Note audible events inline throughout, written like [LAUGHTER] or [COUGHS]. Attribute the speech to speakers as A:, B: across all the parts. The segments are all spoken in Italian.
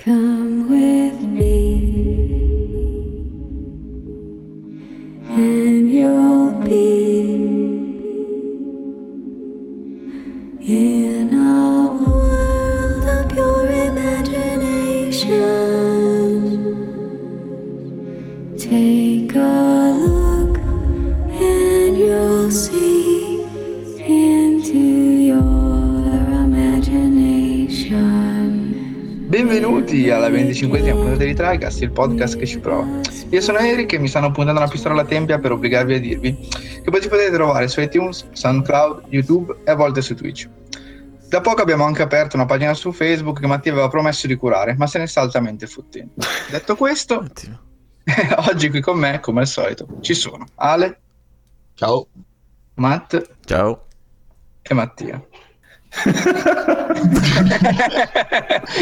A: Come with
B: Benvenuti alla 25esima puntata di Tricast, il podcast che ci prova. Io sono Eric e mi stanno puntando una pistola alla tempia per obbligarvi a dirvi che poi ci potete trovare su iTunes, SoundCloud, YouTube e a volte su Twitch. Da poco abbiamo anche aperto una pagina su Facebook che Mattia aveva promesso di curare, ma se ne sta altamente fottendo. Detto questo, [LAUGHS] [LAUGHS] oggi qui con me, come al solito, ci sono Ale,
C: Ciao.
B: Matt
D: Ciao.
B: e Mattia.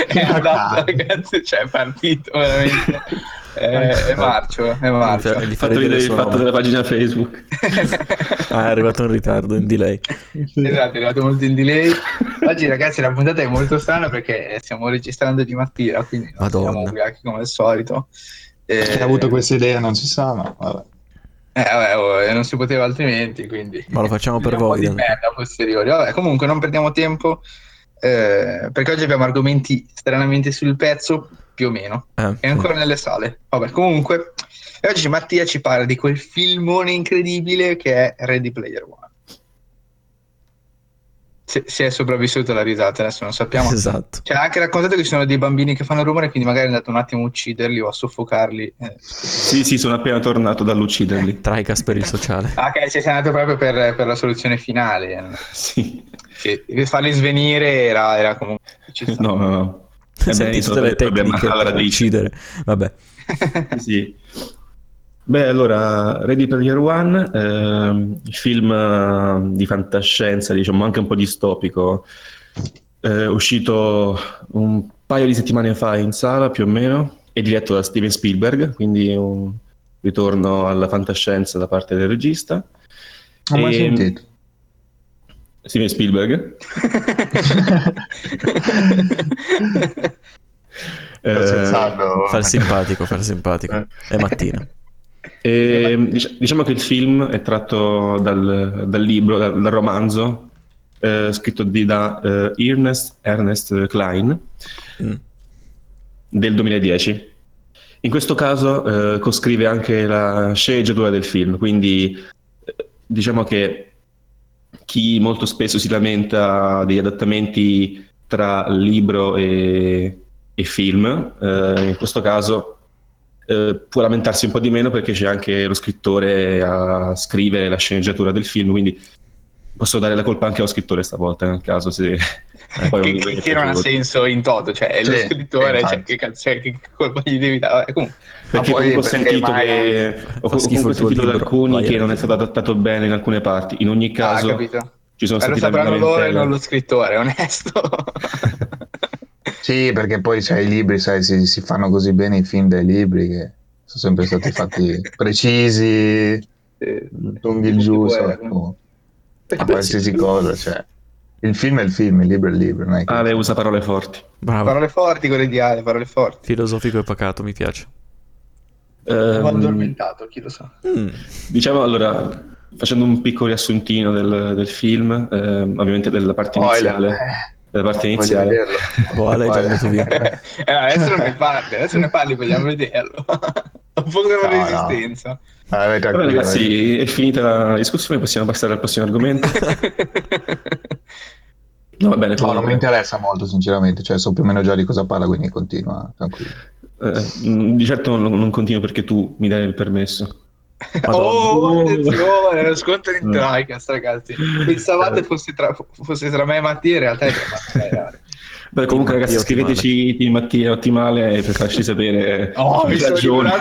B: Esatto, ragazzi, cioè è partito veramente. [LAUGHS] Eh, è marcio, è marcio.
D: Gli
E: fatto
D: farei
E: vedere il fatto della pagina Facebook. [LAUGHS]
D: Ah, è arrivato in ritardo, in delay.
B: Esatto, è arrivato molto in delay. Oggi, ragazzi, la puntata è molto strana perché stiamo registrando di mattina, quindi
D: Madonna.
B: siamo ubriachi come al solito. Eh,
C: Chi ha avuto questa idea non si sa, ma vabbè.
B: Eh, vabbè, oh, eh, non si poteva altrimenti, quindi.
D: Ma lo facciamo per voi.
B: posteriori. Vabbè, comunque non perdiamo tempo eh, perché oggi abbiamo argomenti stranamente sul pezzo, più o meno.
D: Eh,
B: È ancora nelle sale. Vabbè, comunque, e oggi Mattia ci parla di quel filmone incredibile che è Ready Player One. Se, se è sopravvissuto alla risata, adesso non sappiamo.
D: Esatto.
B: Cioè, ha anche raccontato che ci sono dei bambini che fanno rumore, quindi magari è andato un attimo a ucciderli o a soffocarli. Eh.
E: Sì, sì, sono appena tornato dall'ucciderli.
D: Tricast per il [LAUGHS] sociale.
B: Ah, ok, ci sei andato proprio per, per la soluzione finale. eh.
E: Sì.
B: Sì, farli svenire era, era comunque.
E: No, no, no. Eh
D: Senti tutte le
E: il problema
D: tecniche per uccidere. Vabbè.
E: Sì. Beh, allora, Ready Player One, ehm, film eh, di fantascienza, diciamo anche un po' distopico, eh, uscito un paio di settimane fa in sala più o meno, è diretto da Steven Spielberg, quindi un ritorno alla fantascienza da parte del regista.
C: Ho mai
E: E-
C: sentito.
E: Steven Spielberg. [LAUGHS] Eh.
D: Far simpatico, far simpatico.
C: Eh.
D: È mattina.
E: E, dic- diciamo che il film è tratto dal, dal libro, dal, dal romanzo eh, scritto di, da eh, Ernest, Ernest Klein
D: Mm.
E: del 2010. In questo caso eh, coscrive anche la sceneggiatura del film, quindi eh, diciamo che chi molto spesso si lamenta degli adattamenti tra libro e, e film, eh, in questo caso eh, può lamentarsi un po' di meno perché c'è anche lo scrittore a scrivere la sceneggiatura del film, quindi posso dare la colpa anche allo scrittore stavolta nel caso se [LAUGHS] poi
B: che, che- che non ha senso in toto, cioè è lo scrittore, cioè, che, cazzo- cioè, che colpa gli devi dare? Comunque,
E: Perché
C: poi
E: comunque ho sentito che ho comunque sentito da alcuni
D: vai
E: che non è stato adattato bene in alcune parti. In ogni
B: ah,
E: caso
B: capito.
E: ci sono
B: Eh, lo
E: stati
B: sapranno loro e non lo scrittore, onesto. [LAUGHS]
C: Sì, perché poi sai, i libri, sai, si, si fanno così bene i film dai libri che sono sempre stati fatti precisi,
B: Eh,
C: lunghi
B: Perché
C: a qualsiasi cosa, cioè. Il film è il film, il libro è il libro, non è che...
E: Ale usa parole forti.
D: Bravo.
B: Parole forti, quelle di Ale, parole forti.
D: Filosofico e pacato, mi piace.
E: Ehm,
B: Ho addormentato, chi lo sa.
D: Mm.
E: Diciamo allora, facendo un piccolo riassuntino del, del film, ehm, ovviamente della parte
B: Spoiler.
E: iniziale.
B: Eh.
E: Della parte
C: Voglio
E: iniziale.
C: vederlo. [LAUGHS]
D: Oh, Ale è già andato via.
B: Eh, adesso non ne parli, adesso ne parli, vogliamo vederlo. [LAUGHS] Ho un po' di
C: No, no.
B: resistenza.
C: Ah, vai,
E: Vabbè, ragazzi, è finita la discussione, possiamo passare al prossimo argomento. [LAUGHS] No, va bene,
C: No, non mi interessa molto, sinceramente, cioè so più o meno già di cosa parla, quindi continua, tranquillo.
E: eh, di certo non, non continuo perché tu mi dai il permesso.
B: Oh, attenzione, lo sconto in
E: Mm.
B: Tricast, ragazzi. Pensavate fosse tra, fosse tra me e Mattia, in realtà è tra Mattia [LAUGHS] e.
E: Beh, comunque,
D: Team
E: ragazzi, scriveteci Team Mattia Ottimale per farci sapere
B: Oh, mi sono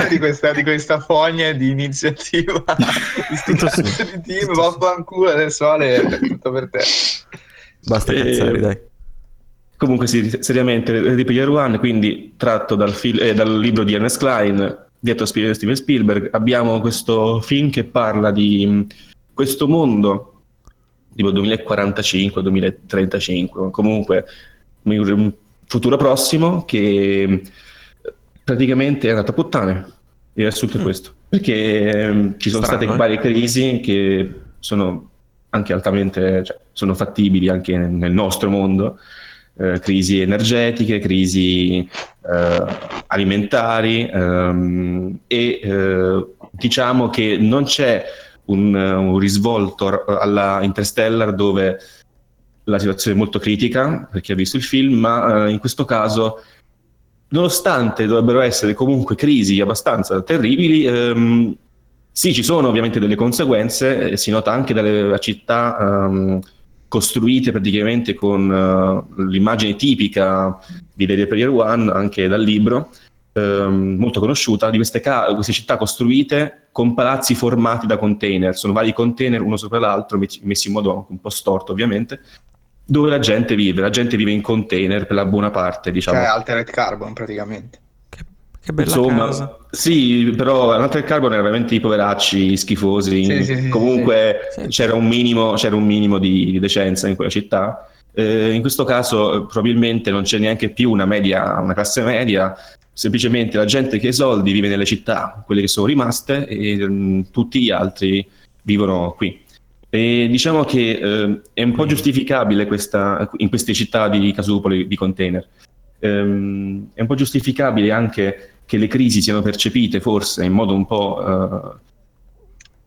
B: di questa, di questa fogna di iniziativa [LAUGHS] di di team, vaffanculo adesso Ale, è tutto per te.
D: Basta
E: Eh,
D: cazzare, dai.
E: Comunque, sì, seriamente, Ready Player One, quindi tratto dal, fil- eh, dal libro di Ernest Klein, dietro a Steven Spielberg, abbiamo questo film che parla di mh, questo mondo, tipo 2045, 2035, comunque un, futuro prossimo che eh, praticamente è andato a puttane. Il riassunto è
D: Mm.
E: questo. Perché ci sono
D: Strano,
E: state
D: eh?
E: varie crisi che sono anche altamente, cioè, sono fattibili anche nel nostro mondo. Eh, crisi energetiche, crisi eh, alimentari ehm, e eh, diciamo che non c'è un, un risvolto alla Interstellar dove la situazione è molto critica per chi ha visto il film, ma eh, in questo caso, nonostante dovrebbero essere comunque crisi abbastanza terribili, ehm, sì, ci sono ovviamente delle conseguenze, si nota anche dalle città ehm, costruite praticamente con eh, l'immagine tipica di Ready Player One, anche dal libro, ehm, molto conosciuta, di queste, ca- queste città costruite con palazzi formati da container. Sono vari container uno sopra l'altro, messi in modo un po' storto ovviamente, dove la gente vive. La gente vive in container per la buona parte, diciamo.
B: Cioè, altered carbon praticamente.
D: Che, bella
E: Insomma,
D: casa.
E: sì, però l'altro carbon era veramente i poveracci schifosi.
B: Sì, sì, sì,
E: Comunque
D: sì. Sì.
E: c'era un minimo, c'era un minimo di, di decenza in quella città. Eh, in questo caso eh, probabilmente non c'è neanche più una media, una classe media, semplicemente la gente che ha i soldi vive nelle città, quelle che sono rimaste, e mm, tutti gli altri vivono qui. E diciamo che eh, è un po' giustificabile questa, in queste città di casupoli, di container. Ehm, è un po' giustificabile anche che le crisi siano percepite forse in modo un po', eh,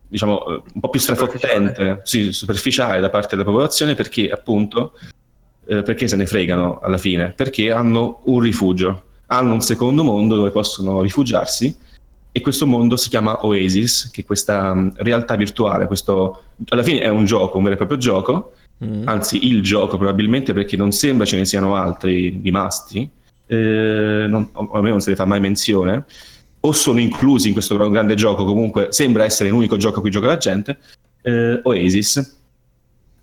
E: diciamo, eh, un po' più strafottente, sì, superficiale da parte della popolazione perché appunto, eh, perché se ne fregano alla fine? Perché hanno un rifugio, hanno un secondo mondo dove possono rifugiarsi e questo mondo si chiama Oasis, che è questa mh, realtà virtuale, questo alla fine è un gioco, un vero e proprio gioco,
D: Mm.
E: anzi il gioco probabilmente perché non sembra ce ne siano altri rimasti, eh, non, a me non se ne fa mai menzione, o sono inclusi in questo gran- grande gioco, comunque sembra essere l'unico gioco a cui gioca la gente, eh, Oasis,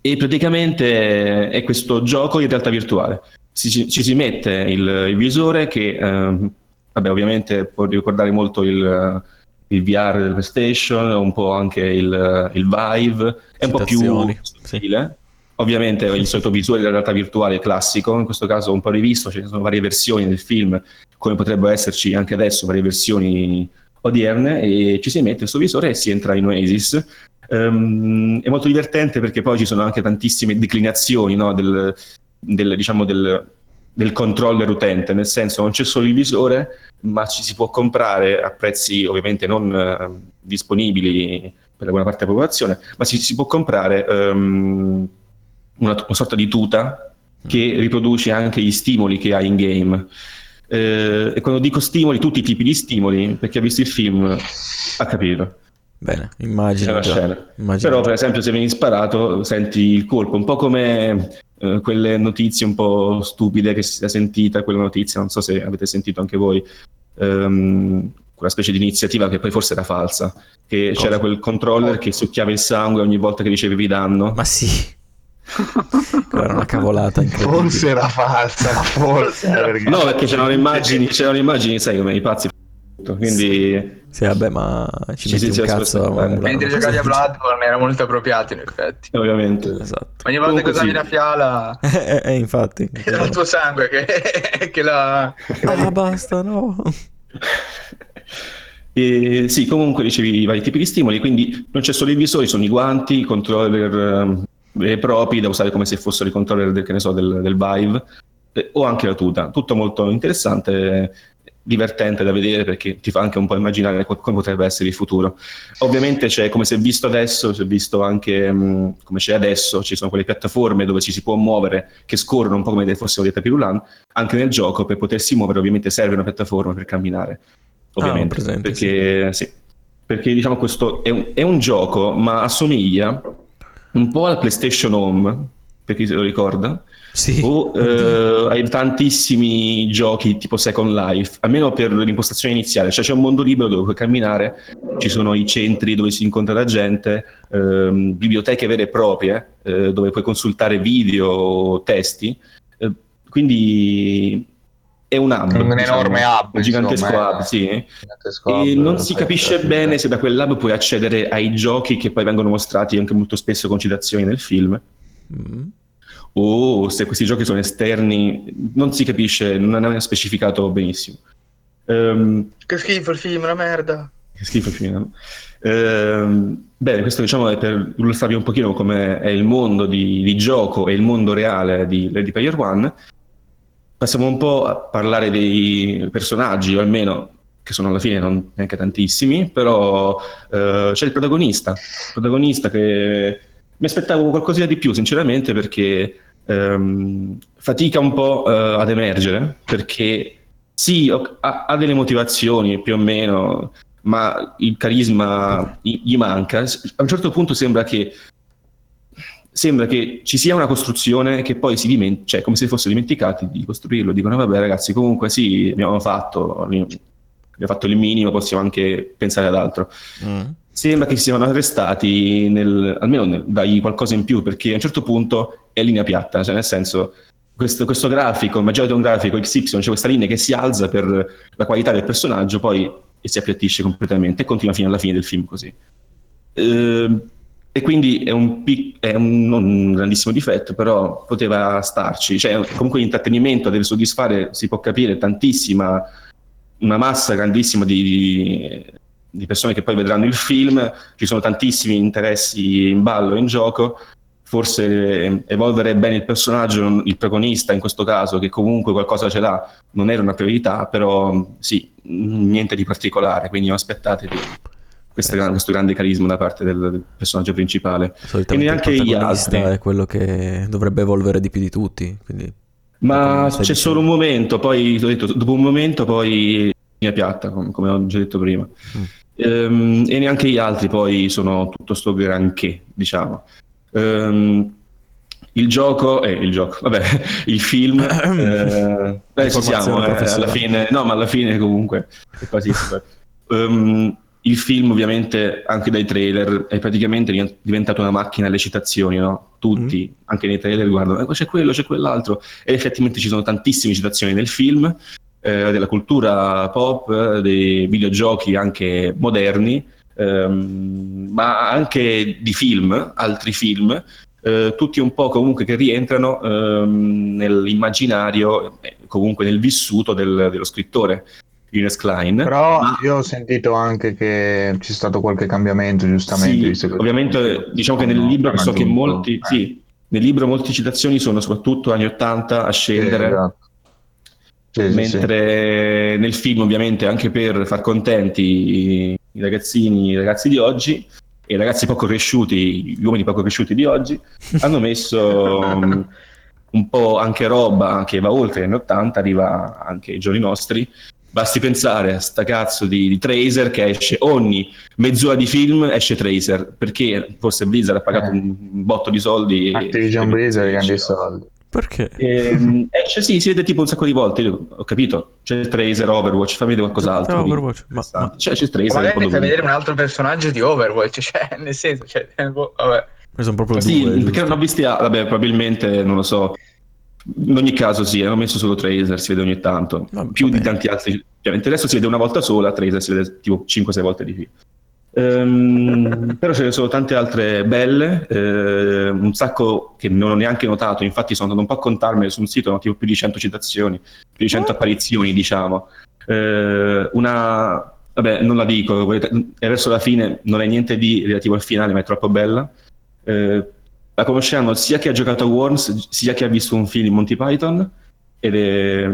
E: e praticamente è questo gioco in realtà virtuale. Ci, ci si mette il, il visore che, ehm, vabbè, ovviamente può ricordare molto il, il VR del PlayStation, un po' anche il, il Vive, è un po' più
D: Citazioni, sì.
E: Ovviamente il solito visore della realtà virtuale classico, in questo caso un po' rivisto, ci sono varie versioni del film, come potrebbero esserci anche adesso varie versioni odierne, e ci si mette questo visore e si entra in Oasis. Ehm, è molto divertente perché poi ci sono anche tantissime declinazioni no, del, del, diciamo del, del controller utente, nel senso non c'è solo il visore, ma ci si può comprare a prezzi ovviamente non eh, disponibili per la buona parte della popolazione, ma si, si può comprare ehm, una, una sorta di tuta che riproduce anche gli stimoli che hai in game. Eh, e quando dico stimoli, tutti i tipi di stimoli, per chi ha visto il film ha capito.
D: Bene, immagino
E: Però, per esempio, se vieni sparato, senti il colpo, un po' come eh, quelle notizie un po' stupide che si è sentita, quella notizia, non so se avete sentito anche voi, ehm, quella specie di iniziativa che poi forse era falsa, che
D: Cosa?
E: c'era quel controller che succhiava il sangue ogni volta che ricevevi danno.
D: Ma sì. Era una cavolata.
C: Forse era falsa, forse. eh, perché-
E: No, perché c'erano le immagini, c'erano le immagini, sai come i pazzi quindi
D: Sì, vabbè, ma ci
E: Ci
D: metti
E: si-
D: un cazzo
E: eh,
B: Mentre giocavi a Bloodborne era molto appropriato in effetti.
E: ovviamente.
D: Esatto.
B: Ogni volta che usavi
E: sì.
B: la fiala [LAUGHS]
D: Eh, eh, infatti.
B: era il tuo sangue che, [LAUGHS] che la...
D: Ah, basta, no.
E: E sì, comunque ricevi i vari tipi di stimoli, quindi non c'è solo i visori, sono i guanti, i controller ehm, propri da usare come se fossero i controller del, che ne so, del, del Vive, eh, o anche la tuta. Tutto molto interessante, divertente da vedere perché ti fa anche un po' immaginare co- come potrebbe essere il futuro. Ovviamente c'è, come si è visto adesso, si è visto anche mh, come c'è adesso, ci sono quelle piattaforme dove ci si può muovere, che scorrono un po' come se fossero dei tapis roulant, anche nel gioco per potersi muovere ovviamente serve una piattaforma per camminare ovviamente.
D: Ah, presente,
E: perché, sì. perché diciamo questo è un, è un gioco, ma assomiglia un po' al PlayStation Home, per chi se lo ricorda,
D: Sì.
E: o eh, ai tantissimi giochi tipo Second Life, almeno per l'impostazione iniziale. Cioè c'è un mondo libero dove puoi camminare, ci sono i centri dove si incontra la gente, ehm, biblioteche vere e proprie eh, dove puoi consultare video, testi. Eh, quindi è un hub.
C: Un
E: diciamo,
C: enorme hub,
E: Un gigantesco
C: insomma,
E: hub,
C: eh.
E: sì.
C: Gigantesco
E: E
C: hub,
E: non si capisce
C: sì,
E: bene se da quel lab puoi accedere ai giochi che poi vengono mostrati anche molto spesso con citazioni nel film,
D: Mm.
E: o se questi giochi sono esterni, non si capisce, non è specificato benissimo. Ehm,
B: Che schifo il film, una merda.
E: che schifo il film. no? Ehm, bene, questo diciamo è per illustrarvi un pochino come è il mondo di, di gioco e il mondo reale di Ready Player One. Passiamo un po' a parlare dei personaggi, o almeno che sono alla fine non neanche tantissimi, però eh, c'è il protagonista, il protagonista che mi aspettavo qualcosina di più, sinceramente, perché ehm, fatica un po' eh, ad emergere, perché sì, ha, ha delle motivazioni più o meno, ma il carisma gli manca. A un certo punto sembra che sembra che ci sia una costruzione che poi si dimentica, cioè come se fosse dimenticati di costruirlo. Dicono, vabbè ragazzi, comunque sì, abbiamo fatto, abbiamo fatto il minimo, possiamo anche pensare ad altro.
D: Mm.
E: Sembra che si siano arrestati, nel, almeno nel, dai qualcosa in più, perché a un certo punto è linea piatta, cioè nel senso, questo, questo grafico, immaginate un grafico XY, c'è questa linea che si alza per la qualità del personaggio, poi e si appiattisce completamente e continua fino alla fine del film così. Eh, e quindi è un, pic- è un, un grandissimo difetto, però poteva starci. Cioè, comunque l'intrattenimento deve soddisfare, si può capire, tantissima, una massa grandissima di, di persone che poi vedranno il film, ci sono tantissimi interessi in ballo, in gioco. Forse evolvere bene il personaggio, il protagonista in questo caso, che comunque qualcosa ce l'ha, non era una priorità, però sì, niente di particolare, quindi aspettatevi questo,
D: sì.
E: questo grande carisma da parte del, del personaggio principale.
D: Solitamente
E: E neanche gli altri.
D: è quello che dovrebbe evolvere di più di tutti. Quindi...
E: Ma c'è
D: dicendo.
E: solo un momento, poi detto, dopo un momento poi linea piatta, com- come ho già detto prima.
D: Mm.
E: Ehm, e neanche gli altri poi sono tutto sto granché, diciamo. Ehm, il gioco, eh, il gioco, vabbè, [LAUGHS] il film, [COUGHS] eh, beh, ci siamo, eh, alla fine, no, ma alla fine comunque è quasi [LAUGHS] Ehm, il film ovviamente anche dai trailer è praticamente divent- diventato una macchina alle citazioni, no? Tutti, anche nei trailer guardano, "Eh, c'è quello, c'è quell'altro e effettivamente ci sono tantissime citazioni nel film eh, della cultura pop, dei videogiochi anche moderni, ehm, ma anche di film, altri film, eh, tutti un po' comunque che rientrano ehm, nell'immaginario, eh, comunque nel vissuto del- dello scrittore. Ines Klein.
C: Però
E: Ma-
C: io ho sentito anche che c'è stato qualche cambiamento, giustamente.
E: Sì, ovviamente diciamo che nel libro so che molti,
C: eh.
E: sì, nel libro molte citazioni sono soprattutto anni 80 a scendere,
C: esatto. Sì, sì, sì.
E: mentre nel film ovviamente anche per far contenti i, ragazzini, i ragazzi di oggi e i ragazzi poco cresciuti, gli uomini poco cresciuti di oggi, [LAUGHS] hanno messo um, un po' anche roba che va oltre gli anni 80, arriva anche ai giorni nostri. Basti pensare a sta cazzo di, di Tracer che esce ogni mezz'ora di film esce Tracer perché forse Blizzard ha pagato
C: Eh.
E: un botto di soldi.
C: Activision
E: e-
C: Blizzard,
E: e-
C: grandi soldi.
D: Perché?
E: Ehm, esce, sì, si vede tipo un sacco di volte. Io ho capito. C'è il Tracer, Overwatch, fammi vedere qualcos'altro.
D: Ah,
E: di
D: Overwatch, ma-
E: interessante.
D: ma-
E: Cioè, c'è Tracer.
B: Magari
E: po'
B: fai vedere un altro personaggio di Overwatch, [LAUGHS] cioè, nel senso, cioè, boh, vabbè.
D: Sono proprio
E: Sì,
D: due.
E: perché
D: giusto?
E: non ho visti, ah, vabbè, probabilmente non lo so. In ogni caso, sì, hanno messo solo Tracer, si vede ogni tanto,
D: Vabbè,
E: più di tanti altri. Ovviamente adesso si vede una volta sola, Tracer si vede tipo 5-6 volte di più. Ehm, [LAUGHS] però ce ne sono tante altre belle, eh, un sacco che non ho neanche notato, infatti sono andato un po' a contarmene su un sito, hanno tipo più di 100 citazioni, più di 100 apparizioni, diciamo. Eh, una, vabbè, non la dico, volete- verso la fine, non è niente di relativo al finale, ma è troppo bella. Eh, la conosciamo sia chi ha giocato a Worms, sia chi ha visto un film di Monty Python, ed è-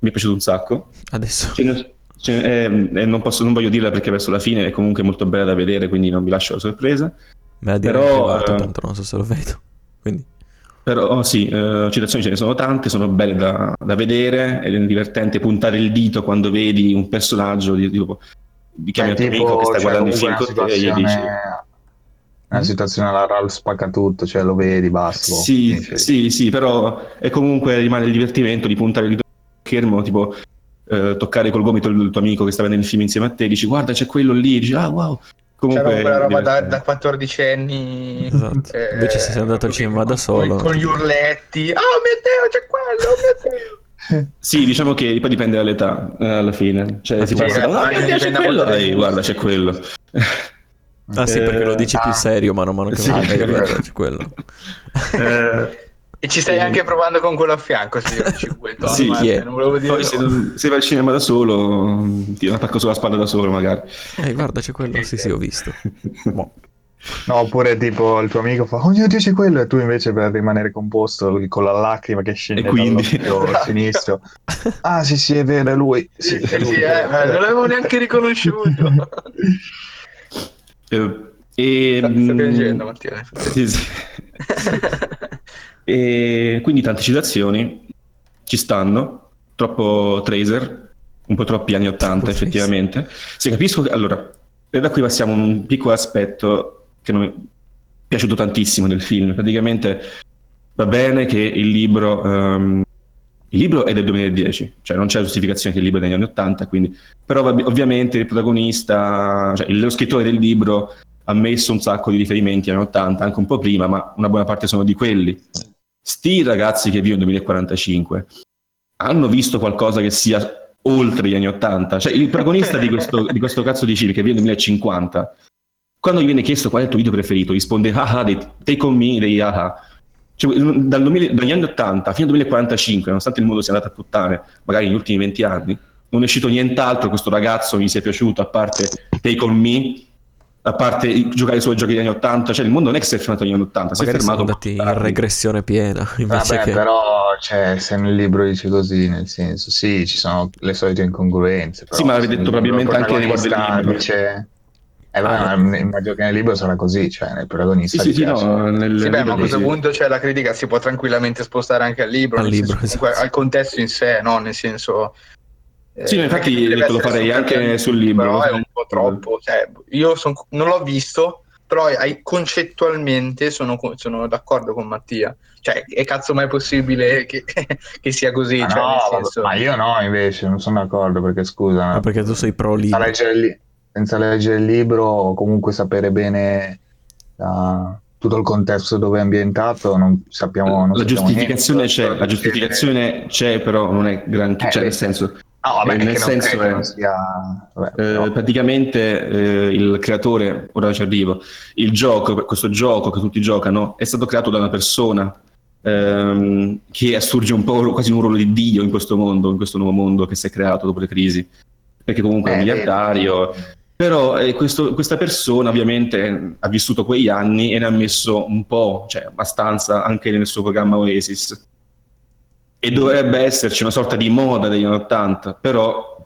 E: mi è piaciuto un sacco.
D: Adesso.
E: Ce ne- ce ne- eh, eh, non, posso, non voglio dirla perché verso la fine è comunque molto bella da vedere, quindi non vi lascio la sorpresa.
D: Me la direi
E: Però,
D: in privato,
E: eh,
D: tanto non so se lo vedo. Quindi,
E: Però oh, sì, eh, citazioni ce ne sono tante, sono belle da, da vedere, ed è divertente puntare il dito quando vedi un personaggio di, tipo, di chiami
C: Cioè,
E: il tuo amico che sta
C: cioè,
E: guardando il film con te e gli dici...
C: situazione- Una situazione alla Ralph spacca tutto, cioè lo vedi, basta. boh,
E: Sì,
C: finisce.
E: sì, sì, però è comunque rimane il divertimento di puntare il dito sullo schermo, tipo eh, toccare col gomito il tuo amico che sta vedendo il film insieme a te, dici guarda c'è quello lì, dici ah wow. Comunque
B: C'era quella roba da, da 14 anni.
D: Esatto. Invece se sei andato al cinema da solo-
B: Con, gli urletti. Oh mio Dio, c'è quello, oh mio Dio. [LAUGHS]
E: Sì, diciamo che poi dipende dall'età eh, alla fine. Cioè, si
B: sì,
E: passa da "Ah, Dio, c'è quello, Ehi, guarda, c'è quello. [LAUGHS]
D: ah sì, perché lo dici più
C: ah.
D: serio, mano a mano che
E: Sì,
D: vai,
E: è vero.
D: guarda, c'è quello.
E: Eh,
B: E ci stai
E: Eh.
B: anche provando con quello a fianco.
E: Sì,
D: chi è?
B: non volevo dire
E: Poi se, se vai al cinema da solo, ti attacco sulla spalla da solo magari.
D: Eh, guarda, c'è quello. Sì, sì, ho visto.
C: No, oppure tipo il tuo amico fa, oh mio Dio c'è quello, e tu invece per rimanere composto con la lacrima che scende
E: E quindi? [LAUGHS]
C: sinistro. Ah sì sì è vero, è lui. Sì,
B: Sì,
C: è lui.
B: sì, eh, non l'avevo neanche riconosciuto. [LAUGHS]
E: Eh, e,
B: Sta
E: mm,
B: piangendo, Mattia. [LAUGHS]
E: sì, sì. E quindi tante citazioni ci stanno, troppo tracer, un po' troppi anni 80
D: Troppo tracer.
E: effettivamente. Se capisco che allora, e da qui passiamo a un piccolo aspetto che non mi è piaciuto tantissimo del film. Praticamente va bene che il libro ehm, il libro è del 2010, cioè non c'è giustificazione che il libro è degli anni 80, quindi però ovviamente il protagonista, cioè lo scrittore del libro ha messo un sacco di riferimenti agli anni 80, anche un po' prima, ma una buona parte sono di quelli. Sti ragazzi che vivono nel 2045 hanno visto qualcosa che sia oltre gli anni 80? Cioè il protagonista di questo, di questo cazzo di film che viene nel 2050, quando gli viene chiesto qual è il tuo video preferito, risponde ah ah Take On Me dei ah ah. Cioè, dal 2000 dagli anni 80 fino al 2045, nonostante il mondo sia andato a puttane, magari negli ultimi 20 anni, non è uscito nient'altro, questo ragazzo mi sia piaciuto, a parte Take On Me, a parte i- giocare ai suoi giochi degli anni 80, cioè il mondo non è che si è fermato agli anni 80, si è
D: Magari
E: fermato
D: andati in regressione piena. [LAUGHS]
C: Vabbè,
D: che...
C: però cioè, se nel libro dice così, nel senso, sì, ci sono le solite incongruenze. Però,
E: Sì, ma l'avete detto probabilmente anche riguardo il libro.
C: Dice... Eh,
D: Ah,
C: ma immagino che nel libro sarà così, cioè nel protagonista
E: Sì, sì, sì, no, nel
B: Sì, beh, ma a questo
E: sì.
B: punto cioè, la critica si può tranquillamente spostare anche al libro,
D: Al
B: nel
D: libro,
B: senso, comunque,
D: esatto.
B: al contesto in sé, no? Nel senso... eh,
E: Sì, ma infatti detto, lo farei anche sul libro.
B: Però è un po' troppo. Cioè, io son- non l'ho visto, però hai- concettualmente sono, sono d'accordo con Mattia. Cioè, è cazzo mai possibile che, [LAUGHS] che sia così?
C: Ma,
B: cioè,
C: no,
B: senso-
C: ma io no, invece, non sono d'accordo perché scusa.
D: Ah, perché tu sei pro libro.
C: leggere, li- senza leggere il libro o comunque sapere bene la- tutto il contesto dove è ambientato, non sappiamo. Non
E: la
C: sappiamo
E: giustificazione
C: niente.
E: c'è, la giustificazione c'è, però non è granché,
C: Eh,
E: cioè nel
C: eh,
E: senso,
C: No, vabbè,
E: eh, nel senso
C: credo
E: è-
C: sia. vabbè,
E: eh,
C: però-
E: praticamente eh, il creatore, ora ci arrivo, il gioco, questo gioco che tutti giocano, è stato creato da una persona ehm, che assurge un po' quasi un ruolo di Dio in questo mondo, in questo nuovo mondo che si è creato dopo le crisi, perché comunque è
C: Eh,
E: miliardario. Però eh, questo- questa persona ovviamente ha vissuto quegli anni e ne ha messo un po', cioè abbastanza, anche nel suo programma Oasis. E dovrebbe esserci una sorta di moda degli anni 80, però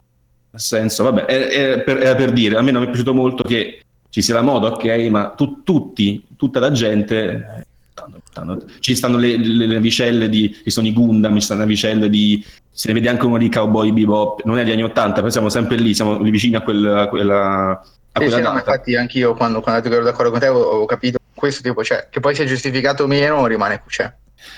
E: nel senso, vabbè, è per, era per dire, a me non mi è piaciuto molto che ci sia la moda, ok, ma tu- tutti, tutta la gente, eh, stanno- stanno- ci stanno le, le- le navicelle di, ci sono i Gundam, ci stanno le navicelle di, se ne vede anche uno di Cowboy Bebop, non è degli anni 80, però siamo sempre lì, siamo lì vicini a, quel- a quella, a
B: Sì,
E: quella
B: sì, no,
E: data.
B: infatti anch'io quando, quando ho detto che ero d'accordo con te avevo, avevo capito questo tipo, cioè, che poi sia giustificato o meno rimane cioè.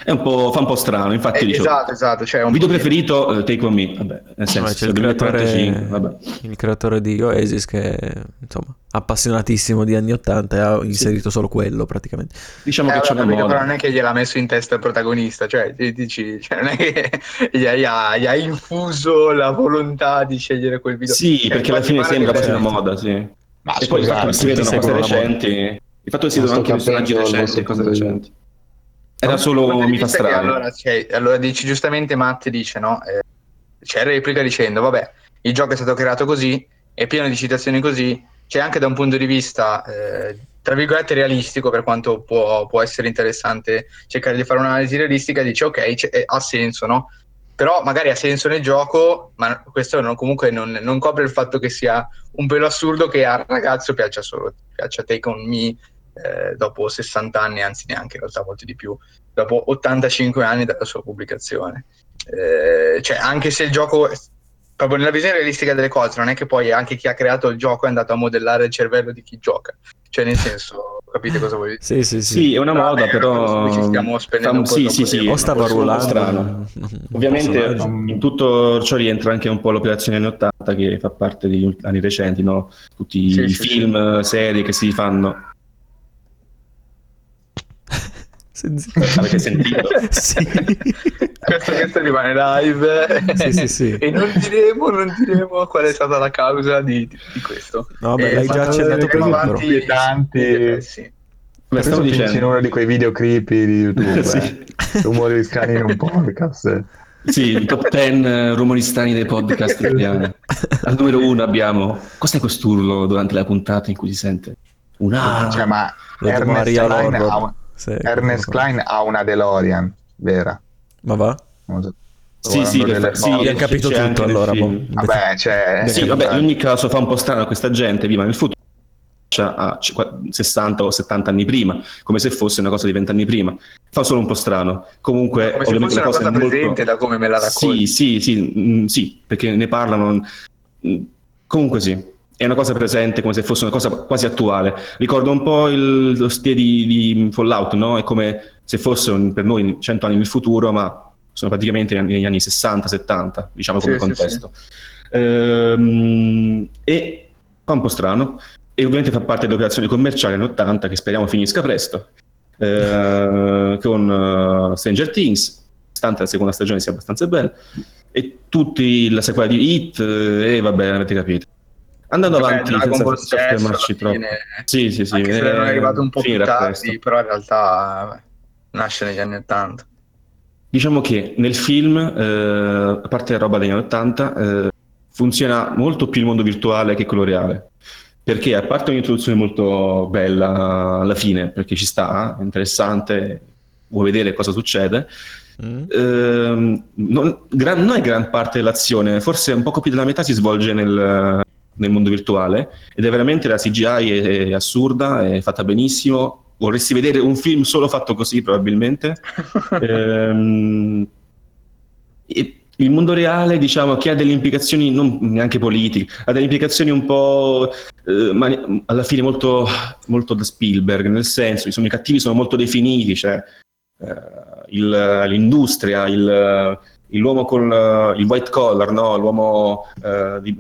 E: È un po', fa un po' strano, infatti
B: Eh,
E: dicevo,
B: esatto, esatto, cioè, un
E: video preferito, eh, Take On Me, vabbè, nel senso,
D: c'è il
E: 2045,
D: creatore,
E: vabbè.
D: il creatore di Oasis che è insomma appassionatissimo di anni 80 e ha inserito solo quello praticamente.
E: Diciamo
B: Eh,
E: che c'è una moda.
B: però non è che gliel'ha messo in testa il protagonista, cioè, ti- dici, cioè, non è che gli ha, gli ha- infuso la volontà di scegliere quel video.
E: Sì,
B: Cioè,
E: perché alla fine sembra
B: che-
E: quasi una
D: certo.
E: moda, sì.
C: Ma
E: e poi il fatto che si
C: scusate,
E: vedono cose recenti, il fatto che si vedono anche personaggi recenti cose recenti. Era solo mi fa strano.
B: Allora, cioè, allora dici giustamente Matt dice, no? Eh, c'è replica dicendo, vabbè, il gioco è stato creato così, è pieno di citazioni così, c'è anche da un punto di vista, eh, tra virgolette, realistico, per quanto può, può essere interessante cercare di fare un'analisi realistica, dice, ok, c'è- eh, ha senso, no? Però magari ha senso nel gioco, ma questo non- comunque non, non copre il fatto che sia un pelo assurdo che al ragazzo piaccia solo, piaccia Take On Me eh, dopo 60 anni, anzi neanche in realtà molti di più, dopo 85 anni dalla sua pubblicazione. Eh, cioè, anche se il gioco, proprio nella visione realistica delle cose, non è che poi anche chi ha creato il gioco è andato a modellare il cervello di chi gioca. Cioè, nel senso, capite cosa vuoi dire?
D: Sì, sì, sì.
E: Sì, è una
B: Però,
E: moda,
B: eh,
E: però...
B: ci stiamo spendendo un po'
E: sì, sì, sì,
B: tempo.
D: o stava
E: forse un po'
D: rullando
E: strano. [LAUGHS] Ovviamente in tutto ciò rientra anche un po' l'operazione anni 80 che fa parte degli anni recenti, no? Tutti
B: Sì,
E: i
B: sì,
E: film, serie che si fanno.
D: Sei zitto.
E: Avete sentito? [LAUGHS]
D: sì.
B: questo, questo rimane live
D: Sì, sì, sì.
B: e non diremo, non diremo qual è stata la causa di, di- di questo.
D: No, beh,
B: Eh,
D: l'hai già accennato prima,
B: avanti
C: però. Inquietanti.
B: eh, sì.
E: Beh, stavo
C: finisci in
E: dicendo...
C: uno di quei video creepy di YouTube.
E: Sì.
C: eh. Rumori strani in un podcast.
E: Sì, il top 10 rumori strani dei podcast [LAUGHS] italiani. Al numero uno abbiamo... Cos'è quest'urlo durante la puntata in cui si sente? Un ah,
C: Cioè, ma Ernest
D: Maria Lorro. Sì,
C: Ernest
D: come-
C: Klein ha una DeLorean, vera.
D: Ma va?
C: Non so.
E: Sì, sì,
C: delle
E: sì.
D: Abbiamo capito
E: c'è anche
D: tutto allora. boh.
C: Vabbè, cioè...
E: Sì, vabbè, in ogni caso fa un po' strano questa gente viva nel futuro cioè, a c- 60 o 70 anni prima, come se fosse una cosa di 20 anni prima. Fa solo un po' strano. Comunque,
B: Come se
E: ovviamente
B: fosse una cosa
E: è molto-
B: presente da come me la racconti.
E: Sì, sì, sì, mm, sì, perché ne parlano. mm, Comunque sì, è una cosa presente come se fosse una cosa quasi attuale. Ricordo un po' il- lo stile di, di Fallout, no? È come se fosse un- per noi 100 anni nel futuro, ma sono praticamente negli anni, negli anni 60-70, diciamo come
B: Sì, sì,
E: contesto. Ehm, e fa un po' strano. E ovviamente fa parte delle operazioni commerciali anni 80 che speriamo finisca presto. eh, con eh, Stranger Things, stante la seconda stagione sia abbastanza bella, e tutti la sequela di Hit, eh, e vabbè, avete capito. Andando
B: Vabbè,
E: avanti
B: Dragon
E: senza, fermarci troppo.
B: fine,
E: Sì, sì, sì.
B: anche se
E: eh,
B: è arrivato un po' più tardi,
E: presto.
B: però in realtà vabbè, nasce negli anni 80.
E: Diciamo che nel film, eh, a parte la roba degli anni 80, eh, funziona molto più il mondo virtuale che quello reale. Perché a parte un'introduzione molto bella alla fine, perché ci sta, è interessante, vuoi vedere cosa succede,
D: Mm?
E: ehm, non, gran- non è gran parte dell'azione, forse un poco più della metà si svolge nel, nel mondo virtuale ed è veramente la CGI è, è assurda, è fatta benissimo. Vorresti vedere un film solo fatto così, probabilmente. [LAUGHS] Ehm, e il mondo reale, diciamo, che ha delle implicazioni non neanche politiche, ha delle implicazioni un po' eh, ma- alla fine molto, molto da Spielberg, nel senso, insomma, i cattivi sono molto definiti, cioè eh, il- l'industria, il- l'uomo con il white collar, no? l'uomo eh, di-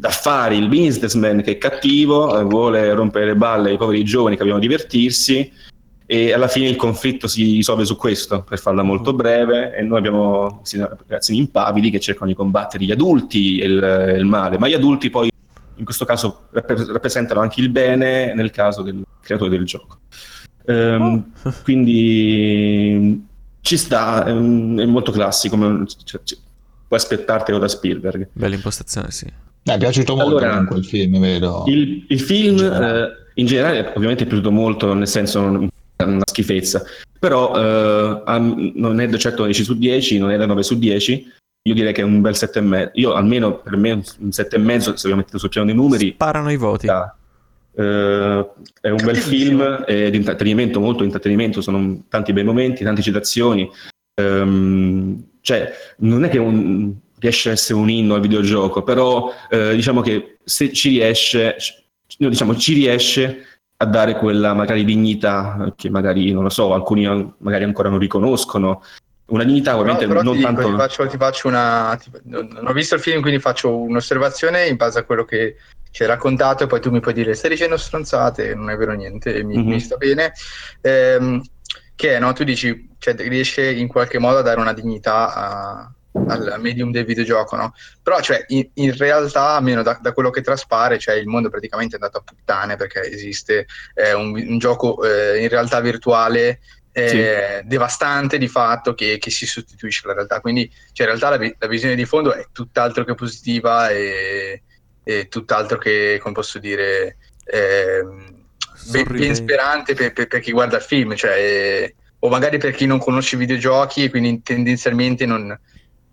E: d'affari, il businessman che è cattivo, eh, vuole rompere le balle ai poveri giovani che vogliono divertirsi e alla fine il conflitto si risolve su questo, per farla molto breve, e noi abbiamo ragazzini impavidi che cercano di combattere gli adulti e il, il male, ma gli adulti poi in questo caso rapp- rappresentano anche il bene nel caso del creatore del gioco. Ehm, [LAUGHS] Quindi ci sta, è, molto classico, cioè, puoi aspettartelo da Spielberg.
D: Bella impostazione, sì.
C: Mi è piaciuto molto
E: Allora,
C: comunque il film, vedo.
E: Il, il film
C: In generale.
E: eh, in generale ovviamente è piaciuto molto, nel senso una schifezza, però eh, non è da certo 10 su 10, non è da 9 su 10, io direi che è un bel 7,5. Io almeno per me un 7,5 se ovviamente sul piano dei numeri
D: Sparano i voti.
E: da- eh, è un bel film è di intrattenimento, molto intrattenimento, sono tanti bei momenti, tante citazioni. Ehm, cioè, non è che un- riesce a essere un inno al videogioco, però eh, diciamo che se ci riesce, no, diciamo, ci riesce a dare quella magari dignità che magari, non lo so, alcuni magari ancora non riconoscono. Una dignità ovviamente
B: però
E: non
B: dico,
E: tanto...
B: ti faccio, ti faccio una. non ho visto il film, quindi faccio un'osservazione in base a quello che ci hai raccontato, e poi tu mi puoi dire: stai dicendo stronzate, non è vero niente, mi,
E: Mhm.
B: mi sta bene. Ehm, che è, no? Tu dici, cioè, riesce in qualche modo a dare una dignità a- al medium del videogioco, no? Però, cioè, in, in realtà, almeno da, da quello che traspare, cioè, il mondo è praticamente andato a puttane perché esiste eh, un, un gioco eh, in realtà virtuale eh, devastante di fatto che, che si sostituisce alla realtà. Quindi, cioè, in realtà la, la visione di fondo è tutt'altro che positiva e, e tutt'altro che, come posso dire, ehm, ben, ben sperante per, per- per chi guarda il film, cioè, o magari per chi non conosce i videogiochi e quindi tendenzialmente non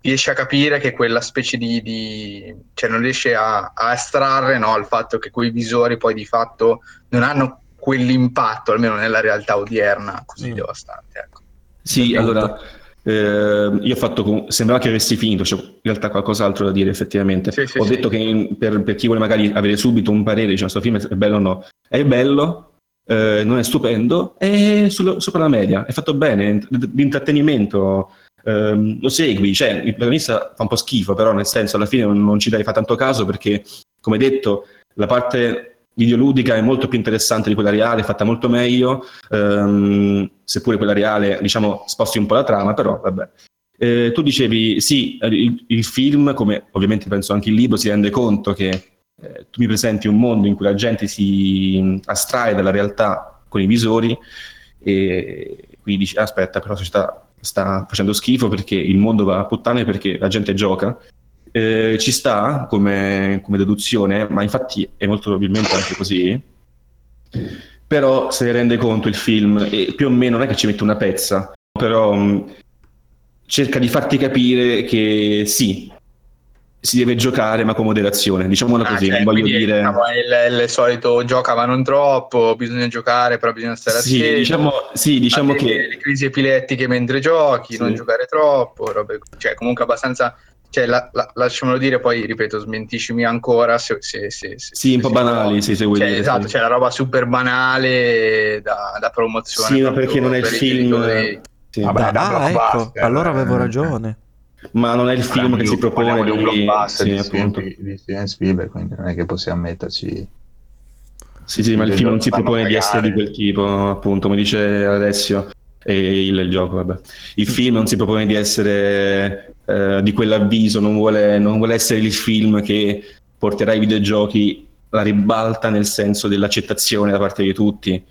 B: riesce a capire che quella specie di, di- cioè non riesce a, a estrarre no, il fatto che quei visori poi di fatto non hanno quell'impatto, almeno nella realtà odierna, così
D: Mm.
B: devastante. Ecco.
E: Sì,
D: Appunto.
E: allora, eh, io ho fatto, com- sembrava che avessi finito, c'è in realtà qualcos'altro da dire effettivamente.
B: Sì, sì,
E: ho
B: sì.
E: detto che in- per, per chi vuole magari avere subito un parere, diciamo, questo film è bello o no, è bello, eh, non è stupendo, è sullo- sopra la media, è fatto bene, di intrattenimento, ehm, lo segui, cioè il protagonista fa un po' schifo, però nel senso alla fine non, non ci dai fa tanto caso perché, come detto, la parte videoludica è molto più interessante di quella reale, fatta molto meglio, ehm, seppure quella reale, diciamo, sposti un po' la trama, però vabbè. Eh, tu dicevi, sì, il, il film, come ovviamente penso anche il libro, si rende conto che eh, tu mi presenti un mondo in cui la gente si astrae dalla realtà con i visori e quindi dici aspetta però la società sta facendo schifo perché il mondo va a puttane perché la gente gioca. Eh, ci sta come, come, deduzione ma infatti è molto probabilmente anche così. Però se ne rende conto il film e più o meno non è che ci mette una pezza però mh, cerca di farti capire che sì si deve giocare ma con moderazione, diciamolo
B: Ah,
E: così,
B: cioè,
E: non voglio
B: quindi,
E: dire...
B: diciamo, è il, il solito gioca ma non troppo, bisogna giocare però bisogna stare
E: Sì,
B: attenti.
E: diciamo, sì, diciamo che...
B: le crisi epilettiche mentre giochi,
E: Sì.
B: non giocare troppo, robe- cioè comunque abbastanza cioè, la- la- lasciamelo dire, poi ripeto, smentiscimi ancora se, se, se- se-
E: Sì, un po' banali, sì, se vuoi
B: Cioè,
E: dire.
B: esatto,
E: sì.
B: c'è la roba super banale da, da promozione.
E: Sì, ma perché non è il film... sì.
C: Vabbè,
D: Ah,
C: da
D: ecco,
C: blockbuster,
D: allora avevo
C: eh.
D: ragione.
E: Ma non è il film che si propone
C: di un
E: di...
C: blockbuster
E: Sì,
C: di,
E: appunto.
C: Steven, di Steven Spielberg, quindi non è che possiamo metterci...
E: Sì, sì, ma il film non si propone di essere di quel tipo, appunto, come dice Alessio, e il, il gioco, vabbè. Il film non si propone di essere eh, di quell'avviso, non vuole, non vuole essere il film che porterà i videogiochi alla ribalta nel senso dell'accettazione da parte di tutti.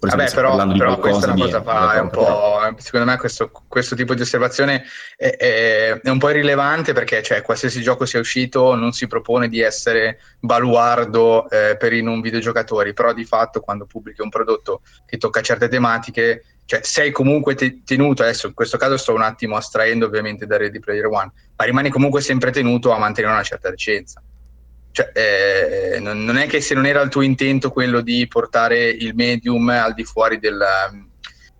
E: Per
B: Vabbè, però, però questa è una cosa, fa- è un po', secondo me questo, questo tipo di osservazione è, è- è un po' irrilevante perché cioè, qualsiasi gioco sia uscito non si propone di essere baluardo eh, per i non videogiocatori, però di fatto quando pubblichi un prodotto che tocca certe tematiche, cioè, sei comunque te- tenuto, adesso in questo caso sto un attimo astraendo ovviamente da Ready Player One, ma rimani comunque sempre tenuto a mantenere una certa decenza. Cioè, eh, non, è che se non era il tuo intento quello di portare il medium al di fuori della,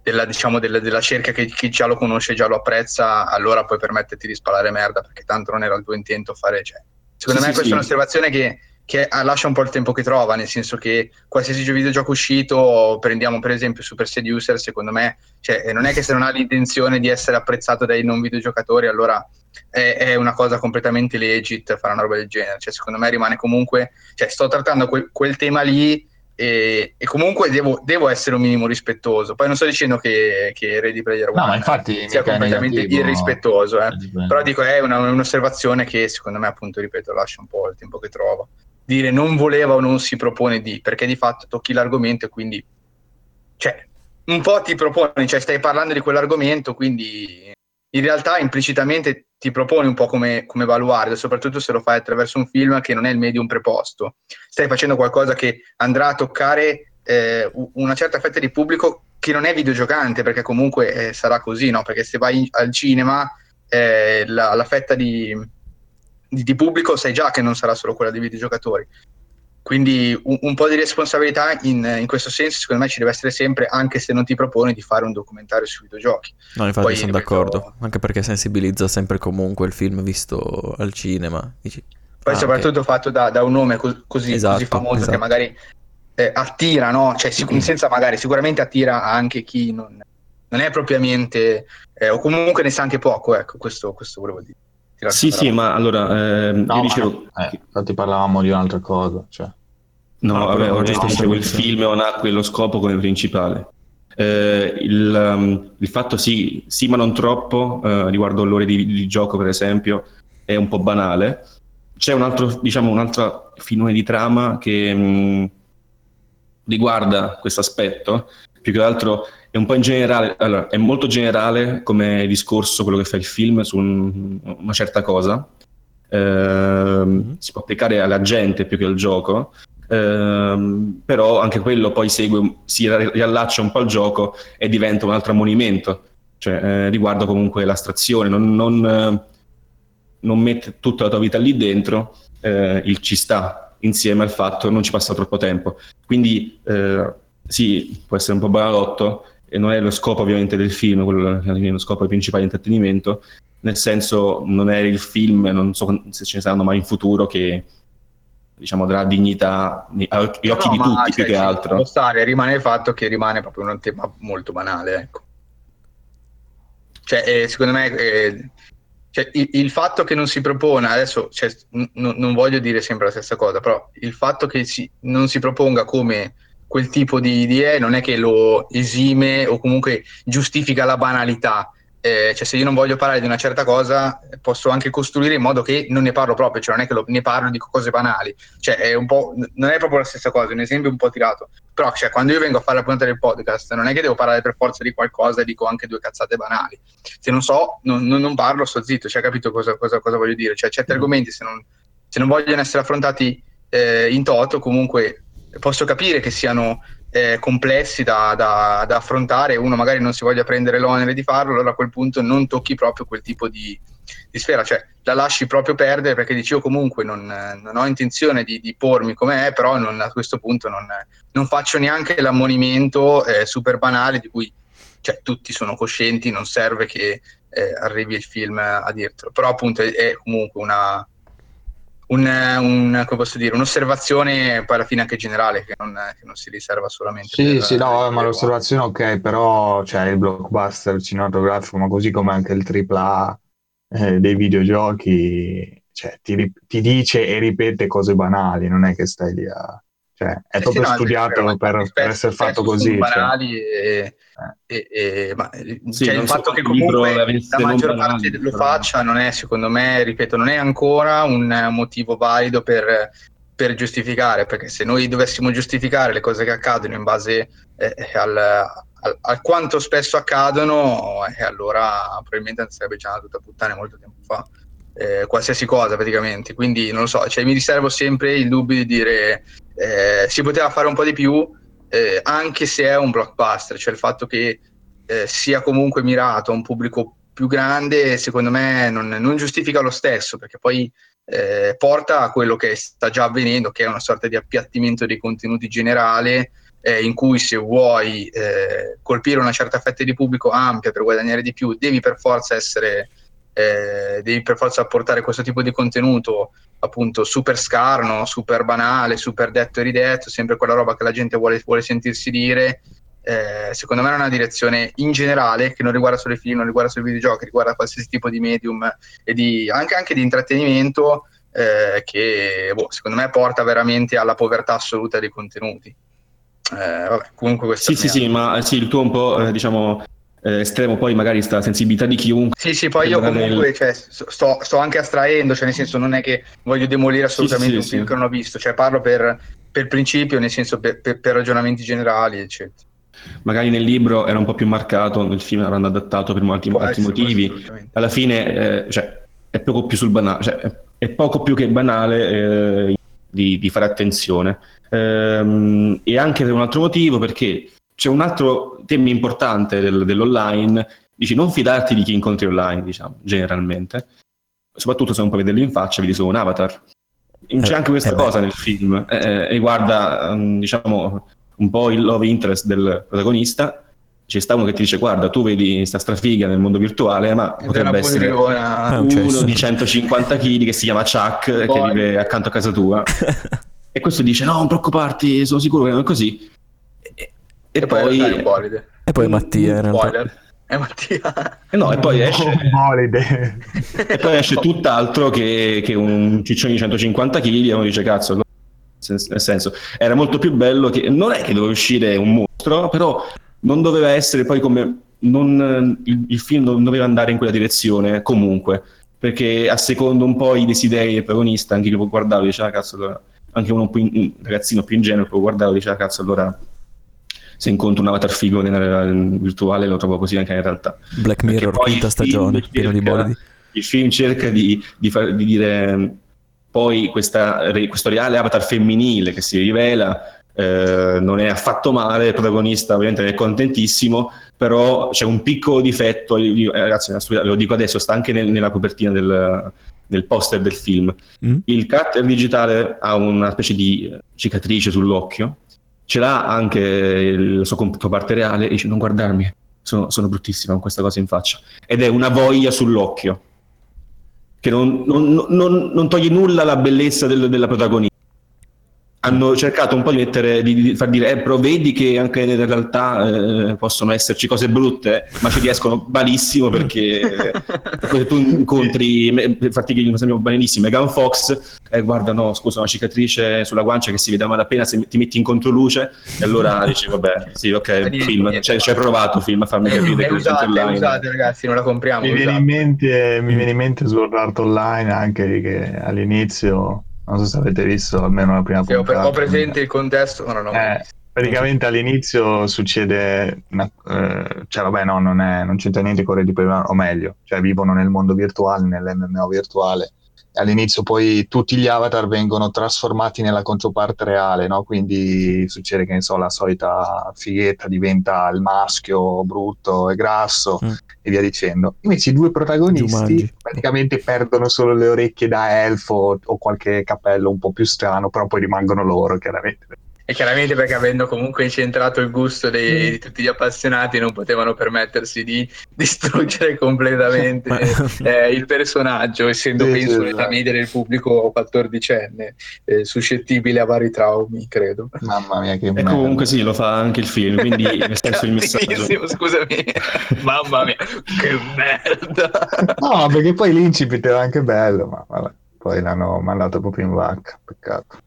B: della, diciamo, della, della cerca che chi già lo conosce, già lo apprezza, allora puoi permetterti di spalare merda perché tanto non era il tuo intento fare. Cioè. Secondo
E: Sì,
B: me
E: sì,
B: questa
E: sì.
B: è un'osservazione che, che ah, lascia un po' il tempo che trova, nel senso che qualsiasi gio- videogioco uscito, prendiamo per esempio Super Seducer, secondo me, cioè, eh, non è che se non ha l'intenzione di essere apprezzato dai non videogiocatori, allora è, è una cosa completamente legit fare una roba del genere. Cioè, secondo me rimane comunque, cioè, sto trattando quel, quel tema lì e, e comunque devo, devo essere un minimo rispettoso. Poi non sto dicendo che, che Ready Player One
C: No, infatti
B: sia completamente
C: negativo.
B: irrispettoso, eh.
C: Eh,
B: però dico è una- un'osservazione che secondo me appunto ripeto lascia un po' il tempo che trova dire non voleva o non si propone di perché di fatto tocchi l'argomento e quindi cioè un po' ti proponi cioè stai parlando di quell'argomento quindi in realtà implicitamente ti proponi un po' come, come baluardo soprattutto se lo fai attraverso un film che non è il medium preposto stai facendo qualcosa che andrà a toccare eh, una certa fetta di pubblico che non è videogiocante perché comunque eh, sarà così no perché se vai in- al cinema eh, la, la fetta di, di, di pubblico sai già che non sarà solo quella dei videogiocatori. Quindi un, un po' di responsabilità in, in questo senso secondo me ci deve essere sempre, anche se non ti proponi di fare un documentario sui videogiochi.
D: No, infatti
B: Poi,
D: sono
B: ripeto-
D: d'accordo. Anche perché sensibilizza sempre comunque il film visto al cinema. Dici,
B: Poi
D: ah,
B: soprattutto fatto da, da un nome co- così,
D: Esatto,
B: così famoso
D: esatto.
B: che magari eh, attira, no? Cioè, sic- senza magari, sicuramente attira anche chi non, non è propriamente, eh, o comunque ne sa anche poco, ecco, questo, questo volevo dire.
E: Sì, sì, ma allora, ehm,
C: No,
E: io
C: ma
E: dicevo...
C: eh, infatti parlavamo di un'altra cosa. Cioè.
E: No,
D: No,
E: vabbè, ovviamente
D: giusto,
E: dicevo, il film non ha quello scopo come principale. Eh, il, um, il fatto sì, sì, ma non troppo, eh, riguardo l'ore di, di gioco, per esempio, è un po' banale. C'è un altro, diciamo, un altro filone di trama che mh, riguarda questo aspetto, più che altro è un po' in generale, allora, è molto generale come discorso quello che fa il film su un- una certa cosa.
D: Mhm.
E: Si può applicare alla gente più che al gioco, ehm, però anche quello poi segue, si ri- riallaccia un po' al gioco e diventa un altro ammonimento, cioè eh, riguardo comunque l'astrazione, non, non, eh, non mette tutta la tua vita lì dentro, eh, il ci sta insieme al fatto non ci passa troppo tempo. Quindi eh, sì, può essere un po' banalotto e non è lo scopo ovviamente del film, quello è lo scopo principale di intrattenimento, nel senso non è il film, non so se ce ne saranno mai in futuro che diciamo darà dignità agli occhi
B: No,
E: di tutti
B: cioè,
E: più che altro.
B: stare, rimane il fatto che rimane proprio un tema molto banale, ecco. Cioè, eh, secondo me, eh, cioè, il, il fatto che non si propone, adesso cioè, n- non voglio dire sempre la stessa cosa, però il fatto che si- non si proponga come quel tipo di idee non è che lo esime o comunque giustifica la banalità, eh, cioè se io non voglio parlare di una certa cosa, posso anche costruire in modo che non ne parlo proprio, cioè non è che lo, ne parlo di cose banali, cioè è un po', non è proprio la stessa cosa, un esempio un po' tirato, però cioè, quando io vengo a fare la puntata del podcast non è che devo parlare per forza di qualcosa e dico anche due cazzate banali, se non so, non, non, non parlo, sto zitto, cioè capito cosa, cosa, cosa voglio dire, cioè certi mm. argomenti se non, se non vogliono essere affrontati eh, in toto comunque posso capire che siano eh, complessi da, da, da, affrontare, uno magari non si voglia prendere l'onere di farlo, allora a quel punto non tocchi proprio quel tipo di, di sfera, cioè la lasci proprio perdere perché dici io comunque non, non ho intenzione di, di pormi è, però non, a questo punto non, non, faccio neanche l'ammonimento eh, super banale di cui cioè, tutti sono coscienti, non serve che eh, arrivi il film a dirtelo, però appunto è, è comunque una un, un, come posso dire, un'osservazione poi alla fine anche generale che non, che non si riserva solamente
C: sì per, sì no ma l'osservazione ok però c'è il blockbuster cinematografico ma così come anche il AAA eh, dei videogiochi cioè, ti, ti, dice e ripete cose banali non è che stai lì a cioè, è eh proprio sì, no, studiato per, per, per, essere fatto così. Cioè.
B: Banali cioè. e, e, e, ma, sì, cioè, il fatto che comunque la maggior parte lo faccia non è, secondo me, ripeto, non è ancora un motivo valido per, per giustificare, perché se noi dovessimo giustificare le cose che accadono in base eh, al, al, al, quanto spesso accadono, eh, allora probabilmente sarebbe già una tutta puttana molto tempo fa. Eh, qualsiasi cosa praticamente quindi non lo so cioè, mi riservo sempre il dubbio di dire eh, si poteva fare un po' di più, eh, anche se è un blockbuster, cioè il fatto che eh, sia comunque mirato a un pubblico più grande, secondo me non, non giustifica lo stesso, perché poi eh, porta a quello che sta già avvenendo, che è una sorta di appiattimento dei contenuti generale, eh, in cui se vuoi eh, colpire una certa fetta di pubblico ampia per guadagnare di più, devi per forza essere eh, devi per forza portare questo tipo di contenuto appunto super scarno, super banale, super detto e ridetto, sempre quella roba che la gente vuole, vuole sentirsi dire. Eh, secondo me è una direzione in generale che non riguarda solo i film, non riguarda solo i videogiochi, riguarda qualsiasi tipo di medium e di, anche, anche di intrattenimento eh, che boh, secondo me porta veramente alla povertà assoluta dei contenuti. Eh, vabbè, comunque questo
E: sì, sì, sì, ma sì, il tuo un po', eh, diciamo, eh, estremo poi magari sta sensibilità di chiunque.
B: Sì, sì, poi io comunque il... cioè, sto, sto, anche astraendo, cioè nel senso non è che voglio demolire assolutamente sì, sì, un film sì. che non ho visto, cioè parlo per, per principio, nel senso per, per, per, ragionamenti generali, eccetera.
E: Magari nel libro era un po' più marcato, nel film l'hanno adattato per molti altri motivi. Alla fine eh, cioè, è poco più sul banale, cioè, è poco più che banale eh, di, di, fare attenzione. Ehm, e anche per un altro motivo, perché c'è un altro tema importante del, dell'online, dici non fidarti di chi incontri online, diciamo, generalmente, soprattutto se non puoi vederlo in faccia, vedi solo un avatar. C'è eh, anche questa eh cosa beh. nel film, eh, eh, riguarda, um, diciamo, un po' il love interest del protagonista, c'è sta uno che ti dice guarda tu vedi sta strafiga nel mondo virtuale ma Ed potrebbe essere ah, uno di 150 kg che si chiama Chuck Poi. che vive accanto a casa tua [LAUGHS] e questo dice no non preoccuparti sono sicuro che non è così
D: e, poi, poi e poi Mattia in realtà.
B: È Mattia.
E: E no, e poi esce, [LAUGHS] e poi esce tutt'altro che, che un ciccione di 150 kg e uno dice cazzo, nel senso, era molto più bello che non è che doveva uscire un mostro, però non doveva essere poi come non, il, il, film non doveva andare in quella direzione comunque, perché a secondo un po' i desideri del protagonista, anche che può guardare, diceva cazzo, allora, anche uno più, un ragazzino più ingenuo può guardare, diceva cazzo, allora se incontro un avatar figo nella virtuale lo trovo così anche in realtà.
D: Black Mirror, quinta stagione, pieno di bolidi.
E: Il film cerca di, di, far, di dire poi questa, questo reale avatar femminile che si rivela eh, non è affatto male, il protagonista ovviamente è contentissimo, però c'è un piccolo difetto, eh, ragazzi lo dico adesso, sta anche nel, nella copertina del, del, poster del film. Mm. Il cutter digitale ha una specie di cicatrice sull'occhio ce l'ha anche il suo controparte reale e dice non guardarmi, sono, sono bruttissima con questa cosa in faccia. Ed è una voglia sull'occhio, che non, non, non, non toglie nulla alla bellezza del, della protagonista. Hanno cercato un po' di mettere, di, di far dire, eh, però vedi che anche in realtà eh, possono esserci cose brutte, ma ci riescono malissimo perché [LAUGHS] se tu incontri, per farti un esempio banalissimo, Megan Fox, eh, guarda no, scusa, una cicatrice sulla guancia che si vede a malapena se ti metti in controluce, e allora [LAUGHS] dici, vabbè, sì, ok, film, cioè, ci hai provato film a farmi capire
B: È
E: che
B: usate,
E: online.
B: usate, ragazzi, non la compriamo.
C: Mi viene, in mente, mi viene in mente Sword Art Online anche che all'inizio, non so se avete visto almeno la prima
B: Sì, ho,
C: puntata.
B: ho presente il contesto, ma non ho
C: Eh, praticamente all'inizio succede, una- eh, cioè vabbè no, non, è- non c'entra niente con Ready Player o meglio, cioè vivono nel mondo virtuale, nell'MMO virtuale. All'inizio poi tutti gli avatar vengono trasformati nella controparte reale, no? Quindi succede che ne so, la solita fighetta diventa il maschio brutto e grasso
D: Mm.
C: e via dicendo. Invece i due protagonisti
D: Jumanji.
C: praticamente perdono solo le orecchie da elfo o qualche capello un po' più strano, però poi rimangono loro chiaramente.
B: E chiaramente perché avendo comunque incentrato il gusto dei-
C: Mm.
B: di tutti gli appassionati non potevano permettersi di [LAUGHS] distruggere completamente eh, il personaggio, essendo
C: Sì,
B: penso
C: sì,
B: nella
C: esatto.
B: media del pubblico 14enne, eh, suscettibile a vari traumi, credo.
C: Mamma mia, che
E: E
C: merda.
E: comunque sì, lo fa anche il film, quindi [LAUGHS] nel senso il messaggio.
B: Scusami. [LAUGHS] Mamma mia, che merda.
C: No, perché poi l'incipit era anche bello, ma vabbè, poi l'hanno mandato proprio in vacca, peccato.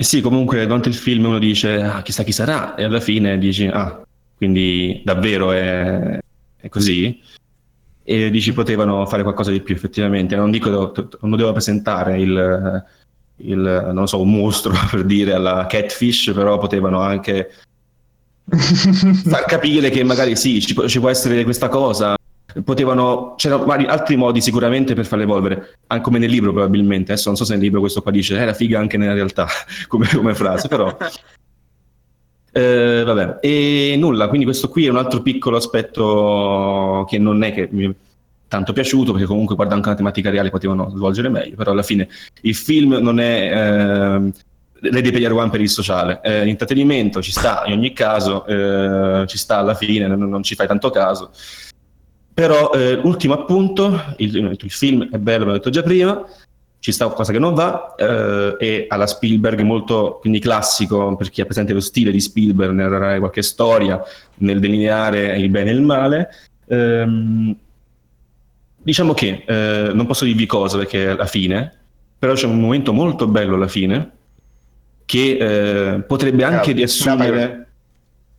E: E sì, comunque durante il film uno dice, ah, chissà chi sarà, e alla fine dici, ah, quindi davvero è, è così? E dici, potevano fare qualcosa di più, effettivamente. Non dico, non devo presentare il, il, non so, un mostro, [LAUGHS] per dire, alla Catfish, però potevano anche [LAUGHS] far capire che magari sì, ci può, ci può essere questa cosa. Potevano, c'erano vari altri modi sicuramente per farle evolvere, anche come nel libro probabilmente. Adesso non so se nel libro questo qua dice, era figa anche nella realtà, [LAUGHS] come, come frase, però. [LAUGHS] Eh, vabbè, e nulla, quindi questo qui è un altro piccolo aspetto che non è che mi è tanto piaciuto, perché comunque guarda anche una tematica reale potevano svolgere meglio, però alla fine il film non è ehm, Ready Player One per il sociale, è intrattenimento, ci sta in ogni caso, eh, ci sta alla fine, non, non ci fai tanto caso. Però eh, ultimo appunto, il, il film è bello, l'ho detto già prima, ci sta qualcosa che non va, eh, e alla Spielberg molto quindi classico per chi ha presente lo stile di Spielberg nel narrare qualche storia, nel delineare il bene e il male. Ehm, diciamo che eh, non posso dirvi cosa perché è la fine, però c'è un momento molto bello alla fine che eh, potrebbe anche riassumere.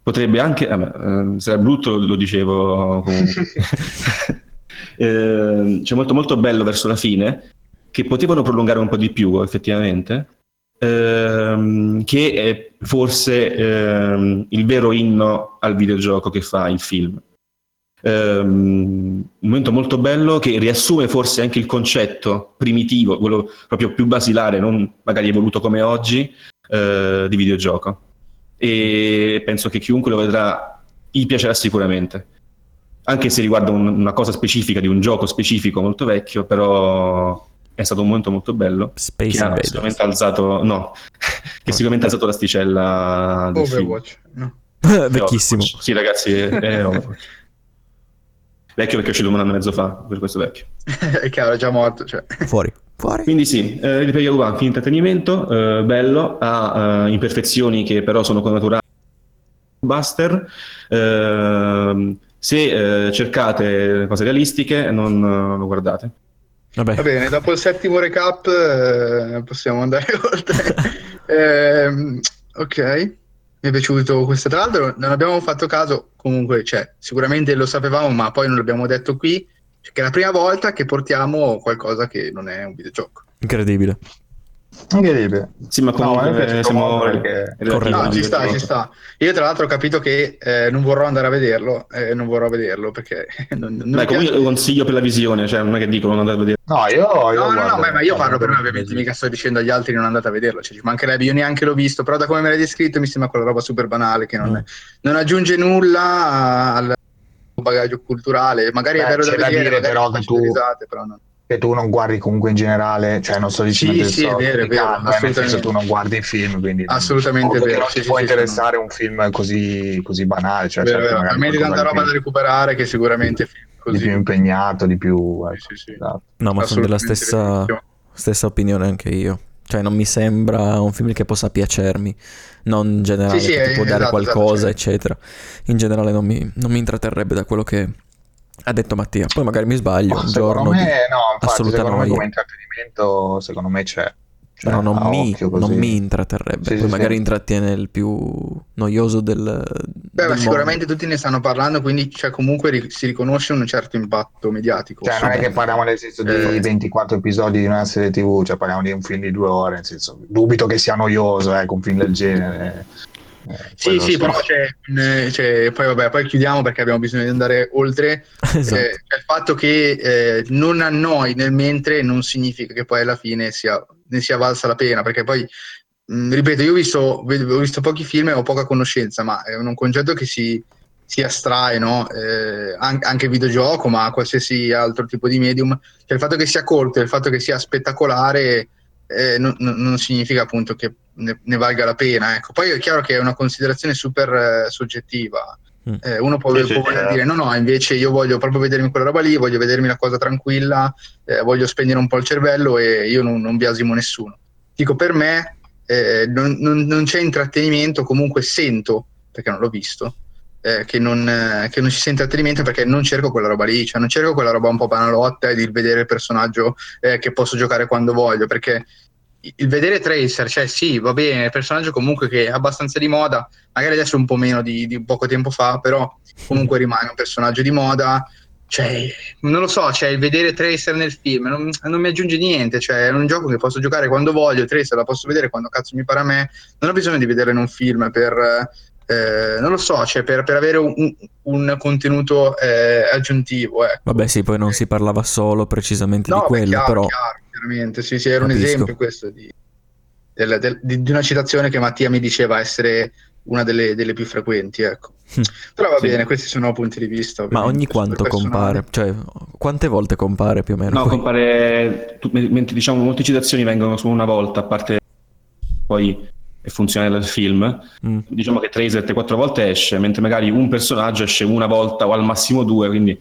E: Potrebbe anche, eh, se era brutto lo dicevo comunque. [LAUGHS] [LAUGHS] Eh, c'è molto molto bello verso la fine che potevano prolungare un po' di più effettivamente ehm, che è forse ehm, il vero inno al videogioco che fa il film Ehm, un momento molto bello che riassume forse anche il concetto primitivo quello proprio più basilare non magari evoluto come oggi eh, di videogioco e penso che chiunque lo vedrà gli piacerà sicuramente anche se riguarda un- una cosa specifica di un gioco specifico molto vecchio, però è stato un momento molto bello.
D: Space
E: che ha
D: Invaders.
E: sicuramente alzato, no, [LAUGHS] che sicuramente ha alzato l'asticella del film.
B: Overwatch, no. [LAUGHS]
D: Vecchissimo.
E: Overwatch. Sì, ragazzi, è, è Overwatch. Vecchio perché è uscito un anno e mezzo fa, per questo vecchio. [LAUGHS]
B: È chiaro, è già morto. Cioè.
D: Fuori. Fuori.
E: Quindi sì, eh, Ready Player One, film intrattenimento, eh, bello, ha eh, imperfezioni che però sono connaturali. Buster, ehm, se eh, cercate cose realistiche non eh, lo guardate.
D: Vabbè.
B: Va bene, dopo il settimo recap eh, possiamo andare [LAUGHS] oltre. Ehm, ok, mi è piaciuto questo. Tra l'altro non abbiamo fatto caso, comunque, cioè, sicuramente lo sapevamo, ma poi non l'abbiamo detto qui, cioè, che è la prima volta che portiamo qualcosa che non è un videogioco.
D: Incredibile.
C: Incredibile.
E: Sì, ma
C: No,
E: comunque
C: piaciuto
E: siamo
C: molto perché-
D: Corretto.
B: No,
E: al
B: ci sta, ci sta. Io tra l'altro ho capito che eh, non vorrò andare a vederlo, eh, non vorrò vederlo perché [LAUGHS] non, non
E: Beh, comunque
B: piace.
E: lo consiglio per la visione, cioè non è che dico non andate a vedere.
C: No, io, io
B: No, no, no, ma, ma io parlo per me, ovviamente, mica sto dicendo agli altri di non andate a vederlo, cioè, ci mancherebbe, io neanche l'ho visto, però da come me l'hai descritto mi sembra quella roba super banale che non,
D: Mm.
B: non aggiunge nulla al bagaglio culturale, magari
C: Beh,
B: è vero da vedere,
C: dire però che tu-
B: risate, però no.
C: che tu non guardi comunque in generale, cioè non sto dicendo
B: Sì,
C: del
B: sì, è
C: so-
B: vero, è vero,
C: criticando, eh, nel
B: assolutamente.
C: senso tu non guardi i film, quindi
B: Assolutamente
C: che
B: vero,
C: non ti
B: sì,
C: può
B: sì,
C: interessare un film così, così banale, cioè
B: Vero,
C: certo,
B: vero.
C: qualcosa
B: tanta
C: di
B: roba da recuperare che sicuramente film
C: di
B: così.
C: più impegnato, di più ecco,
B: Sì, sì, sì.
C: esatto.
D: No, ma sono della stessa, stessa opinione anche io. Cioè non mi sembra un film che possa piacermi, non in generale
B: Sì, sì,
D: che ti può dare
B: esatto, esatto,
D: qualcosa,
B: cioè-
D: eccetera. In generale non mi, non mi intratterrebbe da quello che ha detto Mattia. Poi magari mi sbaglio,
C: Ma
D: un
C: secondo
D: giorno
C: me,
D: di
C: no, infatti, secondo me come intrattenimento, secondo me c'è. Cioè,
D: Però non mi, non mi intratterrebbe.
C: Sì,
D: Poi
C: sì,
D: magari
C: sì.
D: intrattiene il più noioso del,
B: Beh,
D: del
B: ma sicuramente tutti ne stanno parlando, quindi cioè, comunque ri- si riconosce un certo impatto mediatico.
C: Cioè, non è che parliamo nel senso di
B: Eh.
C: 24 episodi di una serie TV, cioè parliamo di un film di due ore, nel senso, dubito che sia noioso, ecco, un film del genere. Eh,
B: Sì, sì, però c'è, eh, c'è- poi vabbè, poi chiudiamo perché abbiamo bisogno di andare oltre.
D: mondo. [LAUGHS] Esatto.
B: Eh, cioè, il fatto che eh, non annoi nel mentre non significa che poi alla fine sia, ne sia valsa la pena, perché poi, mh, ripeto, io ho visto, ho visto pochi film e ho poca conoscenza, ma è un concetto che si, si astrae, no? Eh, an- anche videogioco, ma qualsiasi altro tipo di medium. Cioè, il fatto che sia corto il fatto che sia spettacolare eh, non, non- non significa appunto che ne, ne valga la pena. Ecco. Poi è chiaro che è una considerazione super eh, soggettiva.
D: Mm.
B: Eh, uno può,
C: Sì, sì,
B: può voler
C: certo.
B: dire no, no, invece io voglio proprio vedermi quella roba lì, voglio vedermi la cosa tranquilla, eh, voglio spegnere un po' il cervello e io non, non biasimo nessuno. Dico per me eh, non, non- non c'è intrattenimento, comunque sento, perché non l'ho visto, eh, che, non, eh, che non ci sia intrattenimento perché non cerco quella roba lì, cioè non cerco quella roba un po' banalotta e di vedere il personaggio eh, che posso giocare quando voglio, perché il vedere Tracer, cioè sì, va bene, il personaggio comunque che è abbastanza di moda, magari adesso un po' meno di, di poco tempo fa, però comunque rimane un personaggio di moda. Cioè, non lo so, cioè, il vedere Tracer nel film non, non mi aggiunge niente, cioè, è un gioco che posso giocare quando voglio, Tracer la posso vedere quando cazzo mi pare a me, non ho bisogno di vederla in un film per, eh, non lo so, cioè, per, per avere un, un contenuto eh, aggiuntivo. Ecco.
D: Vabbè, sì, poi non si parlava solo precisamente
B: No,
D: di
B: beh,
D: quello,
B: chiaro,
D: però
B: chiaro, chiaramente, sì, sì, era un
D: Capisco.
B: esempio questo di, del- del- di- di una citazione che Mattia mi diceva essere una delle, delle più frequenti, ecco.
D: Mm.
B: Però va
E: Sì.
B: bene, questi sono punti di vista.
D: ma ogni quanto compare? Cioè, quante volte compare più o meno?
E: No,
D: Poi-
E: compare, tu- mentre diciamo molte citazioni vengono solo una volta, a parte poi è funzionale del film.
D: Mm.
E: Diciamo che Tracer 3-4 volte esce, mentre magari un personaggio esce una volta o al massimo due, quindi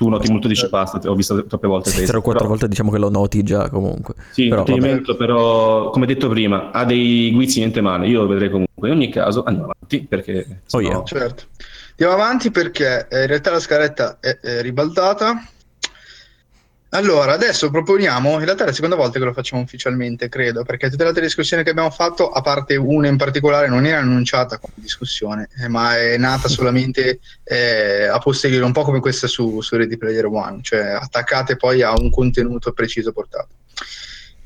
E: tu noti molto dici basta, ho visto troppe volte
D: Sì,
E: Tracer.
D: tre o quattro
E: Però-
D: volte diciamo che lo noti già comunque.
E: Sì,
D: Però,
E: intrattenimento, però come detto prima, ha dei guizzi niente male, io lo vedrei comunque. In ogni caso andiamo avanti perché
D: Oh, yeah.
B: Certo. Andiamo avanti perché eh, in realtà la scaletta è, è ribaltata. Allora, adesso proponiamo, in realtà è la seconda volta che lo facciamo ufficialmente, credo, perché tutte le altre discussioni che abbiamo fatto, a parte una in particolare, non era annunciata come discussione, eh, ma è nata [LAUGHS] solamente eh, a posteriori, un po' come questa su, su Ready Player One, cioè attaccate poi a un contenuto preciso portato.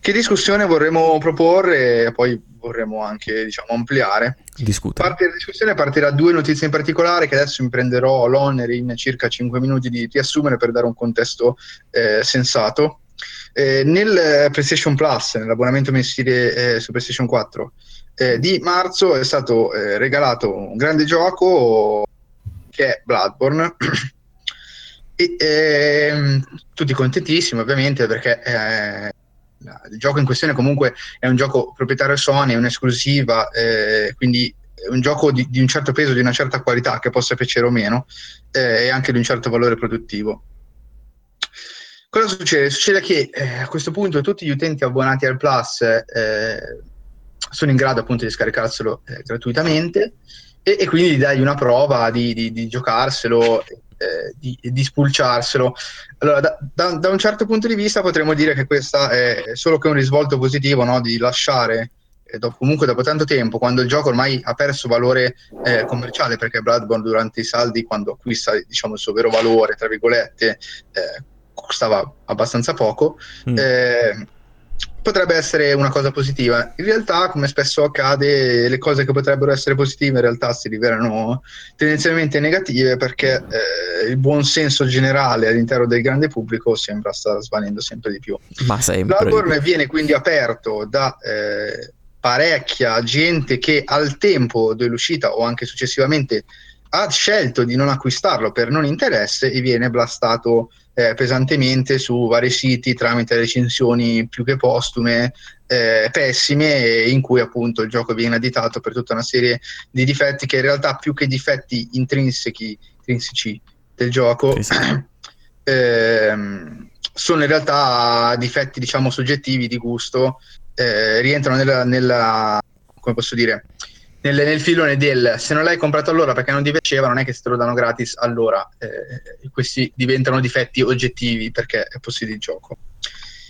B: Che discussione vorremmo proporre e poi vorremmo anche diciamo, ampliare?
D: discutere.
B: Parte la discussione partirà da due notizie in particolare che adesso mi prenderò l'onere in circa 5 minuti di riassumere per dare un contesto eh, sensato. Eh, nel eh, PlayStation Plus, nell'abbonamento mensile eh, su PlayStation 4 eh, di marzo è stato eh, regalato un grande gioco che è Bloodborne. [CLEARS THROAT] e, ehm, tutti contentissimi ovviamente perché il gioco in questione comunque è un gioco proprietario Sony, è un'esclusiva, eh, quindi è un gioco di, di un certo peso, di una certa qualità che possa piacere o meno eh, e anche di un certo valore produttivo. Cosa succede? Succede che eh, a questo punto tutti gli utenti abbonati al Plus eh, sono in grado appunto di scaricarselo eh, gratuitamente e, e quindi di dargli una prova di, di- di giocarselo, eh, di, di spulciarselo. Allora, da, da- da un certo punto di vista potremmo dire che questa è solo che un risvolto positivo no? di lasciare, eh, dopo- comunque dopo tanto tempo, quando il gioco ormai ha perso valore eh, commerciale, perché Bloodborne durante i saldi, quando acquista diciamo, il suo vero valore, tra virgolette, eh, costava abbastanza poco,
D: Mm.
B: eh, potrebbe essere una cosa positiva. In realtà, come spesso accade, le cose che potrebbero essere positive in realtà si rivelano tendenzialmente negative perché eh, il buon senso generale all'interno del grande pubblico sembra star svanendo sempre di più.
D: Ma sempre.
B: Bloodborne viene quindi aperto da eh, parecchia gente che al tempo dell'uscita o anche successivamente ha scelto di non acquistarlo per non interesse e viene blastato eh, pesantemente su vari siti tramite recensioni più che postume, eh, pessime, in cui appunto il gioco viene additato per tutta una serie di difetti che in realtà più che difetti intrinseci, intrinseci del gioco [CLEARS THROAT] ehm, sono in realtà difetti, diciamo, soggettivi di gusto, eh, rientrano nella, nella, come posso dire, nel, nel filone del se non l'hai comprato allora perché non ti piaceva, non è che se te lo danno gratis allora. Eh, questi diventano difetti oggettivi perché è possibile il gioco.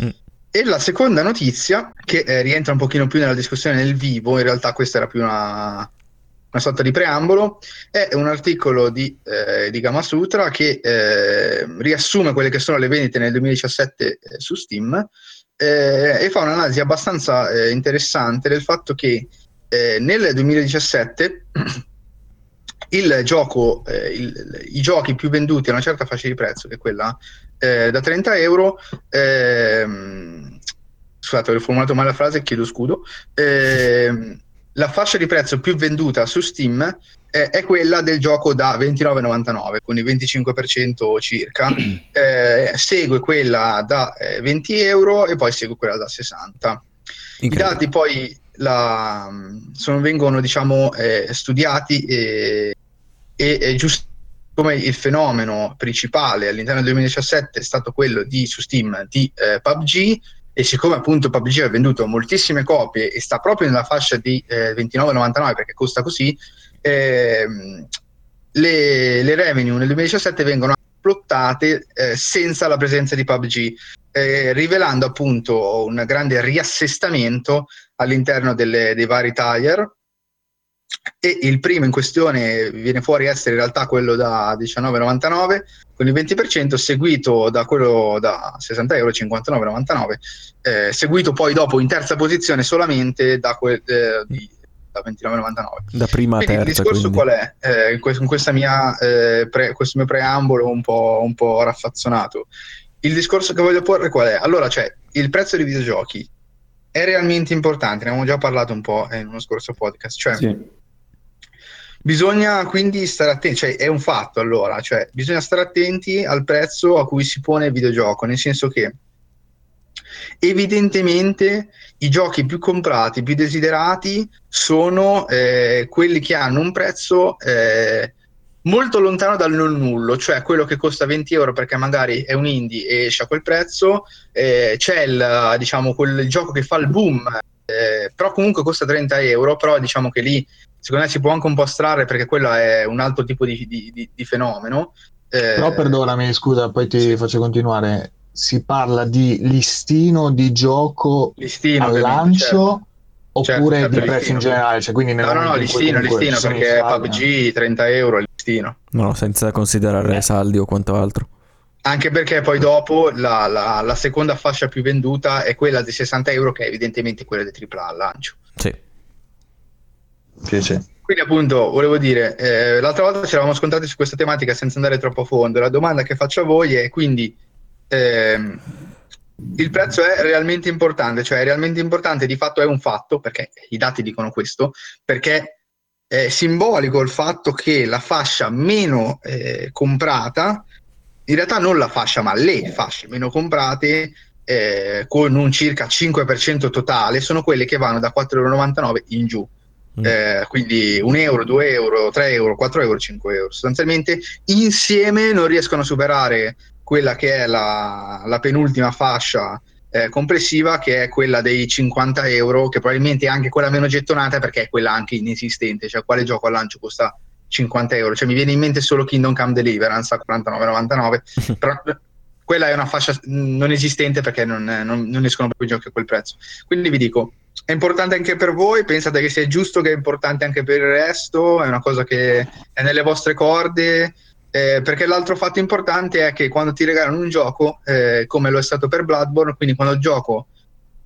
D: Mm.
B: E la seconda notizia, che eh, rientra un pochino più nella discussione nel vivo, in realtà questa era più una, una sorta di preambolo, è un articolo di, eh, di Gamasutra che eh, riassume quelle che sono le vendite nel 2017 eh, su Steam eh, e fa un'analisi abbastanza interessante del fatto che eh, nel 2017 [CLEARS THROAT] il gioco, il, i giochi più venduti a una certa fascia di prezzo, che è quella da 30 euro, ehm, scusate, ho riformulato male la frase, chiedo scudo, ehm, la fascia di prezzo più venduta su Steam eh, è quella del gioco da 29,99, con il 25% circa, [CLEARS THROAT] eh, segue quella da eh, 20 euro e poi segue quella da 60. I dati poi la, sono, vengono diciamo, eh, studiati e, e, e giusto come il fenomeno principale all'interno del 2017 è stato quello di, su Steam di eh, PUBG, e siccome appunto PUBG ha venduto moltissime copie e sta proprio nella fascia di eh, 29,99 perché costa così, ehm, le, le, revenue nel 2017 vengono plottate eh, senza la presenza di PUBG, eh, rivelando appunto un grande riassestamento all'interno delle, dei vari tire e il primo in questione viene fuori essere in realtà quello da 19,99 con il 20% seguito da quello da 60 euro 59,99 eh, seguito poi dopo in terza posizione solamente da, que- eh, di, da 29,99
D: da prima a terza
B: il discorso
D: quindi.
B: qual è? Eh, in questa mia, eh, pre- questo mio preambolo un po', un po' raffazzonato il discorso che voglio porre qual è? allora cioè il prezzo dei videogiochi è realmente importante, ne abbiamo già parlato un po' in uno scorso podcast, cioè sì. Bisogna quindi stare attenti, cioè è un fatto allora, cioè bisogna stare attenti al prezzo a cui si pone il videogioco, nel senso che evidentemente i giochi più comprati, più desiderati sono eh, quelli che hanno un prezzo eh, molto lontano dal non nullo, cioè quello che costa 20 euro perché magari è un indie e esce a quel prezzo, eh, c'è il, diciamo, quel gioco che fa il boom, eh, però comunque costa 30 euro, però diciamo che lì secondo me si può anche un po' astrarre perché quello è un altro tipo di, di, di, di fenomeno.
C: Eh, Però perdonami, scusa, poi ti sì. faccio continuare. Si parla di listino di gioco listino, al lancio certo. Oppure certo, di prezzo in generale? Cioè, quindi
B: no, no, no, listino, listino perché PUBG 30 euro è listino.
D: No, senza considerare eh. saldi o quanto altro.
B: Anche perché poi dopo la, la, la, seconda fascia più venduta è quella di 60 euro, che è evidentemente quella di AAA al lancio.
D: Sì.
C: Piacere.
B: Quindi appunto volevo dire, eh, l'altra volta ci eravamo scontrati su questa tematica senza andare troppo a fondo. La domanda che faccio a voi è quindi ehm, il prezzo è realmente importante, cioè è realmente importante, di fatto è un fatto, perché i dati dicono questo, perché è simbolico il fatto che la fascia meno eh, comprata, in realtà non la fascia, ma le fasce meno comprate eh, con un circa 5% totale, sono quelle che vanno da 4,99 euro in giù. Mm. Eh, quindi un euro, due euro, tre euro, quattro euro, cinque euro. Sostanzialmente insieme non riescono a superare quella che è la, la penultima fascia eh, complessiva, che è quella dei 50 euro, che probabilmente è anche quella meno gettonata perché è quella anche inesistente. Cioè, quale gioco al lancio costa 50 euro? Cioè, mi viene in mente solo Kingdom Come Deliverance a 49,99, [LAUGHS] però quella è una fascia non esistente perché non, non, non escono proprio i giochi a quel prezzo. Quindi vi dico, è importante anche per voi? Pensate che sia giusto che è importante anche per il resto? È una cosa che è nelle vostre corde? Eh, perché l'altro fatto importante è che quando ti regalano un gioco, eh, come lo è stato per Bloodborne, quindi quando il gioco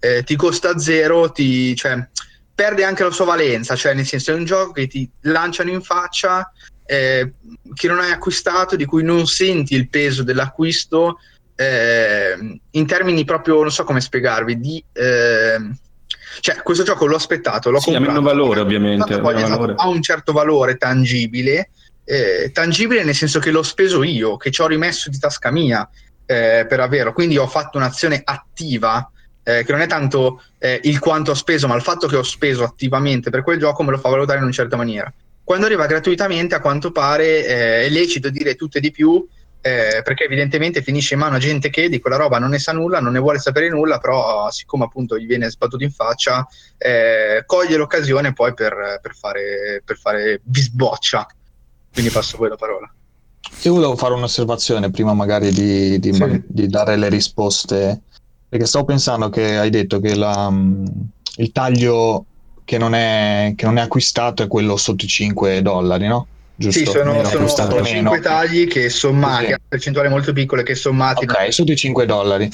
B: eh, ti costa zero, ti, cioè, perde anche la sua valenza, cioè nel senso è un gioco che ti lanciano in faccia, eh, che non hai acquistato, di cui non senti il peso dell'acquisto, eh, in termini proprio, non so come spiegarvi, di eh, cioè, questo gioco l'ho aspettato, l'ho
E: sì,
B: comprato.
E: Ha meno valore, ovviamente.
B: Poi, esatto, valore. Ha un certo valore tangibile, eh, tangibile nel senso che l'ho speso io, che ci ho rimesso di tasca mia eh, per averlo. Quindi ho fatto un'azione attiva, eh, che non è tanto eh, il quanto ho speso, ma il fatto che ho speso attivamente per quel gioco me lo fa valutare in una certa maniera. Quando arriva gratuitamente, a quanto pare, eh, è lecito dire tutto e di più, eh, perché evidentemente finisce in mano a gente che di quella roba non ne sa nulla, non ne vuole sapere nulla, però siccome appunto gli viene sbattuto in faccia, eh, coglie l'occasione poi per, per, fare, per fare bisboccia. Quindi passo poi la parola.
C: Io volevo fare un'osservazione prima magari di, di,
B: Sì.
C: di dare le risposte, perché stavo pensando che hai detto che la, mm, il taglio che non, è, che non è acquistato è quello sotto i 5 dollari, no? Giusto?
B: Sì, sono, sono, sono
C: meno.
B: 5 tagli che sommati,
C: Sì.
B: percentuali molto piccole che sommati...
C: Ok, sotto i 5 dollari.